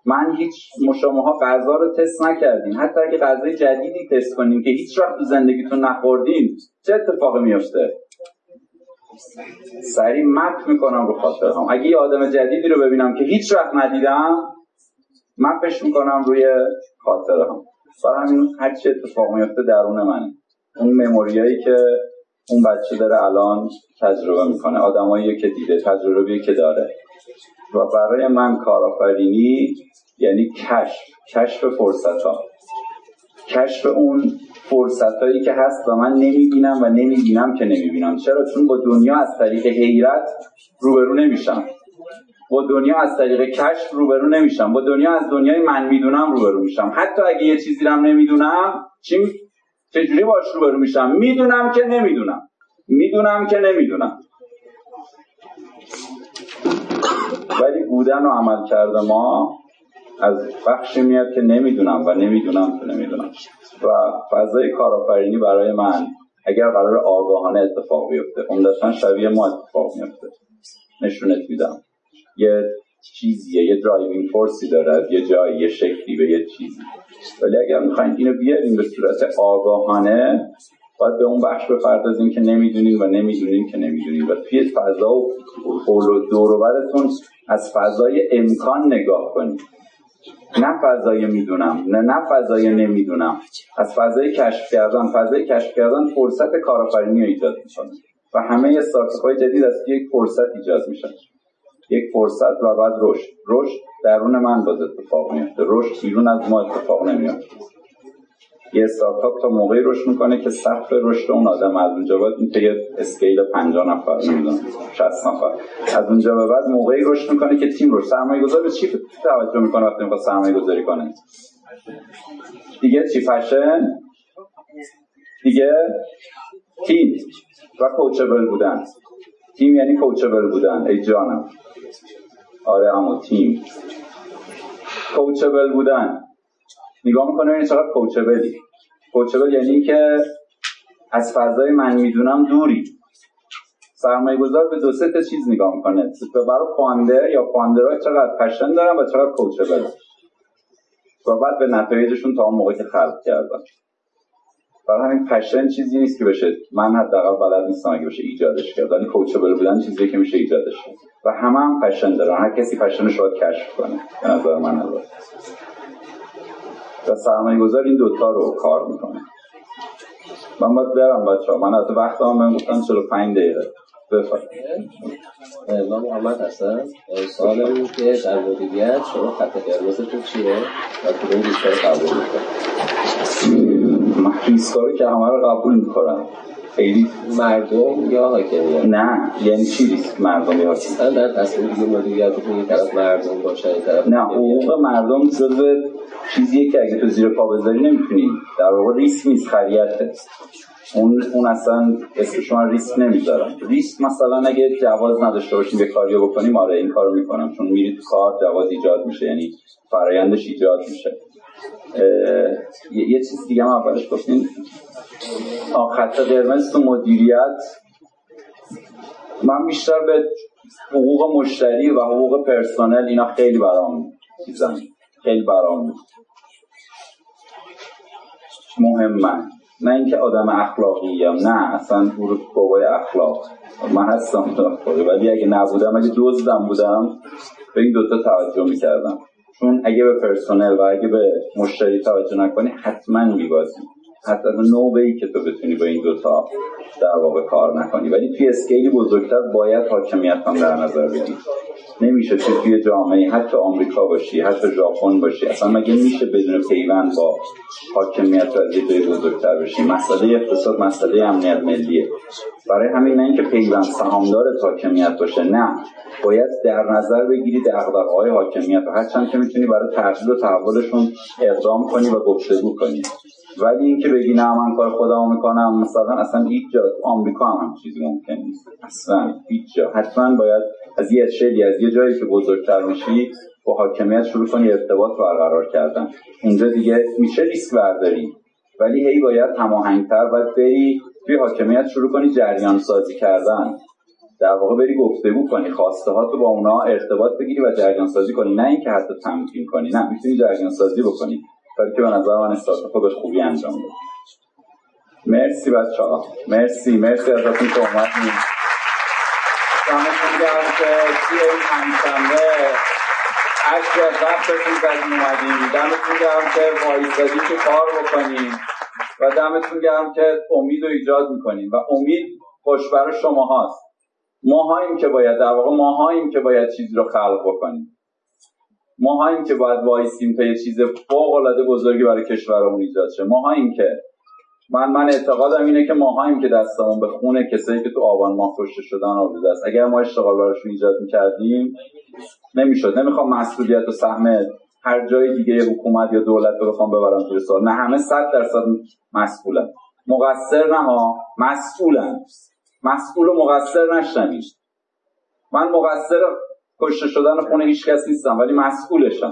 من هیچ شماها غذا رو تست نکردیم. حتی اگه غذای جدیدی تست کنیم که هیچ وقت تو زندگیتون نخوردیم چه اتفاقی میفته سریع مپ می‌کنم رو خاطرم اگه یه آدم جدیدی رو ببینم که هیچ وقت ندیدم مپش می‌کنم روی خاطره هم برای همین هر چی اتفاق میفته درون منه. اون مموریایی که اون بچه داره الان تجربه می‌کنه. آدمایی که دیده تجربه که داره. و برای من کارآفرینی یعنی کشف کشف فرصت ها کشف اون فرصت هایی که هست و من نمی‌بینم و نمی‌بینم که نمی‌بینم. چرا؟ چون با دنیا از طریق حیرت روبرو نمیشم. با دنیا از طریق کشف روبرو نمیشم. با دنیا از دنیای من می‌دونم روبرو میشم. حتی اگه یه چیزی رو نمی‌دونم چی چجوری باش روبرو میشم؟ می‌دونم که نمی‌دونم. می‌دونم که نمی‌دونم. ولی بودن و عمل کرده ما از بخشی میاد که نمی‌دونم و نمی‌دونم که نمی‌دونم. و فضای کارآفرینی برای من اگر قرار آگاهانه اتفاق بیفته عمدتا شبیه ما اتفاق میفته نشونت میدم. یه چیزیه یه driving force ی داره از یه جایی یه شکلی به یه چیزی. ولی اگر می‌خواین اینو بیاریم به صورت آگاهانه باید به اون بخش بپردازیم که نمی‌دونیم و نمی‌دونیم که نمی‌دونیم و توی فضا و دوروبرتون از فضای امکان نگاه کنید نه فضای می‌دونم نه نه فضای نمی‌دونم. از فضای کشف کردن فضای کشف کردن فرصت کارآفرینی ایجاد می‌کنه. و همه استارتاپ های جدید از یک فرصت ایجاد میشن. یک فرصت و بعد رشد. رشد درون من باز اتفاق میفته. رشد بیرون از ما اتفاق نمیفته یه استارتاپ تا موقعی رشد می‌کنه که سقف رشد اون آدم. از اونجا بعد این یه اسکیل 50 نفر نمی‌دونم 60 نفر. از اونجا به بعد موقعی رشد می‌کنه که تیم رشد. سرمایه گذار به چی توجه می‌کنه وقتی می‌خواد سرمایه گذاری کنه؟ دیگه چی؟ فشن دیگه تیم. و کوچبل بودن. تیم یعنی کوچبل بودن. ای جانم. آره اما تیم. کوچبل بودن. نگاه می‌کنه این چقدر کوچبلی کوچبل یعنی اینکه از فضای من می‌دونم دوری. سرمایه گذار به دو سه تا چیز نگاه می‌کنه. برای founder یا founder ها چقدر passion دارن و چقدر coachable و بعد به نتایجشون تا اون موقع که خلق کردن. برای همین passion چیزی نیست که بشه. من حداقل بلد نیستم اگه بشه ایجادش کرد. ولی coachable بودن چیزی که میشه ایجادش کرد. و همه هم passion دارن. هر کسی پشنش رو کشف کنه. به نظر من البته و سرمایه گذار این دوتا رو کار می‌کنه. من باید برم بچه ها من از وقت هم من گفتم 45 دقیقه. بفرد من محمد هستم سوال این که در مدیریت شما خط قرمزتون چیه؟ و کدوم رو قبول من ریسکا رو که همه رو قبول می‌کنم. خیلی. مردم یا حاکمیت نه. یعنی چی ریسک مردم یا حاکمیت در تصمیم مدیریتتون یه طرف مردم باشه طرف نه حقوق مردم جزو چیزیه که اگه تو زیر پا بذاری نمی‌تونی. در واقع ریسک نیست خریته اون اون اصلا اسمش من ریسک نمی‌ذارم ریسک مثلا اگه جواز نداشته باشیم یه کاریو بکنیم آره این کارو می‌کنم. چون میری تو کار جواز ایجاد میشه یعنی فرایندش ایجاد میشه. یه چیز دیگه هم اولش گفتین خط قرمز تو مدیریت من بیشتر به حقوق مشتری و حقوق پرسنل اینا خیلی برام چیزن خیلی برام مهمن نه اینکه آدم اخلاقی هم نه اصلا بابای اخلاق. من هستم ولی اگه نبودم اگه دزدم بودم به این دوتا توجه می‌کردم. چون اگه به پرسنل و اگه به مشتری توجه نکنی حتما میبازی. حتی نوبه که تو بتونی با این دوتا در واقع کار نکنی. ولی توی اسکیلی بزرگتر باید حاکمیت هم در نظر بگیری. نمیشه تو توی جامعه حتی آمریکا باشی حتی ژاپن باشی. اصلا مگه میشه بدون پیوند با حاکمیت از یه بزرگتر بشی؟ مسئله اقتصاد مسئله امنیت ملیه. برای همین نه اینکه پیوند سهامدار حاکمیت باشه نه. باید در نظر بگیری دغدغه‌های حاکمیت. هرچند که می‌تونی برای تغییر و تحولشون اقدام کنی و گفتگو کنی. ولی اینکه بگی نه من کار خودمو می‌کنم مثلا اصلا هیچ جا آمریکا هم, هم چیزی ممکن نیست. اصلا هیچ جا. حتما باید از یه شلی از یه جایی که بزرگتر میشی با حاکمیت شروع کنی ارتباط برقرار کردن. اونجا دیگه میشه ریسک برداری. ولی هی باید هماهنگتر باید بری توی حاکمیت شروع کنی جریان سازی کردن. در واقع بری گفتگو کنی خواسته ها تو با اونا ارتباط بگیری و جریان سازی کنی. نه اینکه حتی تمکین کنی نه می‌تونی جریان سازی بکنی. کاری که به نظر من استارتاپ به خوبی انجام بده مرسی بچه ها مرسی مرسی ازتون که اومدین. دمتون گرم که توی این همشنبه عشق وقتتون زدین دمتون گرم که وایستادی که کار بکنین. و دمتون گرم که امید رو ایجاد می‌کنین. و امید خوش برای شما هاست ما که باید در واقع ما که باید چیزی رو خلق بکنیم ما که باید وایسیم تا یه چیز فوق العاده بزرگی برای کشورمون ایجاد شه. ما که من من اعتقادم اینه که ماهاییم که دستمون به خونه کسایی که تو آبان ماه کشته شدن آلوده است. اگر ما اشتغال براشون ایجاد می‌کردیم نمی‌شد. نمی‌خوام مسئولیت و سهم هر جای دیگه حکومت یا دولت رو بخوام ببرم توی سال. نه همه صد درصد مسئولن. مقصر نه ها مسئولن. مسئول و مقصر نشنوید من مقصر کشته شدن خونه هیچ کس نیستم ولی مسئولشم.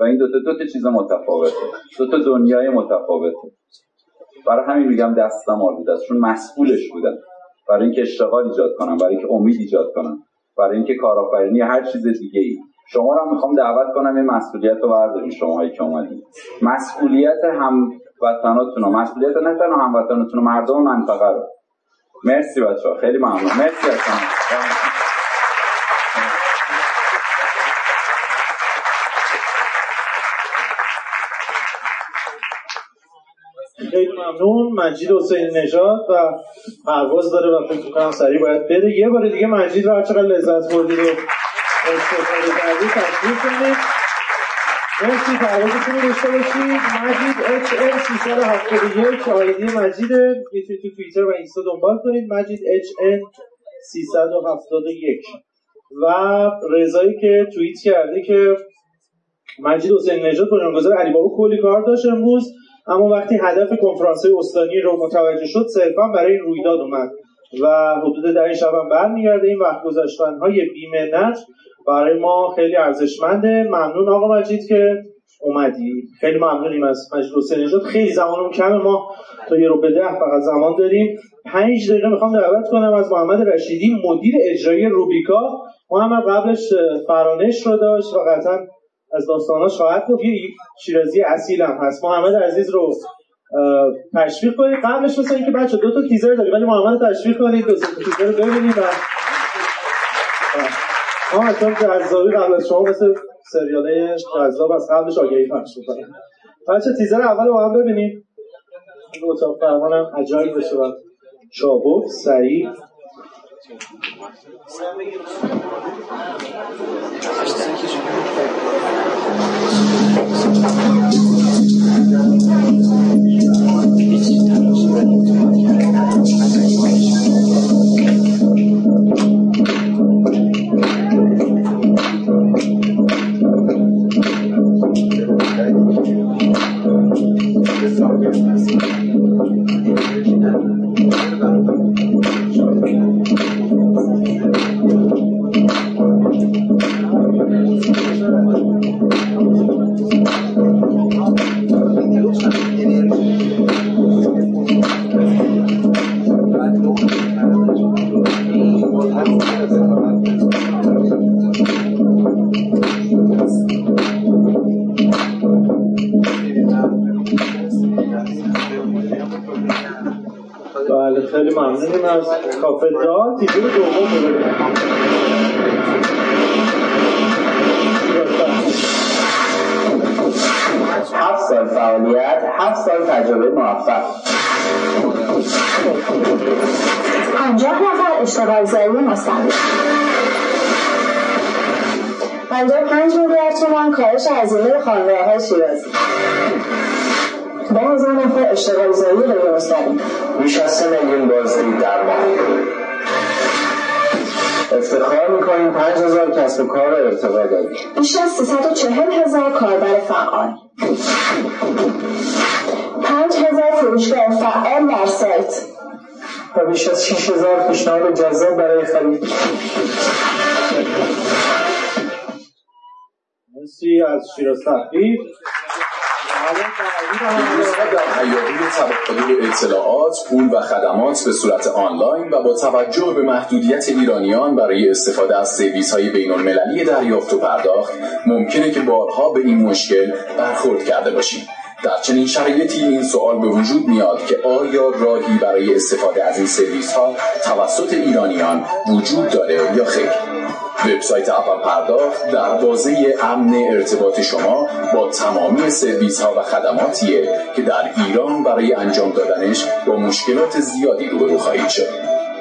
و این دو تا دو تا چیز متفاوته. دو تا دنیای متفاوته. برای همین میگم دستم آلوده است چون مسئولش بودم. برای اینکه اشتغال ایجاد کنم برای اینکه امید ایجاد کنم برای اینکه کارآفرینی هر چیز دیگه ای شما رو می‌خوام دعوت کنم این مسئولیت رو بردارین شماهایی که اومدین. مسئولیت هم وطناتون مسئولیت نه تنها هموطناتون مردم منطقه رو. مرسی بچه خیلی ممنون. مرسی از ممنون مجید حسین نژاد و پرواز داره و فکر کنم سریع باید بره. یه بار دیگه مجید رو هرچقدر لذت بردید و استفاده کردید تشکیل کنید. مرسی پروازتون رو داشته باشید. مجید HN 371 آیدی مجیده می‌تونید تو توییتر و اینستا دنبال کنید. مجید HN 371 و رضایی که توییت کرده که مجید حسین نژاد بنیانگذار علی بابا کلی کار داشت امروز. اما وقتی هدف کنفرانس استانی رو متوجه شد صرفا برای رویداد اومد و حدود ده شب هم برمیگرده این وقت گذاشتن های بیمنت برای ما خیلی ارزشمنده. ممنون آقا مجید که اومدی. خیلی ممنونیم از مجلس نجات خیلی زمانم کمه. ما تا یه رو به ده فقط زمان داریم. پنج دقیقه می‌خوام دعوت کنم از محمد رشیدی مدیر اجرایی روبیکا. محمد قبلش فرانش رو داشت. و قطعا از داستاناش خواهد گفت یه شیرازی اصیل هم هست. محمد عزیز رو تشویق کنید. قبلش مثلا اینکه بچه دو تا تیزر داریم ولی محمد تشویق کنید دو تا تیزر رو ببینید. و ما چون جذابی قبل از شما مثل سریاله جذاب از قبلش آگهی پخش می‌کنیم بچه تیزر اول با هم ببینیم. اتاق فرمانم عجایب بشه و چابک سریع بله اشتغال زایی غیر مستقیم بیش از سه میلیون بازدید در ماه افتخار می‌کنیم پنج هزار کسب و کار ارتقا دادیم بیش از 340 هزار کاربر فعال. پنج هزار فروشگاه فعال در سایت. و بیش از 6 هزار پیشنهاد جذاب برای خرید. مرسی از شیراز اطلاعات، پول و خدمات به صورت آنلاین و با توجه به محدودیت ایرانیان برای استفاده از سرویس های بین المللی دریافت و پرداخت ممکنه که بارها به این مشکل برخورد کرده باشیم. در چنین شرایطی این سوال به وجود میاد که آیا راهی برای استفاده از این سرویس ها توسط ایرانیان وجود داره یا خیر؟ وبسایت اول پرداخت دروازه امن ارتباط شما با تمامی سرویس ها و خدماتیه که در ایران برای انجام دادنش با مشکلات زیادی روبرو خواهید شد.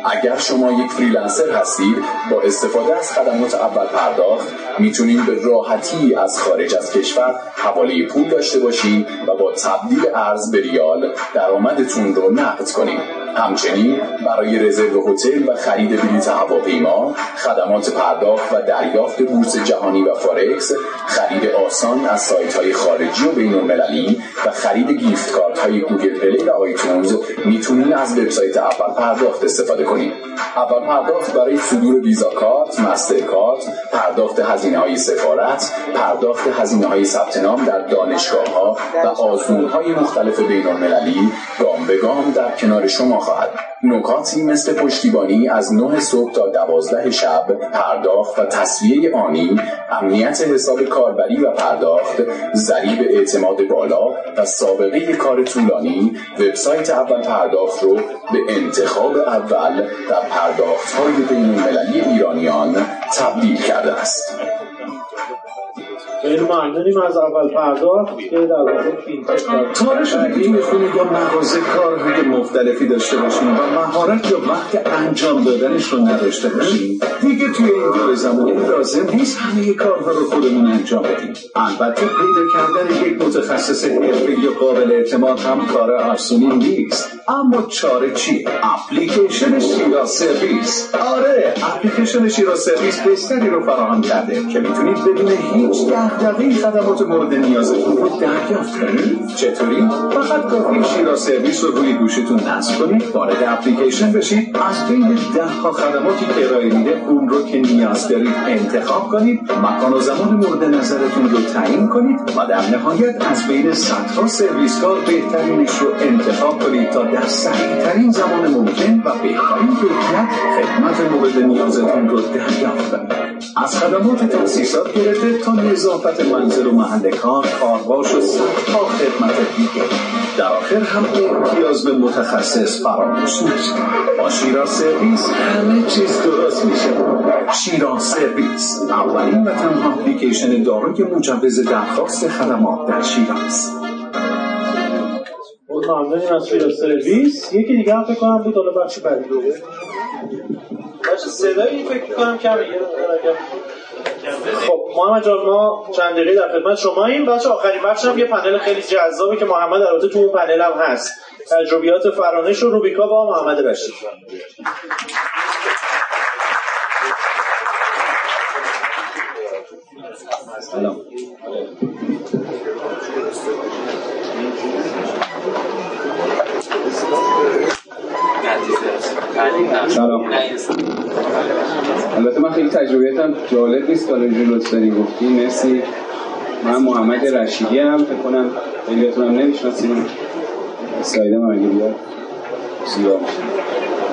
اگر شما یک فریلنسر هستید با استفاده از خدمات اول پرداخت می‌تونید به راحتی از خارج از کشور حواله پول داشته باشید و با تبدیل ارز به ریال درآمدتون رو نقد کنید همچنین برای رزرو هتل و خرید بلیط هواپیما خدمات پرداخت و دریافت بورس جهانی و فارکس خرید آسان از سایت های خارجی و بین المللی و خرید گیفت کارت های گوگل پلی و آیتونز می‌تونید از وبسایت اول پرداخت استفاده کنید اول پرداخت برای صدور ویزا کارت، مستر کارت، پرداخت هزینه های سفارت، پرداخت هزینه های ثبت نام در دانشگاه ها و آزمون های مختلف بین المللی گام به گام در کنار شما خواهد. نکاتی مثل پشتیبانی از 9 صبح تا 12 شب پرداخت و تصویه آنی امنیت حساب کاربری و پرداخت ضریب اعتماد بالا و سابقه کار طولانی وبسایت اول پرداخت رو به انتخاب اول در پرداخت های بین المللی ایرانیان تبدیل کرده است. خیلی ممنونیم از اول پرداخت که در واقع تا شده می‌خونه یا مغازه کارهای مختلفی داشته باشیم و مهارت یا وقت انجام دادنش رو نداشته باشیم دیگه توی این دور زمانی لازم نیست همه کارها رو خودمون انجام بدیم. البته پیدا کردن یک متخصص حرفه‌ای یا قابل اعتماد هم کار آسونی نیست. اما چاره چیه؟ اپلیکیشن شیرا سرویس. آره اپلیکیشن شیرا سرویس بستری رو فراهم کرده که می‌تونید بدون هیچ دغدغه‌ای خدمات مورد نیازتون رو دریافت کنید چطوری؟ فقط کافیه شیرا سرویس رو روی گوشیتون نصب کنید وارد اپلیکیشن بشید از بین ده ها خدماتی که ارائه میده اون رو که نیاز دارید انتخاب کنید مکان و زمان مورد نظرتون رو تعیین کنید و در نهایت از بین صدها سرویس کار بهترینش رو انتخاب کنید تا در سریعترین زمان ممکن و بهترین کیفیت خدمت مورد نیازتون رو دریافت کنید. از خدمات تاسیسات گرفته تا نظافت منزل و محل کار کارباش و صدها خدمت دیگه. در آخر هم امتیاز به متخصص فراموش نشه. با شیرا سرویس همه چیز درست میشه. شیرا سرویس اولین و تنها اپلیکیشن دارای مجوز درخواست خدمات در شیراز ممنونیم از شیرا سرویس. یکی دیگه هم فکر کنم بود حالا بخش بعدی رو. بچه صدایی فکر کنم کمه یه خب محمد جان ما چند دقیقه در خدمت شما این بچه آخرین بخش هم یه پنل خیلی جذابه که محمد البته تو اون پنل هم هست. تجربیات فرانش و روبیکا با محمد رشید. سلام. سلام. البته من خیلی تجربیتم جالب نیست که اینجور لطف داری گفتی. مرسی. من محمد رشیدی هم فکر کنم خیلیتون هم نمی‌شناسیم. سایده من اگه بیاد زیبا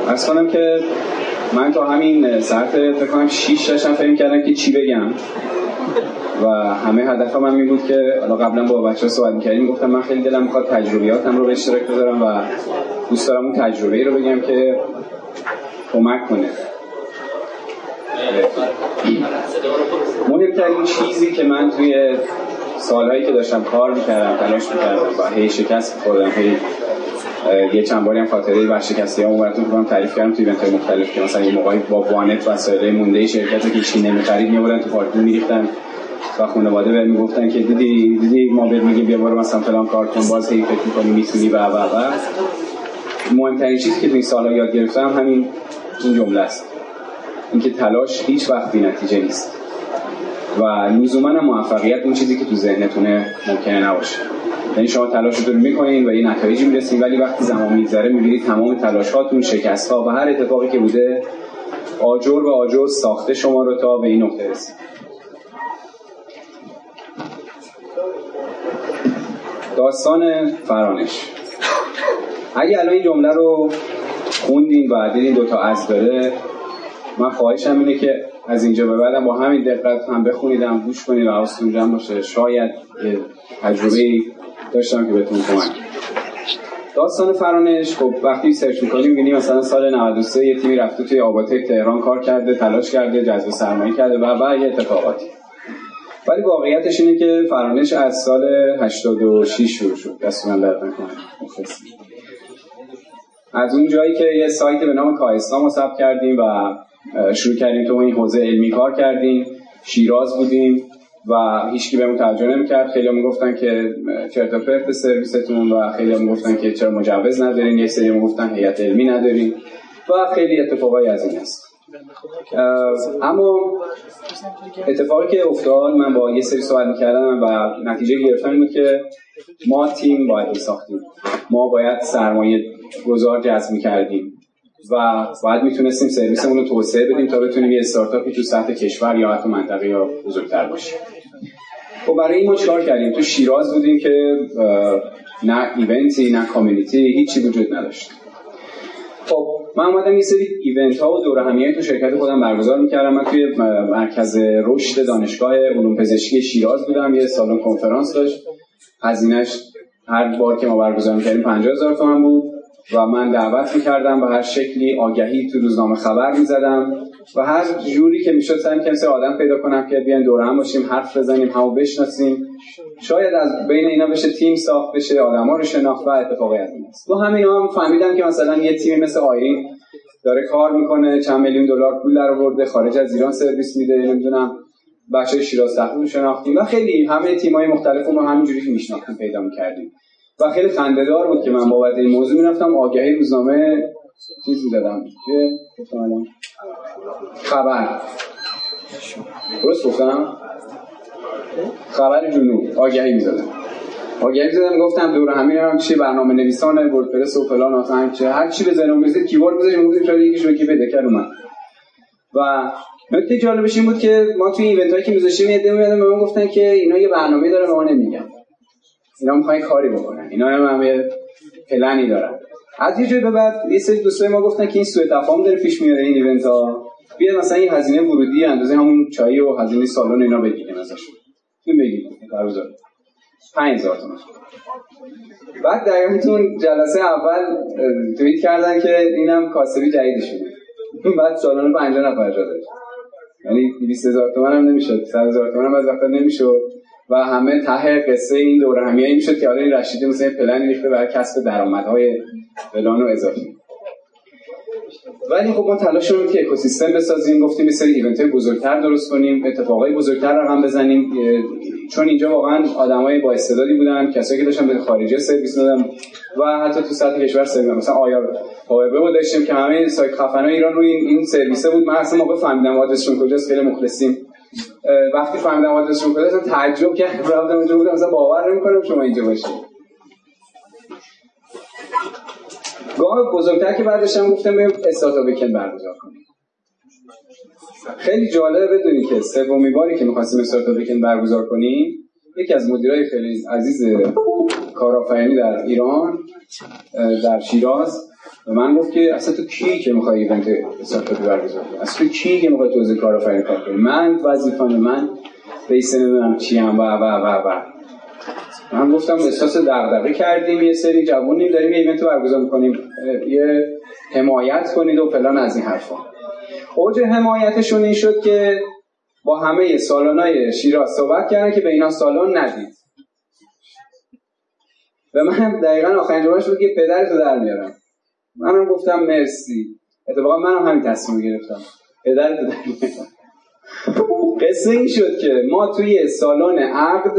از کنم که من تا همین ساعت فکر کنم 6 داشتم فکر کردم که چی بگم. و همه هدف من این بود که حالا قبلا با بچه صحبت می‌کردیم گفتم من خیلی دلم می‌خواد تجربیاتم رو به اشتراک بذارم و دوست دارم اون تجربه رو بگم که کمک کنه. مهمترین چیزی که من توی سالهایی که داشتم کار می‌کردم تلاش می‌کردم و هی شکست خوردم هی یه چند باری هم خاطره ورشکستی ها براتون کنم تعریف کردم توی ایونت مختلف که مثلا یه موقعی با وانت وسایل مونده شرکت که چی نمی‌خرید میبردن تو پارکینگ میریختن و خانواده بهم می‌گفتن که دیدی دیدی ما بهت میگیم بیا برو مثلا فلان کار کن باز هی فکر می‌کنی می‌تونی و و و. مهمترین چیزی که تو این سالها یاد گرفتم همین این جمله است. اینکه تلاش هیچ وقت نتیجه نیست. و لزوما موفقیت اون چیزی که تو ذهنتونه ممکنه نباشه. یعنی شما تلاشتون می‌کنین و یه نتایجی می‌رسین ولی وقتی زمان میگذره می‌بینید تمام تلاش هاتون شکست ها و هر اتفاقی که بوده آجر و آجر ساخته شما رو تا به این نقطه رسید. داستان فرانش. اگه الان این جمله رو خوندین و دیدین دوتا از داره من خواهشم اینه که از اینجا به بعدم با همین دقت هم بخونیدم گوش کنید و حواستون جمع باشه. شاید تجربه داشتم که بهتون کمک داستان فرانش خب وقتی سرچ می‌کنیم می‌بینیم مثلا سال 93 یه تیمی رفته توی آباتک تهران کار کرده تلاش کرده جذب سرمایه کرده و بعد یه اتفاقاتی. ولی واقعیتش اینه که فرانش از سال 86 شروع شد. دست من درد از اون جایی که یه سایت به نام کایستا ما ثبت کردیم و شروع کردیم تو این حوزه علمی کار کردیم. شیراز بودیم و هیچکی بهمون توجه نمی‌کرد. خیلی می‌گفتن که چرت و پرت سرویستون و خیلی می‌گفتن که چرا مجوز ندارین. یه سری می‌گفتن هیئت علمی ندارین. و خیلی اتفاقایی از این هست اما اتفاقی که افتاد من با یه سری صحبت می‌کردم و نتیجه گرفتم بود که ما تیم باید بساختیم ما باید سرمایه گذار جذب می‌کردیم و باید می‌تونستیم سرویسمون رو توسعه بدیم تا بتونیم یه استارتاپی تو سطح کشور یا حتی منطقه یا بزرگتر باشیم. خب برای این ما چیکار کردیم؟ تو شیراز بودیم که نه ایونتی نه کامیونیتی هیچی وجود نداشت. خب من اومدم یه سری ایونت ها و دوره همیه تو شرکت خودم برگزار می‌کردم. من توی مرکز رشد دانشگاه علوم پزشکی شیراز بودم. یه سالن کنفرانس داشت. هزینهش هر بار که ما برگزار می‌کردیم 50 هزار تومن بود و من دعوت می‌کردم. به هر شکلی آگهی تو روزنامه خبر می‌زدم. و هر جوری که می‌شد سعی که آدم پیدا کنم که بیان دور هم باشیم حرف بزنیم همو بشناسیم. شاید از بین اینا بشه تیم ساخت بشه آدما رو شناخت و اتفاقی از این است. تو همین هم فهمیدم که مثلا یه تیمی مثل آیرین داره کار می‌کنه چند میلیون دلار پول در آورده خارج از ایران سرویس میده نمی‌دونم بچه شیراز تحویل شناختیم و خیلی همه تیمای مختلف رو همینجوری که میشناختیم پیدا می‌کردیم. و خیلی خندهدار بود که من بابت این موضوع می‌رفتم. آگهی روزنامه چیز می‌دادم که خبر. درست گفتم؟ خبر جنوب. آگهی می‌دادم آگهی می‌دادم گفتم دور همین هم چی برنامه نویسان وردپرس و فلان اصلا چه هر چی بزنم میزه کیبورد بزنیم گفتیم شاید یکیش رو کی پیدا کرد اومد. و نکته جالبش این بود که ما توی ایونت هایی که میذاشتیم یه دمی به من گفتن که اینا یه برنامه داره به ما نمیگن اینا می‌خوان کاری بکنن. اینا هم یه پلنی دارن. از یه جای به بعد یه سری دوستای ما گفتن که این سوء تفاهم داره پیش میاد این ایونت ها. بیا مثلا این هزینه ورودی اندازه همون چای و هزینه سالن اینا بگیریم ازشون این بگیریم. برگزار 5000 تومان. بعد دقیقا جلسه اول توییت کردن که اینم کاسبی جدیدشونه بعد سالن 50 نفر جا داشت یعنی 200 هزار تومن هم نمی‌شد. 100 هزار تومن هم از وقتا نمی‌شد. و همه ته قصه این دوره همیه این می‌شد که حالا این رشیدی مثلا پلن ریخته برای کسب درآمدهای فلان و اضافی. ولی خب ما تلاش رو که اکوسیستم بسازیم. گفتیم یه سری ایونت بزرگتر درست کنیم اتفاقای بزرگتر رقم بزنیم. چون اینجا واقعا آدمای با استعدادی بودن کسایی که داشتن به خارجی سرویس دادن و حتی تو سطح کشور سرویس مثلا آیا پاور بود داشتیم که همه سایت خفنای ایران روی این, این سرویسه بود. من اصلا موقع فهمیدم آدرسشون کجاست خیلی مخلصیم. وقتی فهمیدم آدرسشون کجاست تعجب کردم. رفتم اونجا بودم مثلا باور نمی‌کنم شما اینجا باشید. گاه بزرگتر که برداشتم گفتم بریم استارتاپ ویکند برگزار کنیم. خیلی جالبه بدونی که سومین باری که می‌خواستیم استارتاپ ویکند برگزار کنیم یکی از مدیرای خیلی عزیز کارآفرینی در ایران در شیراز. و من گفت که اصلا تو کی که می‌خوای ایونت استارتاپی برگزار کنی؟ اصلا تو کی که می‌خوای توزیع کارآفرینی کار کنی؟ من وظیفه من رئیس نمی‌دونم چی هم و و و و. من گفتم احساس دغدغه کردیم یه سری جوونی داریم ایونت برگزار می‌کنیم یه حمایت کنید و فلان از این حرفا. اوج حمایتشون این شد که با همه سالانای شیراز صحبت کردن که به اینا سالن ندید. به من دقیقا آخرین جوابش بود که پدرتو در میارم. منم گفتم مرسی. اتفاقا منم همین تصمیم گرفتم. پدرتو در میارم قصه این شد که ما توی سالن عقد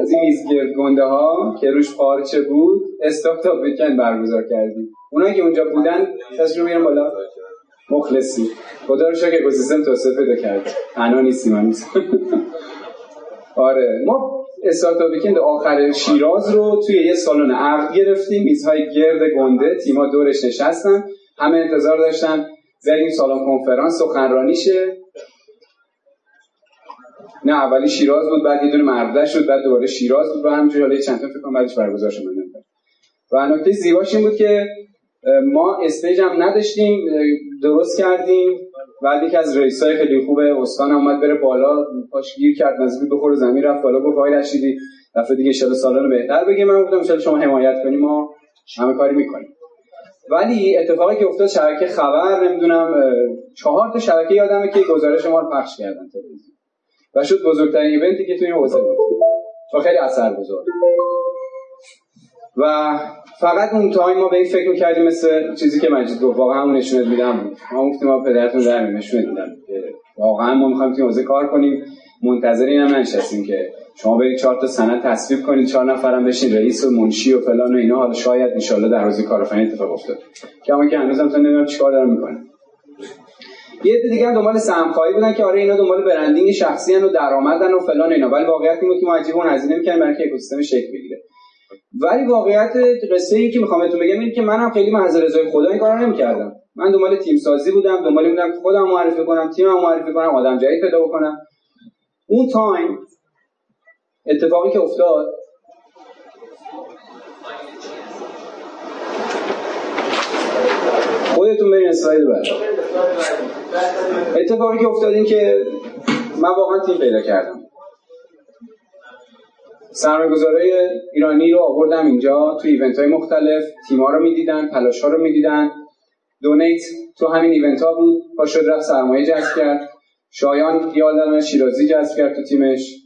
از این میزگرد گنده ها که روش پارچه بود استارتاپ ویکند برگزار کردیم. اونایی که اونجا بودن دستشون میرن بالا. مخلصی. خدا رو شکر اکوسیستم توسعه پیدا کرد. تنها نیستیم هنوز آره. ما استارتاپ ویکند آخر شیراز رو توی یه سالن عقد گرفتیم میزهای گرد گنده تیما دورش نشستن. همه انتظار داشتن بریم سالن کنفرانس سخنرانی شه نه اولی شیراز بود بعد یه دونه مرده شد بعد دوباره شیراز بود. و همینجوری حالا چند تا فکر کنم بعدش برگزار شد و نکته زیباش این بود که ما استیج هم نداشتیم درست کردیم. بعد یکی از رئیسای خیلی خوب استان اومد بره بالا پاش گیر کرد نزدیک بخور زمین رفت بالا گفت آقای رشیدی دفعه دیگه ان سالن بهتر بگیم من گفتم ان شما حمایت کنیم؟ ما همه کاری می‌کنیم. ولی اتفاقی که افتاد شبکه خبر نمی‌دونم چهار تا شبکه یادمه که گزارش ما رو پخش کردن تلویزیون. و شد بزرگترین ایونتی که توی این حوزه بود. خیلی اثرگذار و فقط اون تایم ما به این فکر کردیم مثل چیزی که مجید گفت واقعا همون نشونت میدم. ما گفتیم ما پدرتون در نشونت میدم. واقعا ما می‌خوایم توی حوزه کار کنیم. منتظر این هم ننشستیم که شما برید چهار تا سند تصویب کنید چهار نفرم بشین رئیس و منشی و فلان و اینا. حالا شاید ان در حوزه کارآفرینی اتفاق افتاد. که اما که هنوزم تو نمی‌دونم چیکار دارن می‌کنه یه عده دیگه دنبال سهمخواهی بودن که آره اینا دنبال برندینگ شخصی و درآمدن و فلان اینا. ولی واقعیت این بود که ما عجیب اون هزینه می‌کردیم برای که اکوسیستم شکل بگیره. ولی واقعیت قصه ای که می‌خوام بهتون بگم اینه که منم خیلی محض رضای خدا این کارو نمی‌کردم. من دنبال تیم سازی بودم دنبال بودم که خودم معرفی کنم تیمم معرفی کنم آدم جدید پیدا بکنم. اون تایم اتفاقی که افتاد خودتون برین اسلاید بعد. اتفاقی که افتاد این که من واقعا تیم پیدا کردم. سرمایه‌گذارای ایرانی رو آوردم اینجا تو ایونت های مختلف. تیما رو می‌دیدن تلاش رو می‌دیدن. دونیت تو همین ایونت ها بود. با شد رفت سرمایه جذب کرد. شایان یادم شیرازی جذب کرد تو تیمش.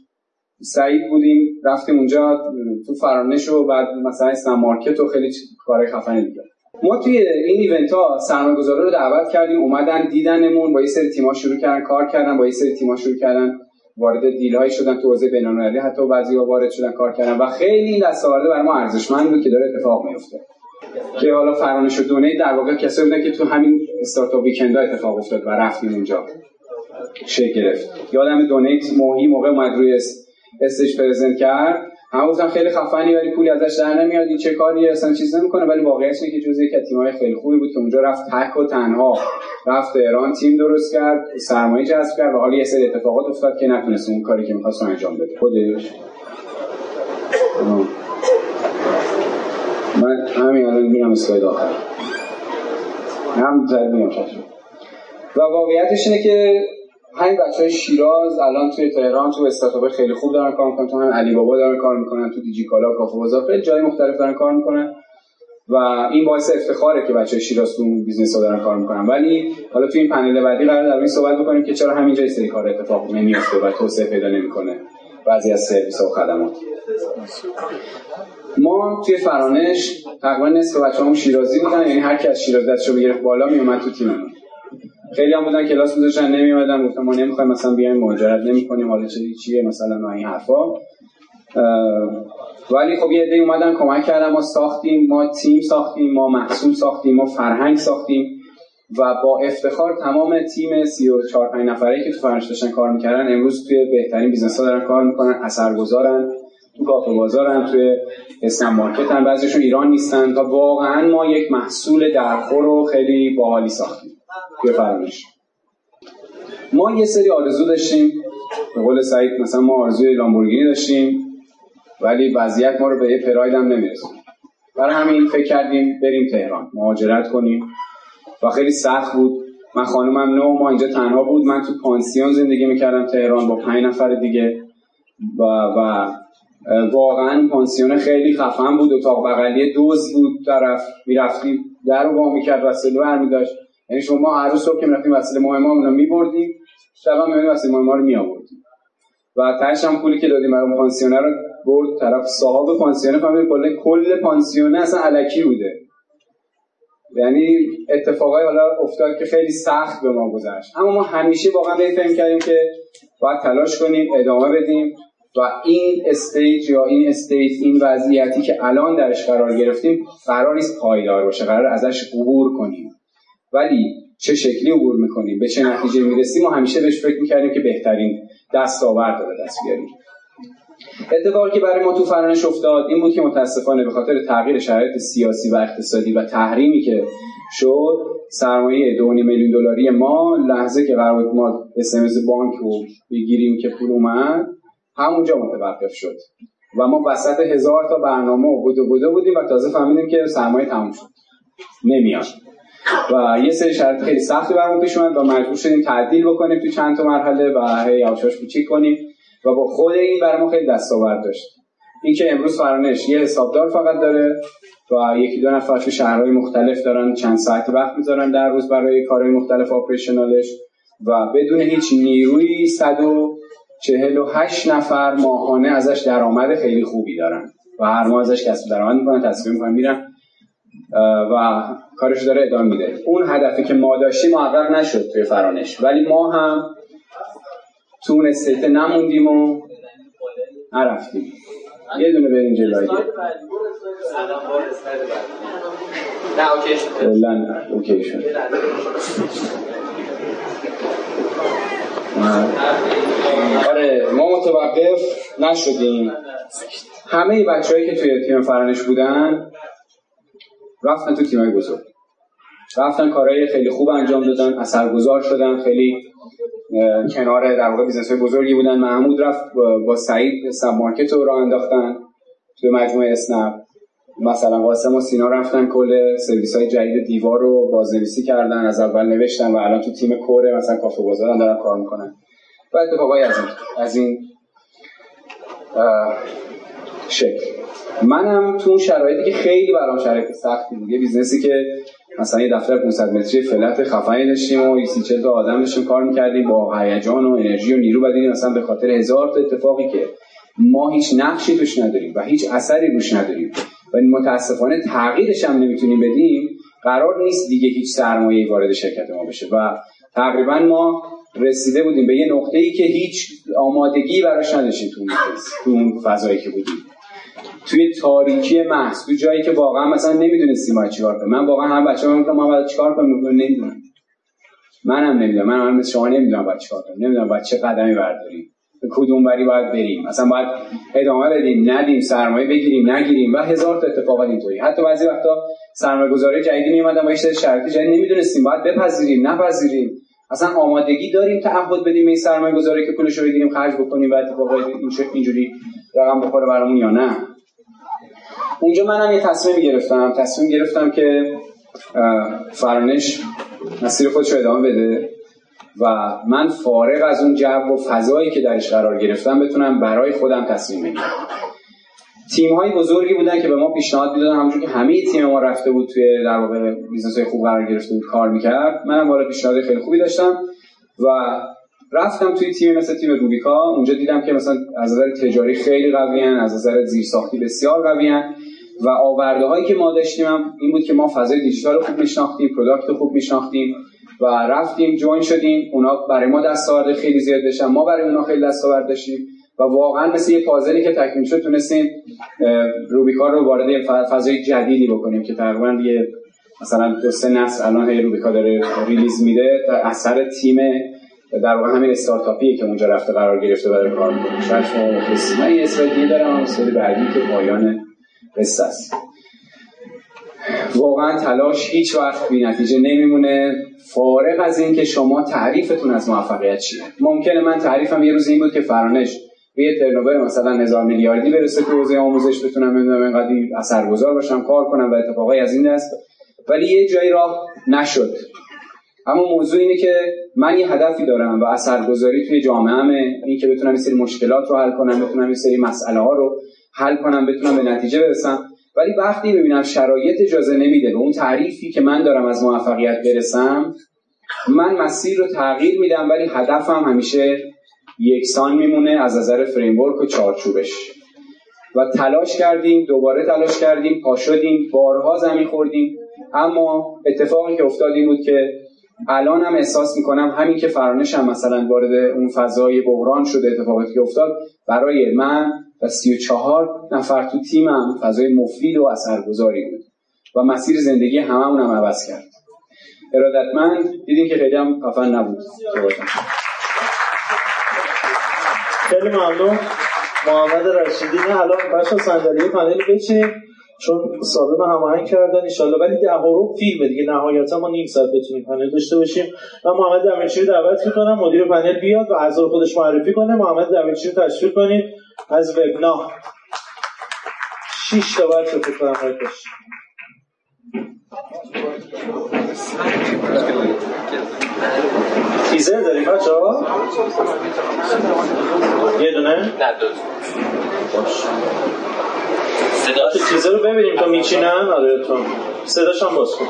سعید بودیم رفتیم اونجا تو فرانش و بعد مثلا اسلام مارکت و خیلی کار خفنی دیگه ما توی این ایونت ها سرمایه‌گذارا رو دعوت کردیم. اومدن دیدنمون با یه سری تیم‌ها شروع کردن کار کردن با یه سری تیم‌ها شروع کردن. وارد دیل هایی شدن تو حوزه بین‌المللی حتی بعضی‌ها وارد شدن کار کردن. و خیلی این دستاورد برای ما ارزشمند بود که داره اتفاق میفته که حالا فرانش و دونه در واقع کسی بودن که تو همین استارتاپ ویکند اتفاق افتاد و رفتیم اونجا. شکل گرفت. یادم دونیت موهی موقع اومد روی استیج پرزنت کرد. گفتم خیلی خفنی ولی پولی ازش در نمیاد. این چه کاری اصلا چیز نمی‌کنه ولی واقعیت اینه که جزء یک تیمای خیلی خوبی بود که اونجا رفت تک و تنها. رفت ایران تیم درست کرد سرمایه جذب کرد و حالا یه سری اتفاقات افتاد که نتونست اون کاری که می‌خواست انجام بده. خودش من همین الان میرم اسلاید آخر. هم زد میام و واقعیتش اینه که همین بچه های شیراز الان توی تهران تو استارتاپ خیلی خوب دارن کار می‌کنن. تو هم علی بابا دارن کار می‌کنن تو دیجی کالا کافه بازار جای مختلف دارن کار می‌کنن. و این باعث افتخاره که بچه شیراز تو business ها دارن کار می‌کنن. ولی حالا تو این پنل بعدی قراره در این صحبت بکنیم که چرا همینجا سری کار اتفاق نمیفته و توسعه پیدا نمی‌کنه بعضی از سرویس و خدمات. ما توی فرانش تقریبا نصف بچه‌هام شیرازی بودن یعنی هر کی از شیراز دستشو بگیره بالا میومد تو تیممون. خیلی هم بودن کلاس میذاشتن نمیومدن گفتم ما نمی‌خوایم مثلا بیایم مهاجرت نمی‌کنیم حالا چه چیه مثلا این حرفا. ولی خب یه عده اومدن کمک کردن ما ساختیم ما تیم ساختیم ما محصول ساختیم ما فرهنگ ساختیم و با افتخار تمام تیم 34 5 نفره که تو فرنش داشتن کار می‌کردن امروز توی بهترین business ها دارن کار می‌کنن اثرگذارن تو کافه بازارن توی اسنپ مارکت هم بعضیشون ایران نیستن تا واقعا ما یک محصول درخور رو خیلی باحالی ساختیم. فرمایش ما یه سری آرزو داشتیم. به قول سعید مثلا ما آرزوی لامبورگینی داشتیم ولی وضعیت ما رو به یه پراید هم نمیرسون. برای همین فکر کردیم بریم تهران مهاجرت کنیم. و خیلی سخت بود. من خانومم نو ما اینجا تنها بود. من تو پانسیون زندگی می‌کردم تهران با پنج نفر دیگه. و, و واقعا پانسیون خیلی خفن بود. اتاق بغلی دوز بود. طرف می‌رفتیم در رو با می‌کرد و سلو برمی داشت یعنی شما هر روز صبح که می‌رفتیم وسیله ما رو میبردیم شب هم وسیله ماه ما رو و تهش هم پولی که دادیم برای پانسیونه رو برد طرف صاحب پانسیونه فهمید کل کل پانسیونه اصلا الکی بوده. یعنی اتفاقای حالا افتاد که خیلی سخت به ما گذشت. اما ما همیشه واقعا به فهم کردیم که باید تلاش کنیم ادامه بدیم و این stage یا این state این وضعیتی که الان درش قرار گرفتیم قرار نیست پایدار باشه قرار ازش عبور کنیم. ولی چه شکلی عبور می‌کنیم به چه نتیجه می‌رسیم؟ ما همیشه بهش فکر می‌کردیم که بهترین دستاورد رو دست بیاریم. اتفاقی که برای ما تو فرانش افتاد این بود که متاسفانه به خاطر تغییر شرایط سیاسی و اقتصادی و تحریمی که شد سرمایه دو میلیون دلاری ما لحظه که قرار بود ما اسمز بانک رو بگیریم که پول اومد همونجا متوقف شد. و ما وسط هزار تا برنامه و بوده بوده بودیم و تازه فهمیدیم که سرمایه تموم شد. نمیاد. و یه سری شرط خیلی سختی برامون پیش اومد و مجبور شدیم تعدیل بکنیم تو چند تا مرحله و هی آشاش کوچیک کنیم و با خود این برای ما خیلی دستاورد داشت. اینکه امروز فرانش یه حسابدار فقط داره و یکی دو نفر تو شهرهای مختلف دارن چند ساعت وقت می‌ذارن در روز برای کارهای مختلف آپریشنالش و بدون هیچ نیروی 148 نفر ماهانه ازش درآمد خیلی خوبی دارن و هر ماه ازش کسب درآمد می‌کنن تصمیم می‌کنن میرن. و کارش داره ادامه میده. اون هدفی که ما داشتیم محقق نشد توی فرانش. ولی ما هم تو اون استیت نموندیم و نرفتیم. یه دونه بریم جلوی نه اوکی شد. آره ما متوقف نشدیم. همه بچههایی که توی تیم فرانش بودن رفتن تو تیمای بزرگ. رفتن کارهای خیلی خوب انجام دادن اثرگذار شدن خیلی کنار در واقع business های بزرگی بودن. محمود رفت با سعید اسنپ مارکت رو راه انداختن تو مجموعه اسنپ. مثلا قاسم و سینا رفتن کل سرویس های جدید دیوار رو بازنویسی کردن از اول نوشتن و الان تو تیم core ه مثلا کافه بازارن دارن کار می‌کنن. و اتفاقای از این از این شکل. منم تو اون شرایطی که خیلی برام شرایط سختی بود. یه business ی که مثلا یه دفتر 500 متری flat خفنی داشتیم و 30 تا آدم داشتیم کار می‌کردیم با هیجان و انرژی و نیرو و مثلا به خاطر هزار تا اتفاقی که ما هیچ نقشی توش نداریم و هیچ اثری روش نداریم و متاسفانه تغییرش هم نمی‌تونیم بدیم قرار نیست دیگه هیچ سرمایه وارد شرکت ما بشه. و تقریبا ما رسیده بودیم به یه نقطه ای که هیچ آمادگی براش نداشتیم تو اون فضایی که بودیم. توی تاریکی محض تو جایی که واقعا مثلا نمی‌دونستیم باید چیکار کنیم من واقعا هم بچه‌ها می‌گفتم ما باید چیکار کنیم نمی‌دونم. منم نمی‌دونم. من هم شما نمی‌دونم باید چیکار کنیم نمی‌دونم باید چه قدمی برداریم. به کدوم بری باید بریم. مثلا باید ادامه بدیم ندیم سرمایه بگیریم نگیریم و هزار تا اتفاقات اینطوری. حتی بعضی وقتا سرمایه گذاری جدیدی میومدن با یه شرایط جدید نمی‌دونستیم. باید بپذیریم نپذیریم. اصلا آمادگی داریم تعهد بدیم این سرمایه گذاری که پولش رو بگیریم خرج بکنیم و اتفاقات اینجوری رقم بخوره برامون یا نه. اونجا منم یه تصمیم گرفتم. تصمیم گرفتم که فرانش مسیر خودش رو ادامه بده و من فارغ از اون جو و فضایی که درش قرار گرفتم بتونم برای خودم تصمیم بگیرم. تیم های بزرگی بودن که به ما پیشنهاد می‌دادن. همونجور که همه تیم ما رفته بود توی در واقع business های خوب قرار گرفته بود کار می‌کرد. منم وارد پیشنهاد خیلی خوبی داشتم و رفتم توی تیم مثل تیم روبیکا. اونجا دیدم که مثلا از نظر تجاری خیلی قوی از نظر زیرساختی بسیار قوی و آورده هایی که ما داشتیم هم این بود که ما فضای دیجیتال خوب میشناختیم product خوب میشناختیم و رفتیم join شدیم. اونا برای ما دستاورد خیلی زیاد داشتن ما برای اونا خیلی دستاورد داشتیم. و واقعا مثل یه پازلی که تکمیل شد تونستیم روبیکا رو وارد فضای جدیدی بکنیم که تقریبا یه مثلا دو سه نسل الان هی روبیکا داره ریلیز میده اثر تیم در واقع همین استارتاپیه که اونجا رفته قرار گرفته برای کار می‌کنه. شاید شما من یه اسلاید دارم هم بعدی که پایان قصه است. واقعا تلاش هیچ وقت بی نتیجه نمیمونه. فارغ از اینکه شما تعریفتون از موفقیت چیه. ممکنه من تعریفم یه روز این بود که فرانش به یه ترنوور مثلا هزار میلیاردی برسه که حوزه آموزش بتونم نمی‌دونم اینقدر اثرگذار باشم کار کنم و اتفاقای از این است ولی یه جایی راه نشد. اما موضوع اینه که من یه هدفی دارم و اثرگذاری توی جامعه این که بتونم این سری مشکلات رو حل کنم بتونم این سری مسئله ها رو حل کنم بتونم به نتیجه برسم. ولی وقتی ببینم شرایط اجازه نمیده به اون تعریفی که من دارم از موفقیت برسم من مسیر رو تغییر میدم ولی هدفم همیشه یکسان میمونه از نظر فریمورک و چارچوبش. و تلاش کردیم دوباره تلاش کردیم پا شدیم بارها زمین خوردیم. اما اتفاقی که افتاد این بود که الان هم احساس می‌کنم همین که فرانش هم مثلا وارد اون فضای بحران شده اتفاقاتی که افتاد برای من و 34 نفر تو تیمم فضای مفید و اثرگذاری بود و مسیر زندگی هممون هم عوض کرد. ارادتمند دیدین که خیلی هم نبود. خیلی ممنون. محمد رشیدی. نه الان بچا صندلی پنل بچین. چون سالم هماهنگ کردن ان ولی ده رو فیلم دیگه. نهایتا ما نیم ساعت بتونیم پنل داشته باشیم. من محمد دمیرچی رو دعوت می‌کنم. مدیر پنل بیاد و اعضا خودش معرفی کنه. محمد دمیرچی رو تشویق کنید. از وبنا 6 تا بعد فکر کنم تیزر داریم بچه ها؟ یه دونه؟ نه دو صدا تیزر رو ببینیم تا میچینن؟ آره تو. صداش هم باز کن.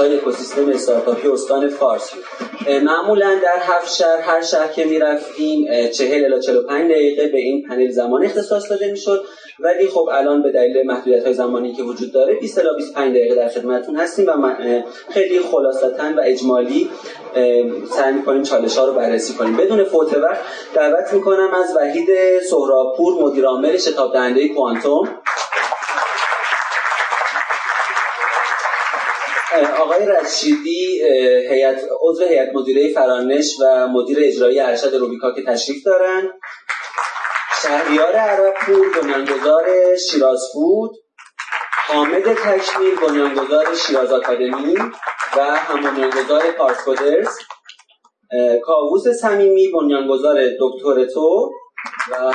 های اکوسیستم استارتاپی استان فارس معمولا در هفت شهر هر شهر که می‌رفتیم 40 الی 45 دقیقه به این پنل زمان اختصاص داده می‌شد. ولی خب الان به دلیل محدودیت های زمانی که وجود داره 20 الی 25 دقیقه در خدمتتون هستیم و خیلی خلاصتا و اجمالی سعی می‌کنیم چالش ها رو بررسی کنیم. بدون فوت وقت دعوت می‌کنم از وحید سهرابپور مدیر عامل شتاب دهنده کوانتوم. آقای رشیدی هیئت عضو هیئت مدیره فرانش و مدیر اجرایی ارشد روبیکا که تشریف دارن. شهریار عربپور بنیانگذار شیراز فود حامد تکمیل بنیانگذار شیراز آکادمی. و هم بنیانگذار پارسکودرز کاووس صمیمی بنیانگذار دکتر تو. و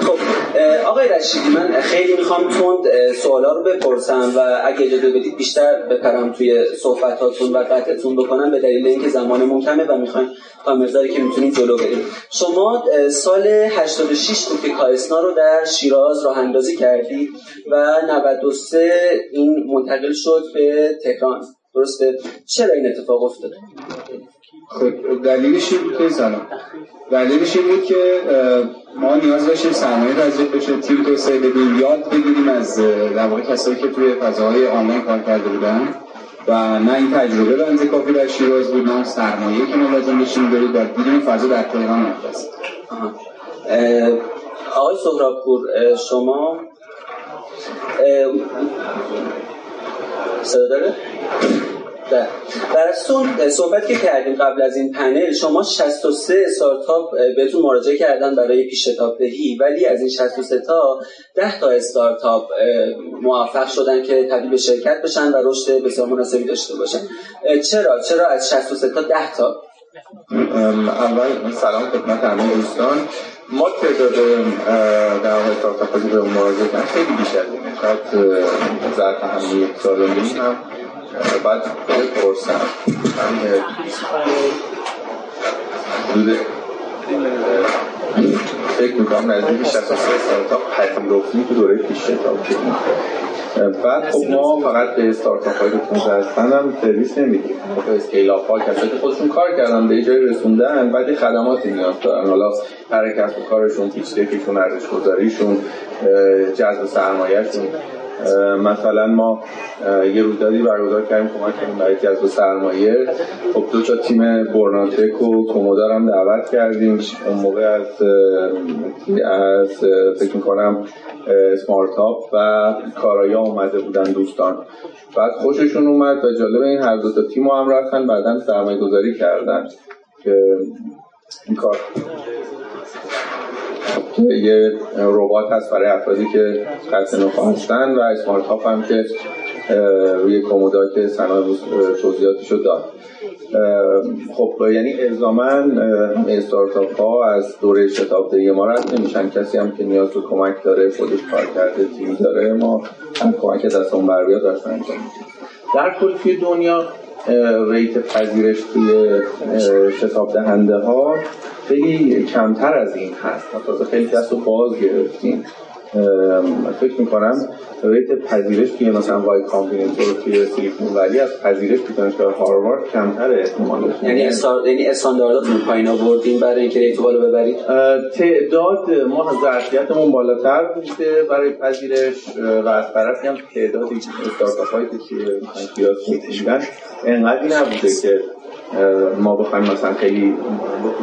خب آقای رشیدی من خیلی می‌خوام تند سوالا رو بپرسم و اگه اجازه بدید بیشتر بپرم توی صحبتاتون و قطعتون بکنم به دلیل اینکه زمانمون کمه و می‌خوایم تا که می‌تونید جلو بریم. شما سال 86 بود که کایسنا رو در شیراز راه اندازی کردید و 93 این منتقل شد به تهران. درسته؟ چرا این اتفاق افتاد؟ خب دلیلش این بود که سلام دلیلش این بود که ما نیاز داشتیم سرمایه تزریق بشه تیم توسعه بدیم یاد بگیریم از در واقع کسایی که توی فضاهای آنلاین کار کرده بودن و نه این تجربه بنز کافی در شیراز بود نه سرمایه که ما لازم داشتیم برید و دیدیم فضا در تهران نفست آقای سهرابپور شما صدا داره؟ در صحبت که کردیم قبل از این پنل شما 63 استارتاپ بهتون مراجعه کردن برای پیش دهی ولی از این 63 تا 10 تا استارتاپ موفق شدن که تبدیل به شرکت بشن و رشد بسیار مناسبی داشته باشن. چرا؟ چرا از 63 تا 10 تا؟ اول سلام خدمت همه دوستان. ما تعداد در واقع استارتاپ به مراجعه خیلی بیش از اینه شاید ظرف همین یک سال و بعد بپرسم. حدود فکر می‌کنم نزدیک 63 استارتاپ پذیرفتیم تو دوره پیش شتاب بعد خب ما فقط به استارتاپ های که هستن هم سرویس نمیدیم. خب اسکیل اپ ها کسایی که خودشون کار کردن به جای رسوندن بعد خدماتی نیاز دارن حالا هر کسب کارشون پیچ دکشون ارزش گذاریشون جذب سرمایهشون. مثلا ما یه رویدادی برگزار کردیم کمک کردیم برای جذب سرمایه. خب دو تا تیم برناتک و کومودار هم دعوت کردیم. اون موقع از از فکر می‌کنم سمارتاپ و کارایا اومده بودن دوستان. بعد خوششون اومد و جالب این هر دو تا تیم هم رفتن بعدا سرمایه گذاری کردن. که این کار یه ربات هست برای افرادی که قصد نخواه و اسمارت هاپ هم که روی کومودا که سنا توضیحاتشو داد. خب یعنی الزاما استارتاپ ها از دوره شتاب دهی ما رد نمیشن. کسی هم که نیاز به کمک داره خودش کار کرده تیم داره ما هم کمک دست اون بر بیاد در کل توی دنیا ریت پذیرش توی شتاب دهنده ها خیلی کمتر از این هست. تازه خیلی دست و باز گرفتیم. فکر می‌کنم rate پذیرش توی مثلا Y Combinator توی Silicon Valley از پذیرش توی دانشگاه هاروارد کمتر احتمال یعنی استار... یعنی استاندارداتون پایین آوردین برای اینکه rate بالا ببرید؟ تعداد ما ظرفیتمون بالاتر بوده برای پذیرش و از طرفی هم تعدادی استارتاپ هایی که توی کلاس بودن انقدری نبوده که ما بخوایم مثلا خیلی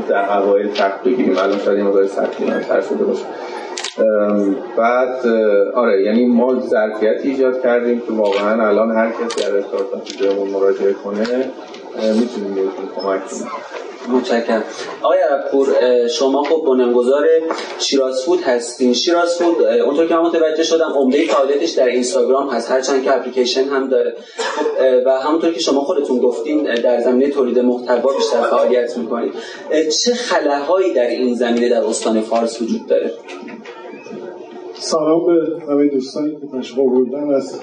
در اوایل سخت بگیریم الان شاید این مقدار سختی شده باشه. بعد آره یعنی ما ظرفیت ایجاد کردیم که واقعا الان هر کسی در استارتاپی بهمون مراجعه کنه می‌تونیم بهتون کمک کنیم. متشکرم. آقای عربپور شما خب بنیانگذار شیراز فود هستین شیراز فود اونطور که من متوجه شدم عمده فعالیتش در اینستاگرام هست هرچند که اپلیکیشن هم داره. و همونطور که شما خودتون گفتین در زمینه تولید محتوا بیشتر فعالیت می‌کنید. چه خلاهایی در این زمینه در استان فارس وجود داره؟ سلام به همه دوستانی که تشریف آوردن از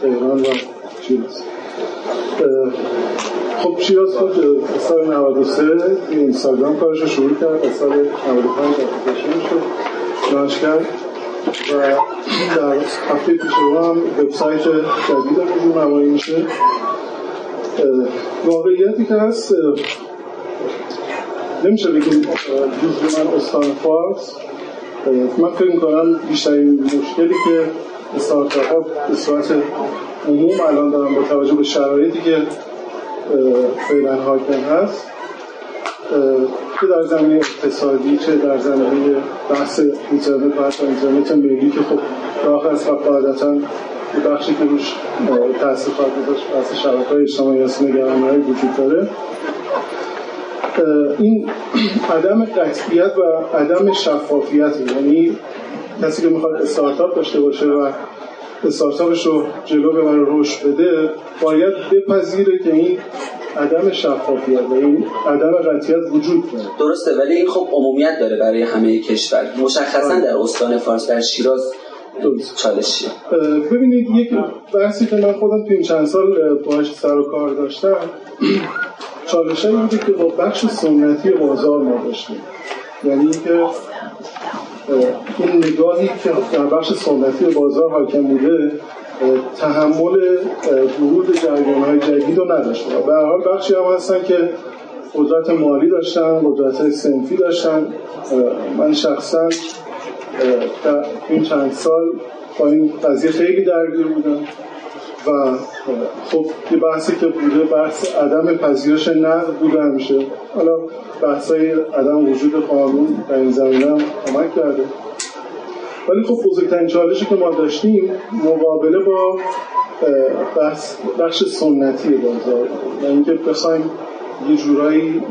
تهران و شیراز. خب شیراز خود سال 93 اینستاگرام کارش رو شروع کرد از سال 95 اپلیکیشن شد لانچ کرد و در هفته پیش رو هم وبسایت جدید رو نمایی میشه. واقعیتی که هست نمیشه بگیم جزء من استان فارس من فکر می‌کنم بیشترین مشکلی که استارتاپ ها به صورت عموم الان دارن با توجه به شرایطی که فعلا حاکم هست چه در زمینه اقتصادی چه در زمینه بحث اینترنت حتی اینترنت ملی که خب راه است و قاعدتا بخشی که روش تاثیر خواهد گذاشت بحث شبکه های اجتماعی هست نگرانی وجود داره. این عدم قطعیت و عدم شفافیت یعنی کسی که می‌خواد استارتاپ داشته باشه و استارتاپش رو جلو ببره رشد بده باید بپذیره که این عدم شفافیت و این عدم قطعیت وجود داره. درسته ولی این خب عمومیت داره برای همه کشور. مشخصا در استان فارس در شیراز چالشیه ببینید یک بحثی که من خودم تو این چند سال باهاش سر و کار داشتم. چالش هایی بوده که با بخش سنتی بازار ما داشتیم. یعنی اینکه این نگاهی که در بخش سنتی بازار حاکم بوده تحمل ورود جریان های جدید رو نداشته. به هر حال بخشی هم هستن که قدرت مالی داشتن قدرت سنفی داشتن. من شخصا در این چند سال با این قضیه خیلی درگیر بودم. و خب یه بحثی که بوده بحث عدم پذیرش نقد بوده همیشه. حالا بحثای عدم وجود قانون در این زمینه هم کمک کرده. ولی خب بزرگترین چالشی که ما داشتیم مقابله با بخش سنتی بازار. و اینکه بخوایم یه جورایی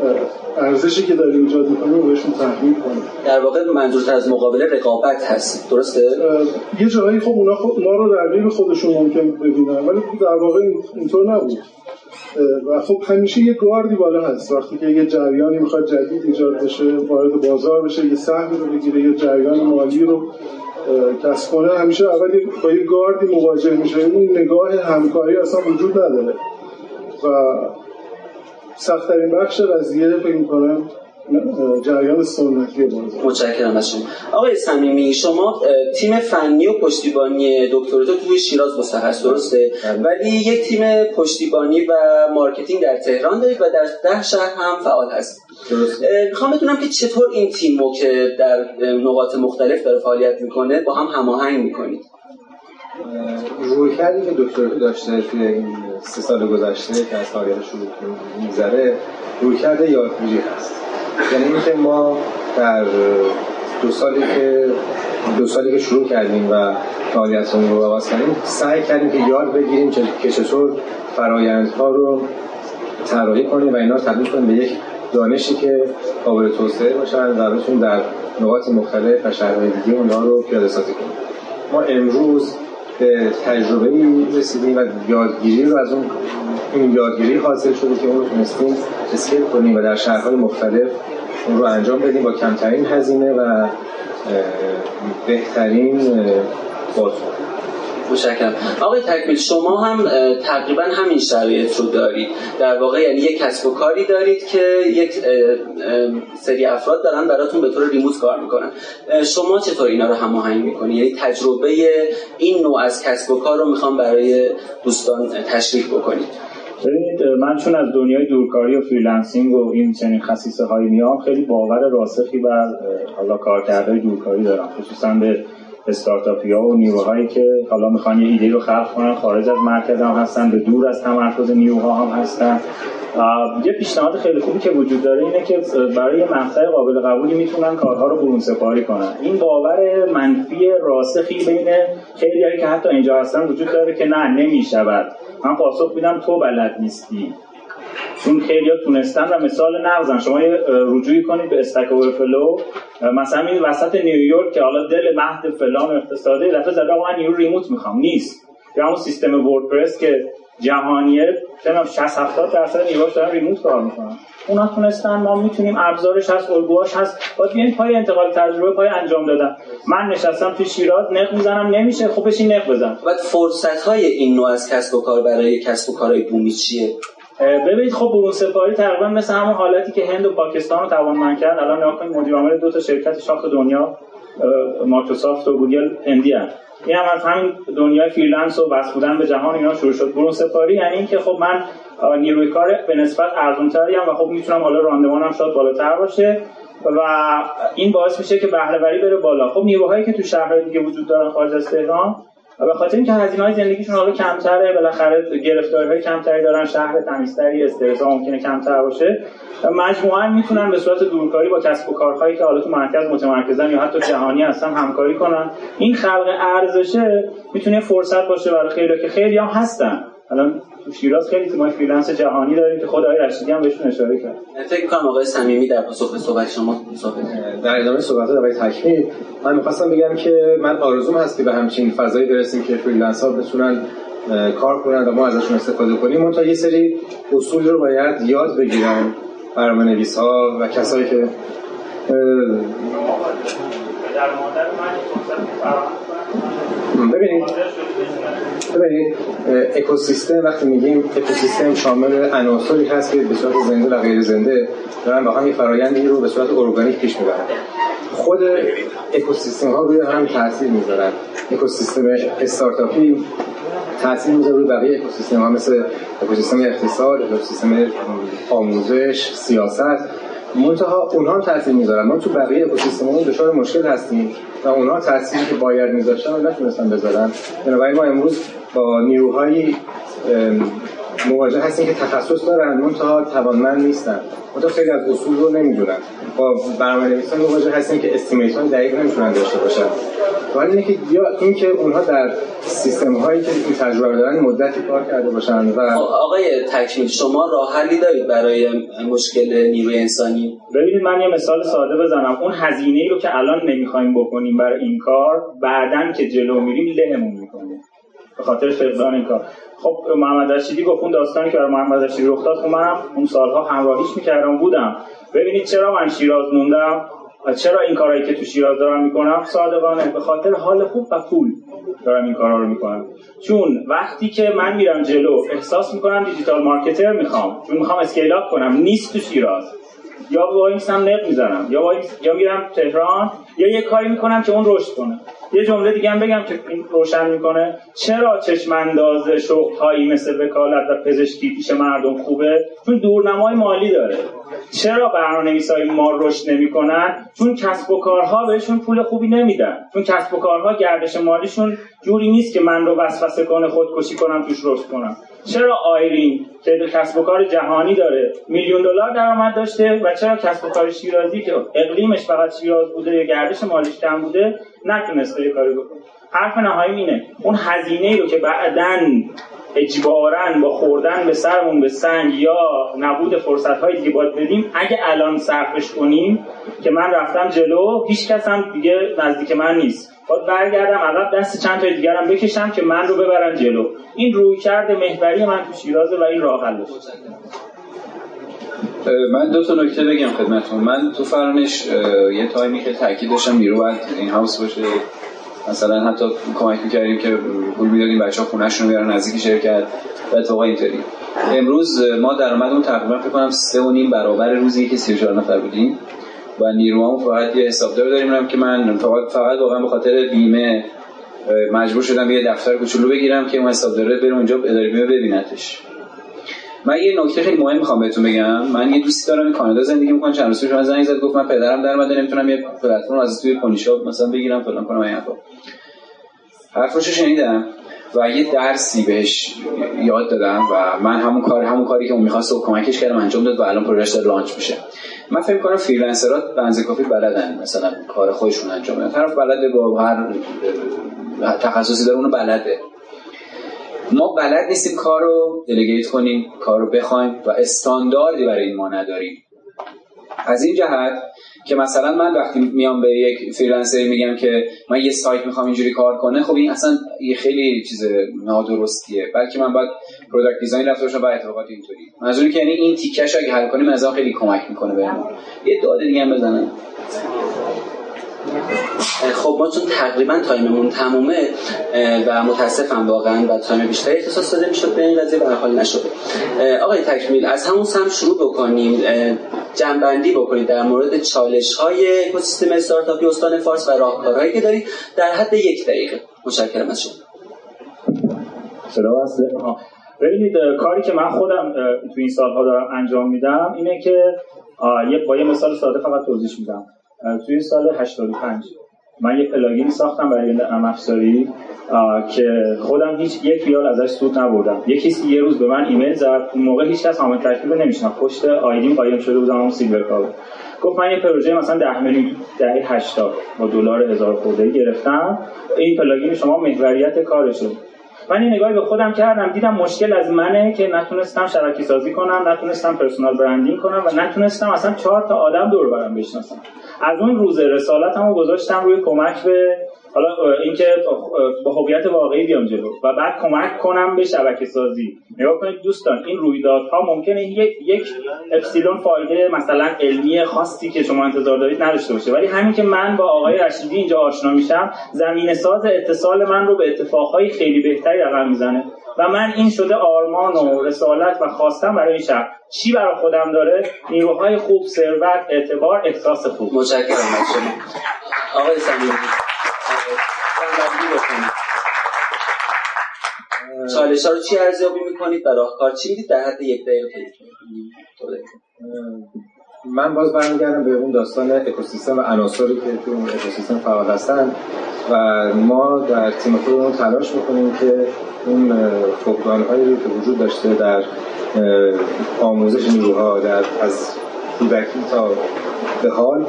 ارزشی که داریم ایجاد می‌کنیم رو بهشون تحمیل کنیم. در واقع منظور از مقابله رقابت هست درسته؟ یه جایی خب اونا خب ما رو در خودشون ممکن ببینن ولی در واقع اینطور نبود. و خب همیشه یه گاردی بالا هست. وقتی که یه جریانی می‌خواد جدید ایجاد بشه وارد بازار بشه یه سهم رو بگیره یه جریان مالی رو کسب کنه همیشه اولی با یه گاردی مواجه میشه. این نگاه همکاری اصلا وجود نداره. و سختترین بخش قضیه فکر می‌کنم جریان سنتی بازار متشکرم از شما. آقای صمیمی شما تیم فنی و پشتیبانی دکتراتو توی شیراز مستقره درسته؟ بله. ولی یک تیم پشتیبانی و marketing در تهران دارید و در ده شهر هم فعال هست. می‌خوام بدونم که چطور این تیم رو که در نقاط مختلف داره فعالیت می‌کنه با هم هماهنگ می‌کنید؟ روی کردی که دکتر داشته توی این سه سال گذشته که از فعالیت شروع میگذره روی کرده یادگیری هست. یعنی اینکه ما در دو سالی که دو سالی که شروع کردیم و فعالیتمون رو آغاز کردیم سعی کردیم که یاد بگیریم که چطور فرایندها رو طراحی کنیم و اینا رو تبدیل کنیم به یک دانشی که قابل توسعه باشن و بتونیم در نقاط مختلف و شهرهای دیگه اونها رو پیاده سازی کنیم. ما امروز به تجربه رسیدیم و یادگیری رو از اون این یادگیری حاصل شده که اون رو تونستیم اسکیل کنیم و در شهرهای مختلف اون رو انجام بدیم با کمترین هزینه و بهترین بازار. متشکرم آقای تکمیل شما هم تقریبا همین شرایط رو دارید. در واقع یعنی یک کسب و کاری دارید که یک سری افراد دارن براتون به طور remote کار می‌کنن. شما چطور اینا رو هماهنگ می‌کنید یعنی تجربه این نوع از کسب و کار رو می‌خوام برای دوستان تشریح بکنید. ببینید من چون از دنیای دورکاری و freelancing و این چنین خصیصه های میام خیلی باور راسخی بر حالا کارکردهای دورکاری دارم خصوصا به استارتاپی ها و نیروهایی که حالا می‌خوان یه ایده رو خلق کنن خارج از مرکز هم هستن به دور از تمرکز نیروها هم هستن. یه پیشنهاد خیلی خوبی که وجود داره اینه که برای مقطع قابل قبولی می‌تونن کارها رو برون سپاری کنن. این باور منفی راسخی بین خیلی که حتی اینجا هستن وجود داره که نه نمی‌شود. من پاسخ میدم تو بلد نیستی. چون خیلی ها تونستن و مثال نقضن شما یه رجوعی کنید به Stack Overflow مثلا این وسط نیویورک که حالا دل مهد فلان اقتصادی دفتر زده من نیرو remote می‌خوام. نیست. یا همون سیستم WordPress که جهانیه چنم 60 70 درصد نیروهاش دارن remote کار می‌کنن. اونا تونستن ما می‌تونیم ابزارش هست الگوهاش هست. باید بیاین پای انتقال تجربه پای انجام دادن. من نشستم تو شیراز نق می‌زنم نمیشه خب بشین نق بزن. بعد فرصت های این نوع از کسب و کار برای کسب و کارهای بومی چیه؟ ببینید خب برون سپاری تقریبا مثل همون حالتی که هند و پاکستان رو توانمند کرد الان نگاه کنید مدیر عامل دو تا شرکت شاخ دنیا مایکروسافت و گوگل هندی این هم از همین دنیای freelance و وصل بودن به جهان اینا شروع شد. برون سپاری یعنی اینکه خب من نیروی کار به نسبت ارزون و خب می‌تونم حالا راندمانم شاید بالاتر باشه و این باعث میشه که بهره بره بالا. خب نیروهایی که تو شهرهای دیگه وجود دارن خارج از تهران و به خاطر اینکه هزینه های زندگیشون حالا کمتره بالاخره گرفتاری های کمتری دارن شهر تمیزتری استرس ممکنه کمتر باشه مجموعا می‌تونن به صورت دورکاری با کسب و کارهایی که حالا تو مرکز متمرکزن یا حتی جهانی هستن همکاری کنن. این خلق ارزشه می‌تونه فرصت باشه برای خیلی که خیلی هم هستن. الان تو شیراز خیلی تیمای freelance جهانی داریم که خود آقای رشیدی هم بهشون اشاره کرد. فکر می‌کنم آقای صمیمی در پاسخ به صحبت شما صحبت در ادامه صحبت آقای تکمیل من می‌خواستم بگم که من آرزوم هست که به همچین فضایی برسیم که freelance ها بتونن کار کنن و ما ازشون استفاده کنیم. تا یه سری اصول رو باید یاد بگیرن برنامه ها و کسایی که ببینید ببینید اکوسیستم وقتی میگیم اکوسیستم شامل عناصری هست که به صورت زنده و غیر زنده دارن با هم فرایندی رو به صورت ارگانیک پیش می‌برن. خود اکوسیستم ها روی هم تاثیر می‌ذارن. اکوسیستم استارتاپی تاثیر می‌ذاره روی بقیه اکوسیستم ها مثل اکوسیستم اقتصاد اکوسیستم آموزش سیاست. منتها اونها تاثیر می‌ذارن. ما تو بقیه اکوسیستممون دچار مشکل هستیم و اونها تاثیری که باید میذاشتن رو نتونستن بذارن. بنابراین ما امروز با نیروهایی مواجه هستیم که تخصص دارن منتها توانمند نیستن. منتها خیلی از اصول رو نمی‌دونن. با برنامه نویسان مواجه هستیم که استیمیت های دقیق نمی‌تونن داشته باشن. ولی اینه که یا اینکه اونها در سیستم هایی که این تجربه دارن مدتی کار کرده باشن و آقای تکمیل شما راه حلی دارید برای مشکل نیروی انسانی؟ ببینید من یه مثال ساده بزنم. اون هزینه رو که الان نمی‌خوایم بکنیم برای این کار بعدا که جلو میریم لهمون می‌کنه به خاطر فقدان این کار. خب محمد رشیدی گفت اون داستانی که برای محمد رشیدی رخ داد خب منم اون سالها همراهیش می‌کردم بودم. ببینید چرا من شیراز موندم و چرا این کارهایی که تو شیراز دارم می‌کنم؟ صادقانه به خاطر حال خوب و پول دارم این کارا رو می‌کنم. چون وقتی که من میرم جلو احساس می‌کنم دیجیتال مارکتر می‌خوام. چون می‌خوام اسکیل اپ کنم نیست تو شیراز. یا هم نق می‌زنم یا یا میرم تهران یا یه کاری می‌کنم که اون رشد کنه. یه جمله دیگه هم بگم که این روشن می‌کنه. چرا چشم انداز شغل هایی مثل وکالت و پزشکی پیش مردم خوبه؟ چون دورنمای مالی داره. چرا برنامه‌نویس های ما رشد نمی‌کنن؟ چون کسب و کارها بهشون پول خوبی نمیدن. چون کسب و کارها گردش مالیشون جوری نیست که من رو وسوسه کنه خودکشی کنم توش رشد کنم. چرا آیرین که کسب و کار جهانی داره؟ میلیون دلار درآمد داشته و چرا کسب و کار شیرازی که اقلیمش فقط شیراز بوده یا گردش مالیش کم بوده نتونسته یه کاری بکنه؟ حرف نهایی اینه اون هزینه رو که بعدا اجبارا با خوردن به سرمون به سنگ یا نبود فرصت های دیگه باید بدیم اگه الان صرفش کنیم که من رفتم جلو هیچ کس هم دیگه نزدیک من نیست. باید برگردم عقب دست چند تا دیگرم بکشم که من رو ببرن جلو. این روی کرده محوری من تو شیرازه و این راه حلش من دو تا نکته بگم خدمتتون. من تو فرانش یه تایمی که تاکید داشتم نیرو باید این هاوس باشه. مثلا حتی کمک می‌کردیم که پول می‌دادیم بچه ها خونهش رو بیارن نزدیک شرکت و اتفاقا اینطوری. امروز ما درآمدمون تقریبا فکر کنم سه و نیم برابر روزی که 34 نفر بودیم و نیرومون فقط یه حسابدار داریم که من فقط فقط واقعا به خاطر بیمه مجبور شدم یه دفتر کوچولو بگیرم که اون حسابدار بره اونجا اداره بیمه ببینتش. من یه نکته خیلی مهم می‌خوام بهتون بگم. من یه دوستی دارم کانادا زندگی می‌کنم چند روز پیش من زنگ زد گفت من پدرم در اومده نمی‌تونم یه پلتفرم از توی پونیشاپ مثلا بگیرم فلان کنم این حرفشو شنیدم و یه درسی بهش یاد دادم و من همون کار همون کاری که اون می‌خواست و کمکش کردم انجام داد و الان پروژه داره launch میشه. من فکر کنم freelancer ها به کافی بلدن مثلا کار خودشون انجام بدن. طرف بلده با هر تخصصی داره اونو بلده. ما بلد نیستیم کار رو delegate کنیم کار رو بخوایم و استانداردی برای این ما نداریم. از این جهت که مثلا من وقتی میام به یک freelancer میگم که من یه سایت می‌خوام اینجوری کار کنه خب این اصلا یه خیلی چیز نادرستیه بلکه من باید product design رفته باشم و اتفاقات اینطوری. منظوری که یعنی این تیکش اگه حل کنیم از خیلی کمک می‌کنه بهمون. یه داده دیگه هم بزنم. خب ما چون تقریبا time مون تمومه و متاسفم واقعا و time بیشتری اختصاص داده می‌شد به این قضیه به حال نشده. آقای تکمیل از همون سمت شروع بکنیم. جمع‌بندی بکنید در مورد چالش های اکوسیستم استارتاپی استان فارس و راهکارهایی که دارید. در حد یک دقیقه. متشکرم از شما. ببینید کاری که من خودم تو این سالها دارم انجام میدم اینه که یه با یه مثال ساده فقط توضیح میدم. توی سال 85 من یه plugin ساختم برای نرم افزاری که خودم هیچ یک ریال ازش سود نبردم. یکی یه روز به من ایمیل زد اون موقع هیچ کس حامل ترکیب نمیشنم پشت ID قایم شده بودم اون سیلور کاور گفت من یه پروژه مثلا 10 میلیون دهه 80 با دلار هزار خورده گرفتم. این plugin شما محوریت کارشه. من این نگاهی به خودم کردم دیدم مشکل از منه که نتونستم شبکه سازی کنم نتونستم personal branding کنم و نتونستم اصلا چهار تا آدم دور برم بشناسم. از اون روز رسالتمو گذاشتم روی کمک به حالا اینکه با هویت واقعی بیام جلو و بعد کمک کنم به شبکه سازی. نگاه کنید دوستان این رویدادها ممکنه یک اپسیلون فایده مثلا علمی خاصی که شما انتظار دارید نداشته باشه. ولی همین که من با آقای رشیدی اینجا آشنا میشم زمین ساز اتصال من رو به اتفاقهای خیلی بهتری رقم می‌زنه. و من این شده آرمان و رسالت و خواستم برای این شهر. چی برای خودم داره؟ نیروهای خوب ثروت اعتبار احساس خوب. متشکرم از شما آقای صمیمی چالش ها رو چی ارزیابی می‌کنید و راهکار چی می‌دید؟ در حد یک دقیقه من باز برمیگردم به اون داستان اکوسیستم و عناصری که تو اون اکوسیستم فعال هستن و ما در تیم خودمون تلاش می‌کنیم که اون فقدان هایی که وجود داشته در آموزش نیروها در از کودکی تا به حال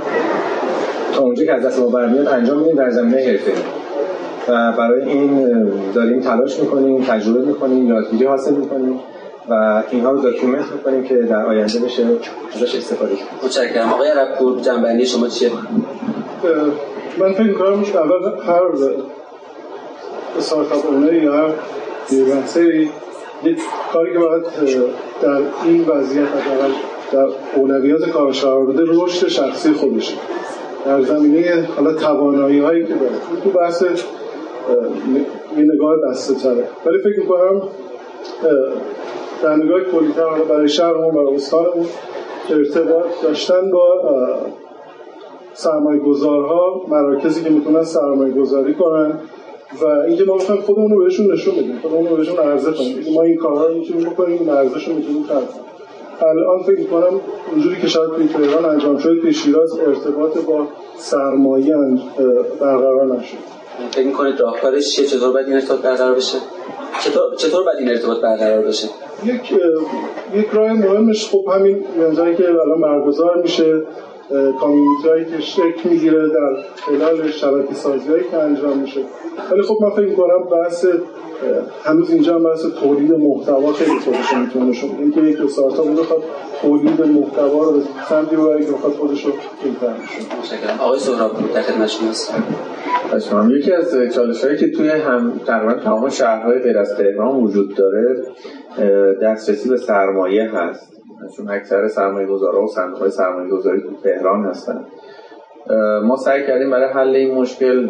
تا اونجا که از دست ما برمیاد انجام میدیم در زمینه حرفه و برای این داریم تلاش می‌کنیم تجربه می‌کنیم یادگیری حاصل می‌کنیم و اینها رو document می‌کنیم که در آینده بشه ازش استفاده کنیم. متشکرم. آقای رپور جمع‌بندی شما چیه؟ من فکر می‌کنم اول هر startup owner ی یا هر freelancer ی یک کاری که باید در این وضعیت حداقل در اولویت کارش قرار بده رشد شخصی خودشه. در زمینه حالا توانایی هایی که داره. تو بحث یه نگاه بسته تره ولی فکر می‌کنم در نگاه کلیتر برای شهرمون برای استانمون ارتباط داشتن با سرمایه گذارها مراکزی که می‌تونن سرمایه گذاری کنن و اینکه ما می‌خوایم خودمون رو بهشون نشون بدیم خودمون رو بهشون عرضه کنیم. ما این کارها رو می‌تونیم بکنیم این ارزش رو می‌تونیم خلق الان فکر می‌کنم اونجوری که شاید توی تهران انجام شده توی شیراز ارتباط با سرمایه برقرار نشد فکر می‌کنید راهکارش چیه؟ چطور باید این ارتباط برقرار بشه؟ چطور چطور باید این ارتباط برقرار بشه یک یک راه مهمش خب همین ایونتایی که الان برگزار میشه. کامیونیتی هایی که شکل می‌گیره در خلال شبکه سازی هایی که انجام میشه. ولی خب من فکر کنم بحث هنوز اینجا هم بحث تولید محتوا خیلی خودش می‌تونه نشون اینکه یک استارتاپ بخواد تولید محتوا رو به سمتی ببره که بخواد خودش رو بهتر آقای سهراب در خدمت شما یکی از چالش هایی که توی هم تقریبا تمام شهرهای غیر از تهران وجود داره دسترسی به سرمایه هست. چون اکثر سرمایه گذارا و صندوق های سرمایه گذاری تو تهران هستن. ما سعی کردیم برای حل این مشکل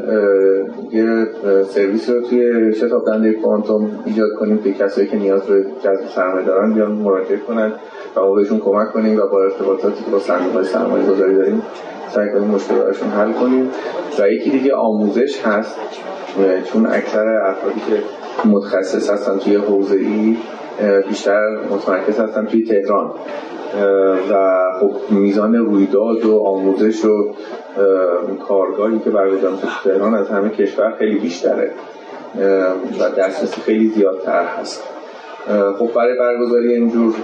یه سرویس رو توی شتاب دنده کوانتوم ایجاد کنیم که کسایی که نیاز به جذب سرمایه دارن بیان مراجعه کنن و ما بهشون کمک کنیم و با ارتباطاتی که با صندوق های سرمایه گذاری داریم سعی کنیم مشکل براشون حل کنیم. و یکی دیگه آموزش هست چون اکثر افرادی که متخصص هستن توی حوزه ای بیشتر متمرکز هستن توی تهران. و خب میزان رویداد و آموزش و کارگاهی که برگزار تو تهران از همه کشور خیلی بیشتره. و دسترسی خیلی زیادتر هست. خب برای برگزاری اینجور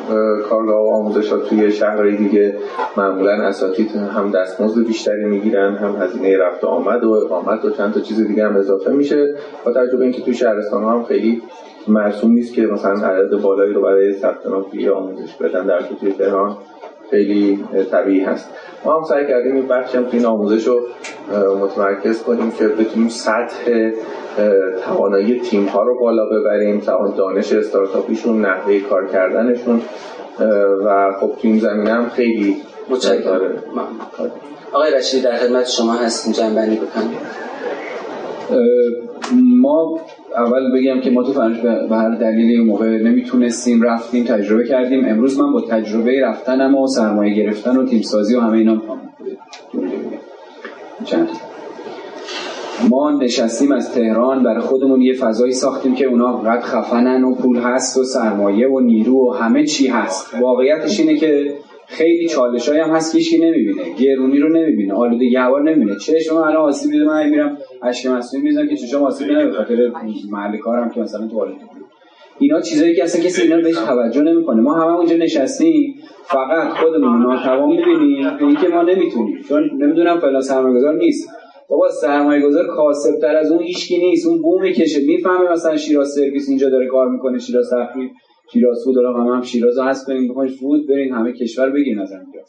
کارگاه و آموزش ها توی شهرهای دیگه معمولا اساتید هم دستمزد بیشتری می‌گیرن هم هزینه رفت و آمد و اقامت و چند تا چیز دیگه هم اضافه میشه. با تجربه اینکه توی شهرستان ها هم خیلی مرسوم نیست که مثلا عدد بالایی رو برای ثبت نام توی آموزش بدن. در توی تهران خیلی طبیعی هست. ما هم سعی کردیم این بخشی هم توی این آموزش رو متمرکز کنیم که بتونیم سطح توانایی تیم ها رو بالا ببریم توان دانش استارتاپیشون نحوه کار کردنشون. و خب تو این زمینه هم خیلی متشکرم. آقای رشیدی در خدمت شما هستیم. جنبندی بکنیم ما اول بگم که ما تو فرنش به هر دلیلی موقع نمی‌تونستیم رفتیم تجربه کردیم. امروز من با تجربه رفتنم و سرمایه گرفتن و تیم سازی و همه اینا چند؟ ما نشستیم از تهران برای خودمون یه فضایی ساختیم که اونا قد خفنن و پول هست و سرمایه و نیرو و همه چی هست. واقعیتش اینه که خیلی چالش هم هست که هیچکی نمی‌بینه. گرونی رو نمی‌بینه. آلودگی هوا نمی‌بینه. چشم من الان آسیب دیده من میرم اشک مصنوعی می‌زنم که چشم آسیب نمی‌بینه به خاطر محل کارم که مثلا تو اینا چیزایی که اصلا کسی اینا بهش توجه نمی‌کنه. ما همه اونجا نشستیم. فقط خودمون ناتوان می‌بینیم. اینکه ما نمی‌تونیم. چون نمی‌دونم فلان سرمایه‌گذار نیست. بابا سرمایه گذار کاسبتر از اون هیچکی نیست. اون بوم می‌کشه می‌فهمه مثلا شیراز سرویس اینجا داره کار می‌کنه شیراز تفریح شیراز فود دارم هم, هم شیراز هست بریم بخواید فود برین همه کشور بگین از اینجا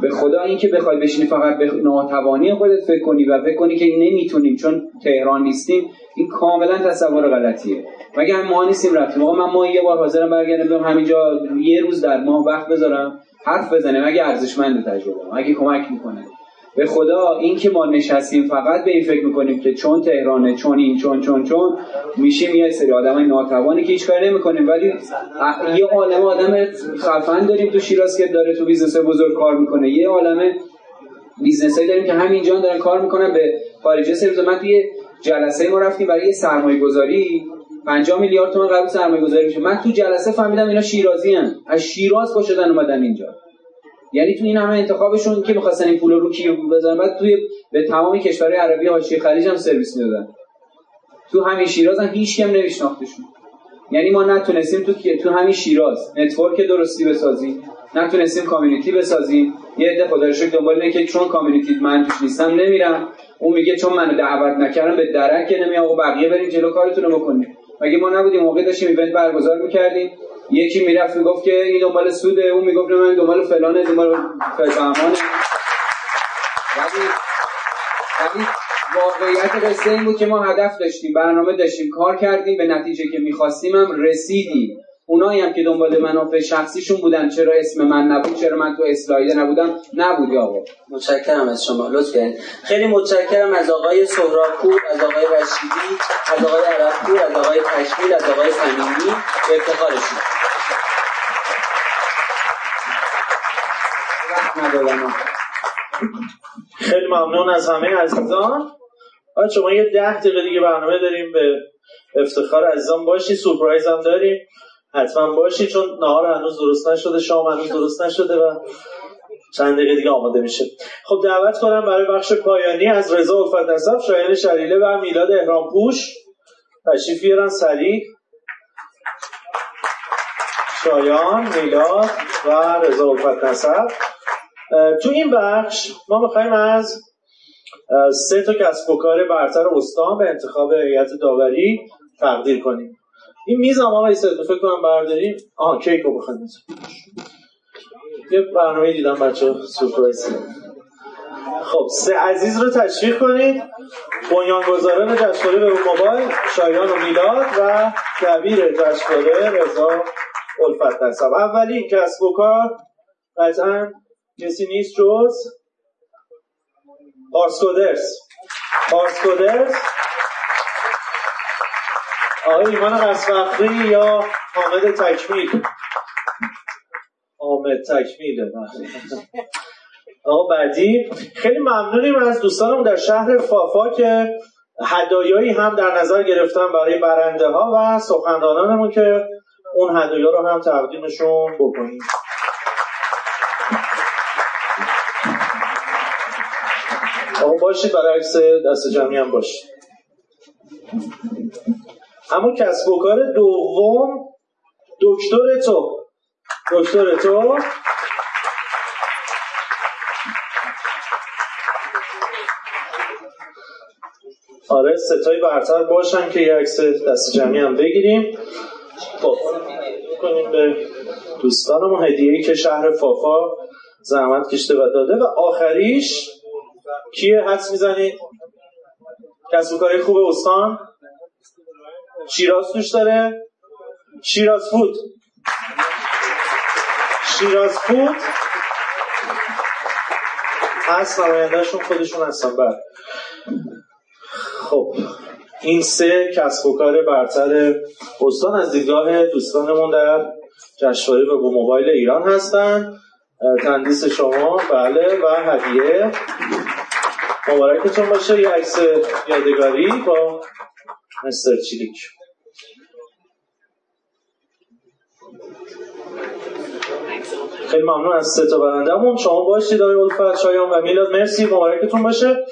به خدا اینکه بخوای بشینی فقط به ناتوانی خودت فکر کنی و فکر کنی که نمی‌تونیم چون تهران نیستیم این کاملا تصور غلطیه. مگه ما نیستیم رفتیم؟ آقا من ما یه بار حاضرم برگردم بیام همینجا یه روز در ماه وقت بذارم حرف بزنه مگه ارزشمند تجربه مگه کمک می‌کنه. به خدا این که ما نشستیم فقط به این فکر می‌کنیم که چون تهرانه چون این چون چون چون میشیم یه سری آدم ناتوانی که هیچ کاری نمی‌کنیم. ولی یه عالم آدم خفن داریم تو شیراز که داره تو business بزرگ کار می‌کنه. یه عالم business هایی داریم که همینجا دارن کار می‌کنن. به خارج سرویس من توی جلسه ما رفتیم برای سرمایه گذاری 50 میلیارد تومان قرار سرمایه گذاری میشه. من تو جلسه فهمیدم اینا شیرازی هن. از شیراز پا شدن اومدن اینجا. یعنی تو این همه انتخابشون که می‌خواستن این پول رو کی بزنن؟ بعد توی به تمام کشورهای عربی حاشیه خلیج هم سرویس می‌دادن. تو همین شیراز هم هیچ کم نمیشناختشون. یعنی ما نتونستیم تو تو همین شیراز network درستی بسازیم نتونستیم community بسازیم. یه عده خدا دنبال اینه که چون community من توش نیستم نمیرم. اون میگه چون منو دعوت نکردم به درک نمیام. و بقیه بریم جلو کارتون رو بکنیم. مگه ما نبودیم موقع داشتیم ایونت برگزار می‌کردیم؟ یکی می‌رفت می‌گفت که این دنبال سوده اون می‌گفت من دنبال فلانه دنبال ولی واقعیت قصه این بود که ما هدف داشتیم برنامه داشتیم کار کردیم به نتیجه که می‌خواستیم هم رسیدیم. اونایی هم که دنبال منافع شخصیشون بودن چرا اسم من نبود چرا من تو اسلاید نبودم نبود آقا. متشکرم از شما لطف خیلی متشکرم از آقای سهراپور از آقای رشیدی از آقای عربپور از آقای تشمیل از آقای صمیمی. به افتخارشون. خیلی ممنون از همه عزیزان. شما یه ده دقیقه دیگه برنامه داریم. به افتخار عزیزان باشی. سورپرایز هم داریم. حتما باشی چون نهار هنوز درست نشده شام هنوز درست نشده و چند دقیقه دیگه آماده میشه. خب دعوت کنم برای بخش پایانی از رضا الفت نسب شایان شریله و میلاد احرام پوش. تشریف بیارن. سریع شایان میلاد و رضا الفت نسب تو این بخش ما می‌خوایم از سه تا کسب و کار برتر استان به انتخاب هیئت داوری تقدیر کنیم. این میز هم آقای سید فکر کنم برداریم؟ آها کیک رو بخوایم یه برنامه دیدم بچه سورپرایز. خب سه عزیز رو تشریح کنید. بنیانگذاران جشنواره به موبایل شایان و میلاد و دبیر جشنواره رضا الفت نسب اولی کسب و کار قطعا کسی نیست جز پارسکودرس پارسکودرس آقای ایمان قصفخری یا حامد تکمیل؟ حامد تکمیل. آقا بعدی. خیلی ممنونیم از دوستانم در شهر فافا که هدایایی هم در نظر گرفتم برای برنده ها و سخنرانانمون که اون هدایا رو هم تقدیمشون بکنیم. باشید برای عکس دست جمعی هم باشید اما کسب و کار دوم دکتر تو. دکتر تو. آره ستای برتر باشن که یه عکس دست جمعی هم بگیریم. خب کنیم به دوستانمون هدیه‌ای که شهر فافا زحمت کشته و داده و آخریش کیه حدس می‌زنید کسب و خوب استان؟ شیراز توش داره؟ شیراز فود. شیراز فود؟ هست نمایندهشون خودشون هستن بعد خب این سه کسب و برتر استان از دیدگاه دوستانمون در جشنواره و موبایل ایران هستن. تندیس شما بله و هدیه. مبارکتون باشه یه عکس یادگاری با مستر چیلیک. خیلی ممنون از سه تا برندمون شما باشید آقای الفت شایان و میلاد. مرسی مبارکتون باشه.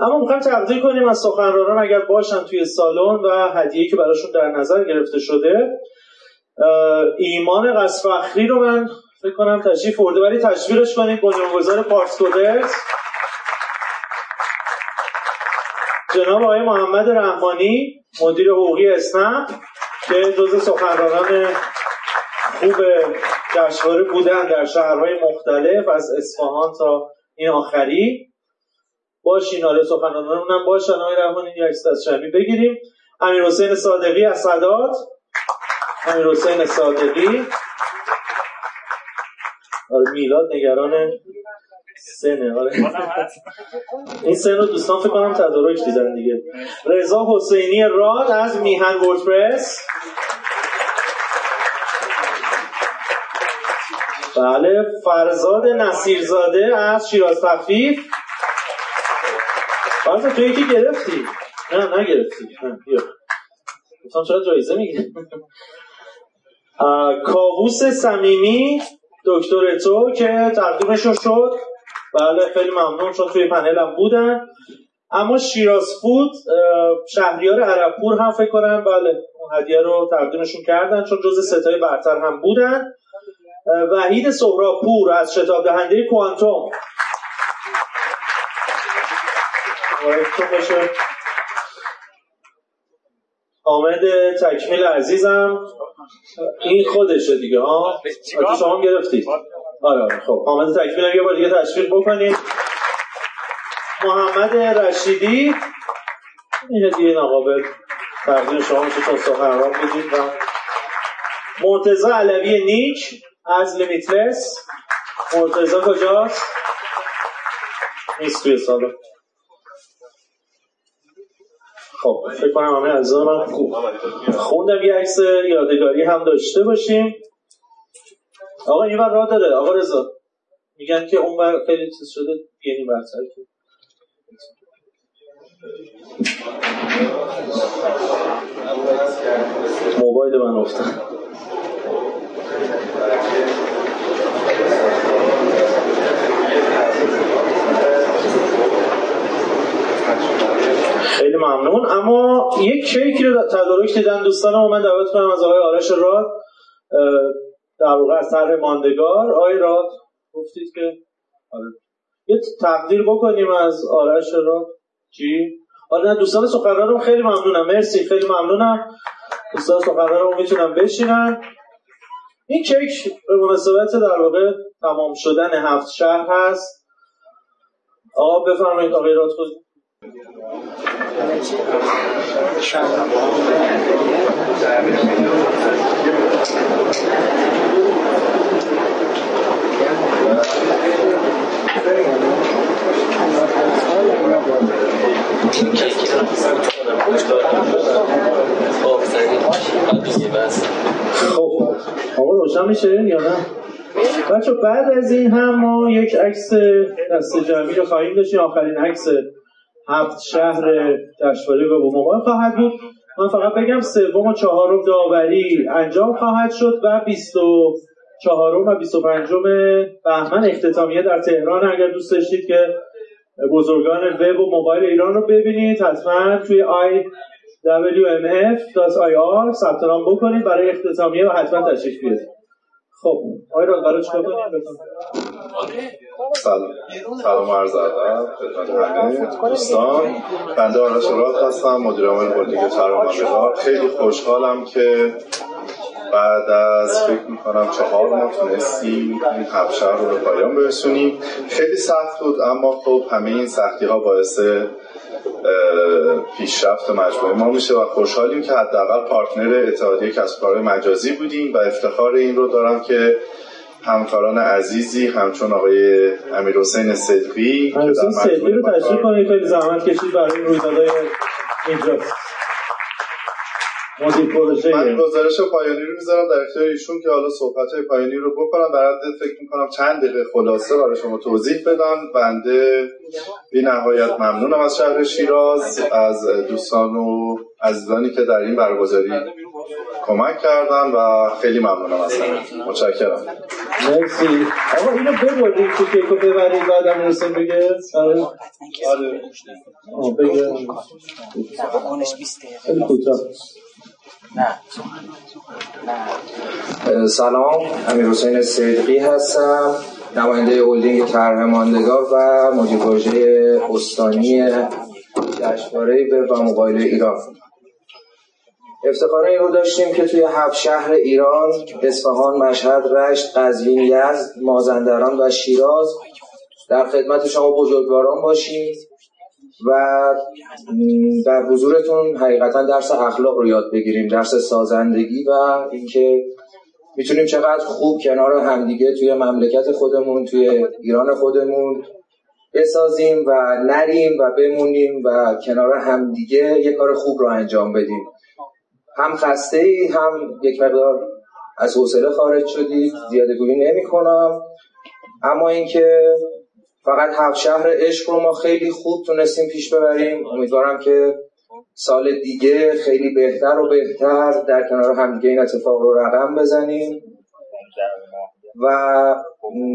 اما می‌خوایم تقدیر کنیم از سخنرانان اگر باشن توی سالن و هدیه که براشون در نظر گرفته شده. ایمان قصفخری رو من فکر کنم تشریف برده ولی تشویقش کنید بنیانگذار پارس کودرز جناب آقای محمد رحمانی مدیر حقوقی اسنپ که جز سخنرانان خوب جشنواره بودن در شهرهای مختلف از اصفهان تا این آخری. باشین آره سخنرانان هم باشن آقای رحمانی یک از شمی بگیریم. امیر حسین صادقی از صدات. امیر حسین صادقی. آره میلاد نگران سنه آره. این سن رو دوستان فکر کنم تدارک دیدن دیگه. رضا حسینی راد از میهن وردپرس. بله فرزاد نصیرزاده از شیراز تخفیف. فرزاد تو یکی گرفتی؟ نه نگرفتی. نه بیا. چرا جایزه میگه کاووس صمیمی دکتر تو که تقدیمشون شد. بله خیلی ممنون چون توی پنل هم بودن. اما شیراز فود شهریار عربپور هم فکر کنم بله هدیه رو تقدیمشون کردن چون جز ستای برتر هم بودن. وحید سهراپور از شتاب دهنده کوانتوم. حامد تکمیل عزیزم. این خودشه دیگه ها؟ شما گرفتید. آره آره خب. حامد تکمیل یه بار دیگه تشویق بکنید. محمد رشیدی. این هدیه ناقابل تقدیم شما میشه چون سخنران بودید و مرتضی علوی نیک از لیمیتلس. مرتضی کجاست؟ نیست توی سالن خب فکر کنم همه از من خوندم یه عکس یادگاری هم داشته باشیم. آقا این بر راه داره. آقا رضا. میگن که اون بر خیلی چیز شده یعنی برتر موبایل من افتاد. خیلی ممنون. اما یک رو تدارک دیدن دوستان من دعوت کنم از آقای آرش راد. در واقع طرح ماندگار. آقای راد گفتید که آره. یه تقدیر بکنیم از آرش راد. چی؟ آره نه دوستان سخنرانم خیلی ممنونم. مرسی خیلی ممنونم. دوستان سخنرانم می‌تونم بشینن. این کیک به مناسبت در واقع تمام شدن هفت شهر هست. آقا بفرمایید آقای راد. خود خب آقا روشن میشه؟ یا نه؟ بچه بعد از این هم ما یک عکس دست جمعی رو خواهیم داشتیم. آخرین عکس هفت شهر جشنواره به موبایل خواهد بود. من فقط بگم سوم و چهارم داوری انجام خواهد شد و 24 و 25 بهمن اختتامیه در تهران. اگر دوست داشتید که بزرگان وب و موبایل ایران رو ببینید حتما توی آی wmf.ir ثبت نام بکنید برای اختتامیه و حتما تشریف بیارید. خب آقای را قرار چیکار کنیم؟ سلام. سلام عرض ادب. همه دوستان. بنده آرش هستم مدیر عامل ترامندگار خیلی خوشحالم که بعد از فکر می‌کنم چهار ماه تونستیم این هفشر رو به پایان برسونیم. خیلی سخت بود اما خب همه این سختی ها باعث پیشرفت مجموعه ما میشه و خوشحالیم که حداقل پارتنر اتحادیه کسب کارهای مجازی بودیم و افتخار این رو دارم که همکاران عزیزی همچون آقای امیر حسین صدقی امیر حسین صدقی رو تشریف کنید خیلی زحمت کشید برای رویدادهای اینجا. من گزارش پایانی رو می‌ذارم در اختیار ایشون که حالا صحبت های پایانی رو بکنم. در حد فکر می‌کنم چند دقیقه خلاصه برای شما توضیح بدم بنده بی نهایت ممنونم از شهر شیراز از دوستان و عزیزانی که در این برگزاری کمک کردن و خیلی ممنونم از همه. متشکرم. مرسی. آقا اینو ببرید که کیکو ببرید بعد هم رسیم بگه. آره. آره. بگه. سلام. امیر حسین صدقی هستم. نماینده هلدینگ طرح ماندگار و مدیر پروژه استانی جشنواره و موبایل ایران. افتخار این رو داشتیم که توی هفت شهر ایران اصفهان مشهد رشت قزوین یزد مازندران و شیراز در خدمت شما بزرگواران باشیم. و در حضورتون حقیقتا درس اخلاق رو یاد بگیریم درس سازندگی و اینکه می‌تونیم چقدر خوب کنار همدیگه توی مملکت خودمون توی ایران خودمون بسازیم و نریم و بمونیم و کنار همدیگه یه کار خوب رو انجام بدیم. هم خسته ای هم یک مقدار از حوصله خارج شدید زیاده گویی نمی کنم اما اینکه فقط هفت شهر عشق رو ما خیلی خوب تونستیم پیش ببریم. امیدوارم که سال دیگه خیلی بهتر و بهتر در کنار همدیگه این اتفاق رو رقم بزنیم. و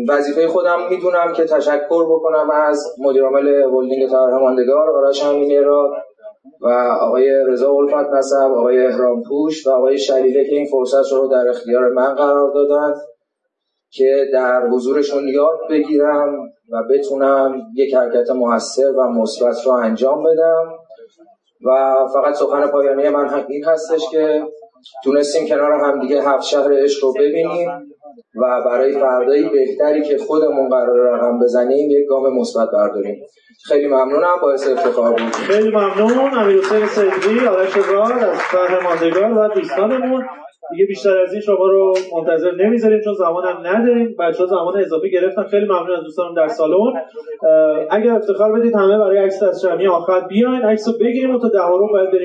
وظیفه خودم می‌دونم که تشکر بکنم از مدیر عامل هلدینگ طرح ماندگار آرش امینی را و آقای رضا الفت نسب آقای احرام پوش و آقای شریفه که این فرصت رو در اختیار من قرار دادن. که در حضورشون یاد بگیرم و بتونم یک حرکت موثر و مثبت رو انجام بدم. و فقط سخن پایانی من این هستش که تونستیم کنار همدیگه هفت شهر عشق رو ببینیم و برای فردایی بهتری که خودمون قرار رقم بزنیم یک گام مثبت برداریم. خیلی ممنونم باعث افتخار بود. خیلی ممنون امیر حسین صدقی آرش راد از شهر ماندگار و دوستانمون. دیگه بیشتر از این شما رو منتظر نمی‌ذاریم چون زمان هم نداریم بچه ها زمان اضافه گرفتن خیلی ممنون از دوستانم در سالن. اگر افتخار بدید همه برای عکس از شمی آخر بیاین. عکس بگیریم و تا دهارم باید بریم.